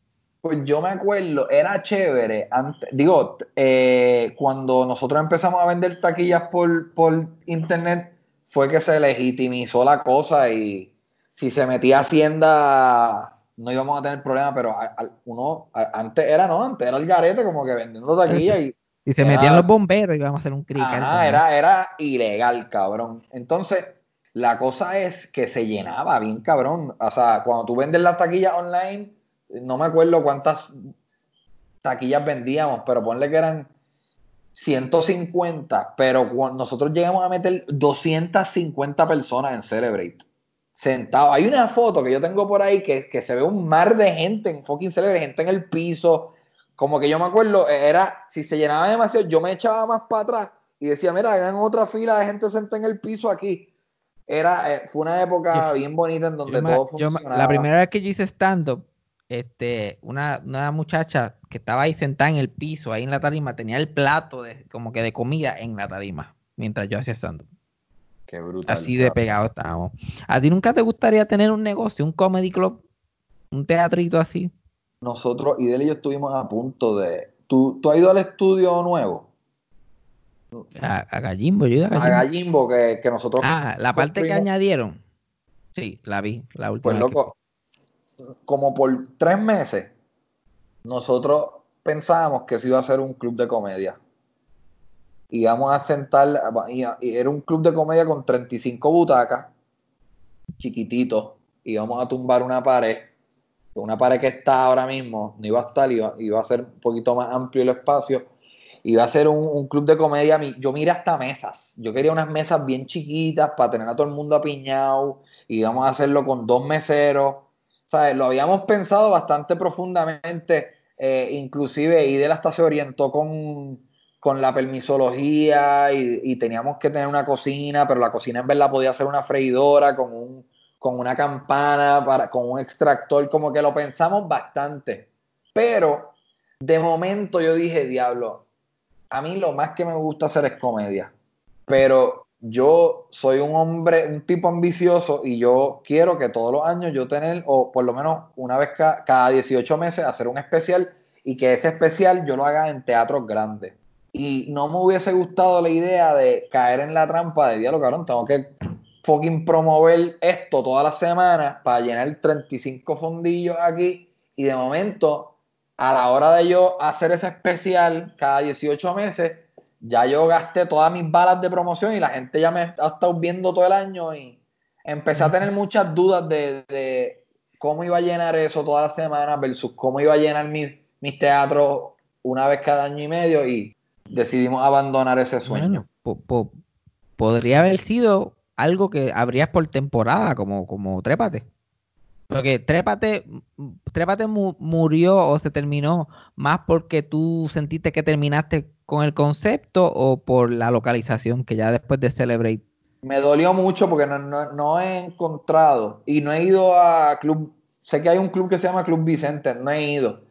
Pues yo me acuerdo, era chévere. Antes, digo, eh, cuando nosotros empezamos a vender taquillas por, por internet, fue que se legitimizó la cosa y si se metía Hacienda no íbamos a tener problema, pero uno, antes era no, antes era el garete como que vendiendo taquillas y... Y se metían los bomberos y íbamos a hacer un cricket. Ah, era, era ilegal, cabrón. Entonces, la cosa es que se llenaba bien, cabrón. O sea, cuando tú vendes las taquillas online, no me acuerdo cuántas taquillas vendíamos, pero ponle que eran 150, pero cuando nosotros llegamos a meter 250 personas en Celebrate, sentados. Hay una foto que yo tengo por ahí que, se ve un mar de gente en fucking Celebrate, gente en el piso. Como que yo me acuerdo, era, si se llenaba demasiado, yo me echaba más para atrás y decía, mira, hagan otra fila de gente sentada en el piso aquí. Era, eh, fue una época bien bonita en donde todo funcionaba. la primera vez que yo hice stand-up, este, una, una, muchacha que estaba ahí sentada en el piso, ahí en la tarima, tenía el plato de, como que de comida en la tarima, mientras yo hacía stand Qué brutal. Así de pegado estábamos. ¿A ti nunca te gustaría tener un negocio, un comedy club, un teatrito así? Nosotros, y de él y yo estuvimos a punto de... ¿Tú, tú has ido al estudio nuevo? A, Gallimbo, yo ido a Gallimbo. A Gallimbo, que, que nosotros... Ah, la parte que añadieron. Sí, la vi, la última. Pues loco, como por tres meses, nosotros pensábamos que eso iba a ser un club de comedia. Íbamos a sentar, y era un club de comedia con 35 butacas, chiquitito, íbamos a tumbar una pared, una pared que está ahora mismo, no iba a estar, iba, iba a ser un poquito más amplio el espacio, iba a ser un, club de comedia, yo miré hasta mesas, yo quería unas mesas bien chiquitas para tener a todo el mundo apiñado, íbamos a hacerlo con dos meseros, lo habíamos pensado bastante profundamente, eh, inclusive Idel hasta se orientó con, la permisología y, teníamos que tener una cocina, pero la cocina en verdad podía ser una freidora con, un, con una campana, para, con un extractor, como que lo pensamos bastante. Pero de momento yo dije, diablo, a mí lo más que me gusta hacer es comedia, pero yo soy un hombre, un tipo ambicioso y yo quiero que todos los años yo tener, o por lo menos una vez cada 18 meses, hacer un especial y que ese especial yo lo haga en teatros grandes. Y no me hubiese gustado la idea de caer en la trampa de diálogo, cabrón, tengo que fucking promover esto toda la semana para llenar 35 fondillos aquí y de momento, a la hora de yo hacer ese especial cada 18 meses, ya yo gasté todas mis balas de promoción y la gente ya me ha estado viendo todo el año y empecé a tener muchas dudas de, cómo iba a llenar eso toda la semana versus cómo iba a llenar mis teatros una vez cada año y medio y decidimos abandonar ese sueño. podría haber sido algo que abrías por temporada, como, como Trépate. Porque Trépate, Trépate murió o se terminó más porque tú sentiste que terminaste con el concepto o por la localización que ya después de Celebrate? Me dolió mucho porque no, he encontrado y no he ido a club. Sé que hay un club que se llama Club Vicente, no he ido.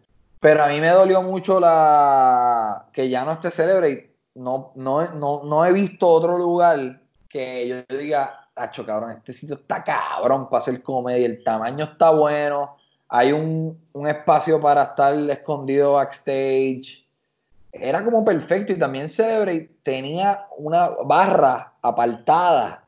Pero a mí me dolió mucho la que ya no esté Celebrate. No, no, no, he visto otro lugar que yo diga, Hacho, cabrón, este sitio está cabrón para hacer comedia. El tamaño está bueno. Hay un, un espacio para estar escondido backstage era como perfecto y también Celebrate tenía una barra apartada.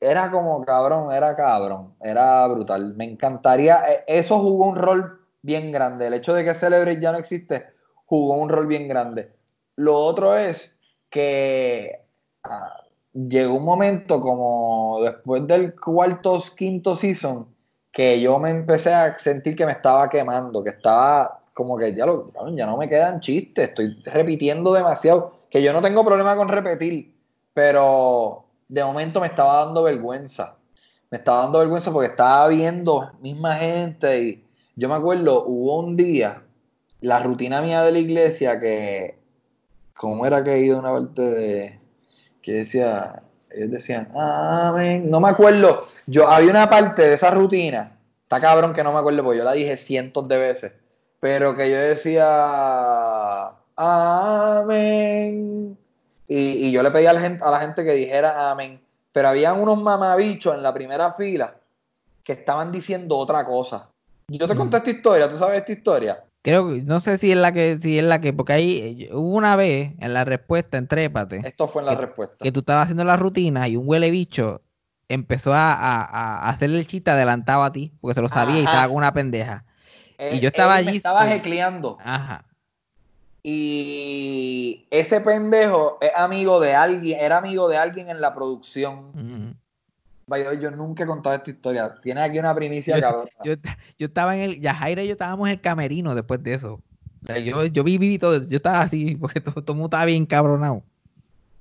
Era como cabrón, era cabrón, era brutal. Me encantaría, e, eso jugó un rol bien grande. El hecho de que Celebrate ya no existe jugó un rol bien grande. Lo otro es que ah, llegó un momento como después del cuarto, quinto season, que yo me empecé a sentir que me estaba quemando, que estaba como que ya, lo, ya no me quedan chistes, estoy repitiendo demasiado, que yo no tengo problema con repetir, pero de momento me estaba dando vergüenza. Me estaba dando vergüenza porque estaba viendo misma gente y yo me acuerdo, hubo un día, la rutina mía de la iglesia que, ¿cómo era que he ido una parte de, que decía, Ellos decían, amén. No me acuerdo. Yo había una parte de esa rutina. Está cabrón que no me acuerdo porque yo la dije cientos de veces. Pero que yo decía, amén. Y, y yo le pedí a la, gente, a la gente que dijera amén. Pero habían unos mamabichos en la primera fila que estaban diciendo otra cosa. Yo te conté esta historia, ¿tú sabes esta historia? Creo que, no sé si es la que, si es la que, porque ahí eh, hubo una vez en la respuesta en Trépate, Esto fue en la que, respuesta. que tú estabas haciendo la rutina y un huele bicho empezó a, a, a hacerle el chiste adelantado a ti, porque se lo sabía y estaba con una pendeja. Eh, y yo estaba él me allí, estaba sí. hecleando. Ajá. Y ese pendejo es amigo de alguien, era amigo de alguien en la producción. Way, yo nunca he contado esta historia. Tienes aquí una primicia, Yo, cabrón. yo, yo estaba en el, Yajaira y yo estábamos en el camerino después de eso. O sea, Yo, yo vi, vi todo, yo estaba así, porque todo, todo el mundo estaba bien cabronado.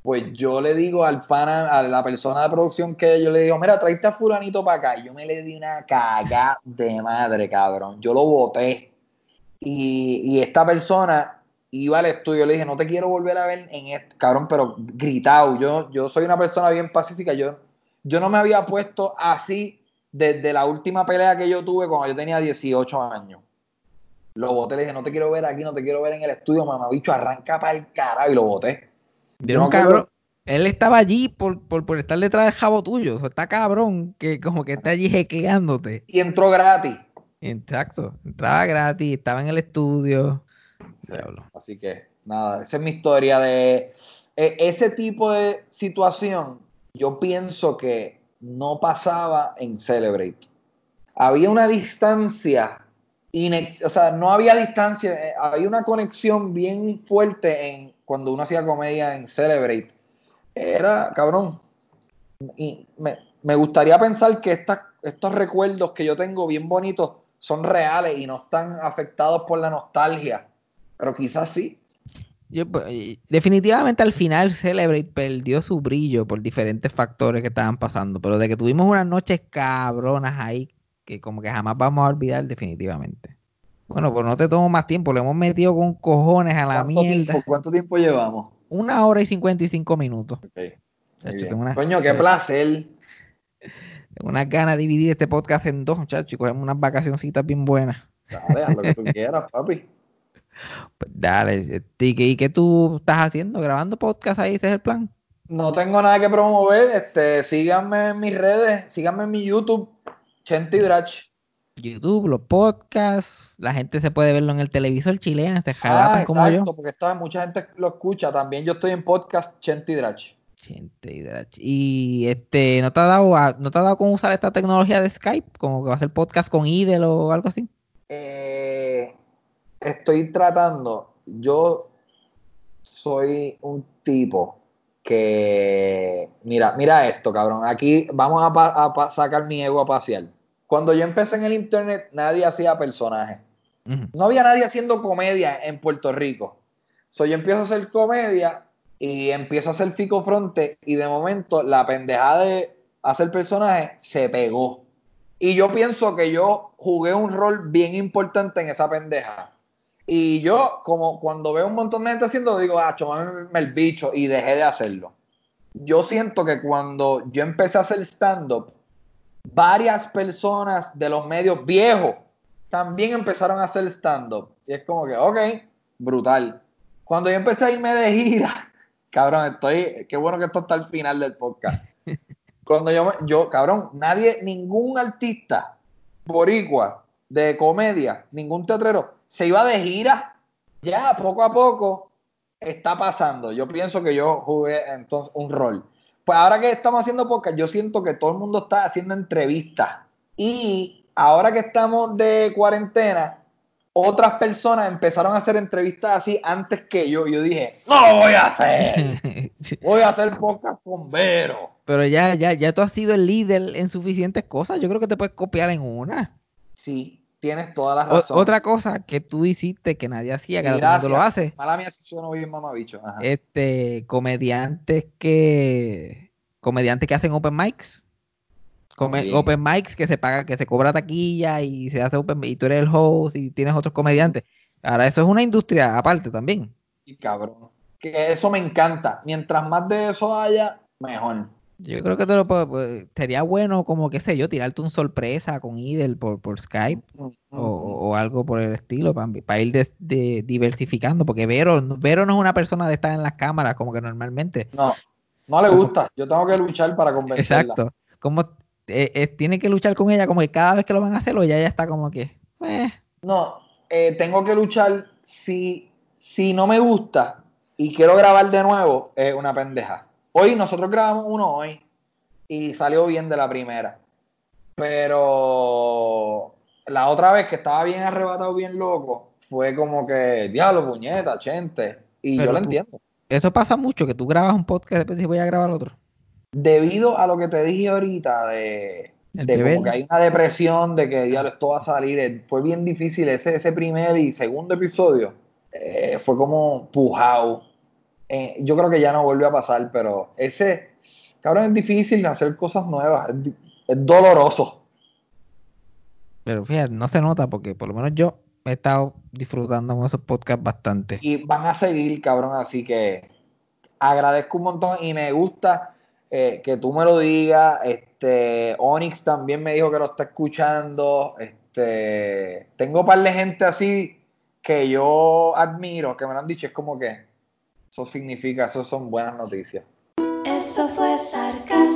Pues yo le digo al pana, a la persona de producción que yo le digo, mira, tráete a fulanito para acá. Yo me le di una caga de madre, cabrón. Yo lo boté. Y, y esta persona iba al estudio, le dije, no te quiero volver a ver en este, cabrón, pero gritado. Yo, yo soy una persona bien pacífica. Yo, yo no me había puesto así desde la última pelea que yo tuve cuando yo tenía 18 años. Lo boté, le dije, no te quiero ver aquí, no te quiero ver en el estudio, mamabicho, arranca para el carajo. Y lo boté. Yo un cabrón. Él estaba allí por, por, por estar detrás del jabo tuyo. O sea, está cabrón que como que está allí jequeándote. Y entró gratis. Exacto. Entraba gratis, estaba en el estudio. Así que, nada, esa es mi historia de e- ese tipo de situación. Yo pienso que no pasaba en Celebrate. Había una distancia, o sea, no había distancia, eh, había una conexión bien fuerte en cuando uno hacía comedia en Celebrate. Era, cabrón, y me, gustaría pensar que estas- estos recuerdos que yo tengo bien bonitos son reales y no están afectados por la nostalgia. Pero quizás sí. Pues, definitivamente al final Celebrate perdió su brillo por diferentes factores que estaban pasando. Pero de que tuvimos unas noches cabronas ahí que como que jamás vamos a olvidar definitivamente. Bueno, pues no te tomo más tiempo. Le hemos metido con cojones a la ¿Cuánto mierda. tiempo, ¿Cuánto tiempo llevamos? Una hora y 55 minutos. Ok, muy Chacho, tengo una- Coño, qué placer. Tengo unas ganas de dividir este podcast en dos, muchachos, y cogemos unas vacacioncitas bien buenas. Dale, haz lo que tú quieras, papi. Pues dale, este, ¿y qué, y qué tú estás haciendo? ¿Grabando podcast ahí? ¿Ese es el plan? No tengo nada que promover. Este, síganme en mis redes, síganme en mi YouTube, Chenti Drach. YouTube, los podcasts, la gente se puede verlo en el televisor chileno, se Ah, jalapan como yo. exacto, porque esta, mucha gente lo escucha. También yo estoy en podcast Chenti Drach. Gente, y drach. Y este, ¿no te ha dado a- no te ha dado con usar esta tecnología de Skype? Como que va a hacer podcast con Idel o algo así. Eh, estoy tratando. Yo soy un tipo que. Mira, mira esto, cabrón. Aquí vamos a, pa- a pa- sacar mi ego a pasear. Cuando yo empecé en el internet, nadie hacía personajes. No había nadie haciendo comedia en Puerto Rico. So, yo empiezo a hacer comedia y empiezo a hacer Fico Fronte y de momento la pendejada de hacer personajes se pegó. Y yo pienso que yo jugué un rol bien importante en esa pendeja. Y yo, como cuando veo un montón de gente haciendo, digo, ah, chúpame el bicho y dejé de hacerlo. Yo siento que cuando yo empecé a hacer stand-up, varias personas de los medios viejos también empezaron a hacer stand-up. Y es como que, ok, brutal. Cuando yo empecé a irme de gira, cabrón, estoy, qué bueno que esto está al final del podcast. Cuando yo, yo, cabrón, nadie, ningún artista boricua de comedia, ningún teatrero, se iba de gira. Ya, poco a poco, está pasando. Yo pienso que yo jugué entonces un rol. Pues ahora que estamos haciendo podcast, yo siento que todo el mundo está haciendo entrevistas. Y ahora que estamos de cuarentena, otras personas empezaron a hacer entrevistas así antes que yo. Yo dije, no voy a hacer. Voy a hacer podcast con Vero. Pero ya, ya, ya tú has sido el líder en suficientes cosas. Yo creo que te puedes copiar en una. Sí, tienes toda la O- razón. otra cosa que tú hiciste que nadie hacía, que ahora todo el mundo lo hace. Mala mía si sueno bien mamabicho. Ajá. Este, comediantes que comediantes que hacen open mics. Come- Sí. Open mics que se paga, que se cobra taquilla y se hace open y tú eres el host y tienes otros comediantes. Ahora eso es una industria aparte también. Y cabrón. Que eso me encanta. Mientras más de eso haya, mejor. Yo creo que te lo puedo, pues, sería bueno como, qué sé yo, tirarte un sorpresa con Idel por, por Skype o, o algo por el estilo para, ir de, de- diversificando, porque Vero, Vero no es una persona de estar en las cámaras como que normalmente. No, no le gusta. Yo tengo que luchar para convencerla. Exacto. Como eh, eh, tiene que luchar con ella como que cada vez que lo van a hacer o ya ella está como que, eh, No, eh, tengo que luchar si, si no me gusta y quiero grabar de nuevo, es una pendeja. Hoy nosotros grabamos uno hoy y salió bien de la primera. Pero la otra vez que estaba bien arrebatado, bien loco, fue como que, diablo, puñeta, gente. Y Pero yo lo tú- entiendo. eso pasa mucho, que tú grabas un podcast y después dices voy a grabar otro. Debido a lo que te dije ahorita de, de como que hay una depresión de que diablo esto va a salir, eh, fue bien difícil ese, ese primer y segundo episodio. eh, fue como pujado. Eh, yo creo que ya no volvió a pasar, pero ese, cabrón, es difícil hacer cosas nuevas, es doloroso. Pero fíjate, no se nota porque por lo menos yo he estado disfrutando con esos podcasts bastante. Y van a seguir, cabrón, así que agradezco un montón y me gusta eh, que tú me lo digas. Este, Onyx también me dijo que lo está escuchando. Este, tengo un par de gente así que yo admiro, que me lo han dicho, es como que eso significa, eso son buenas noticias. Eso fue sarcasmo.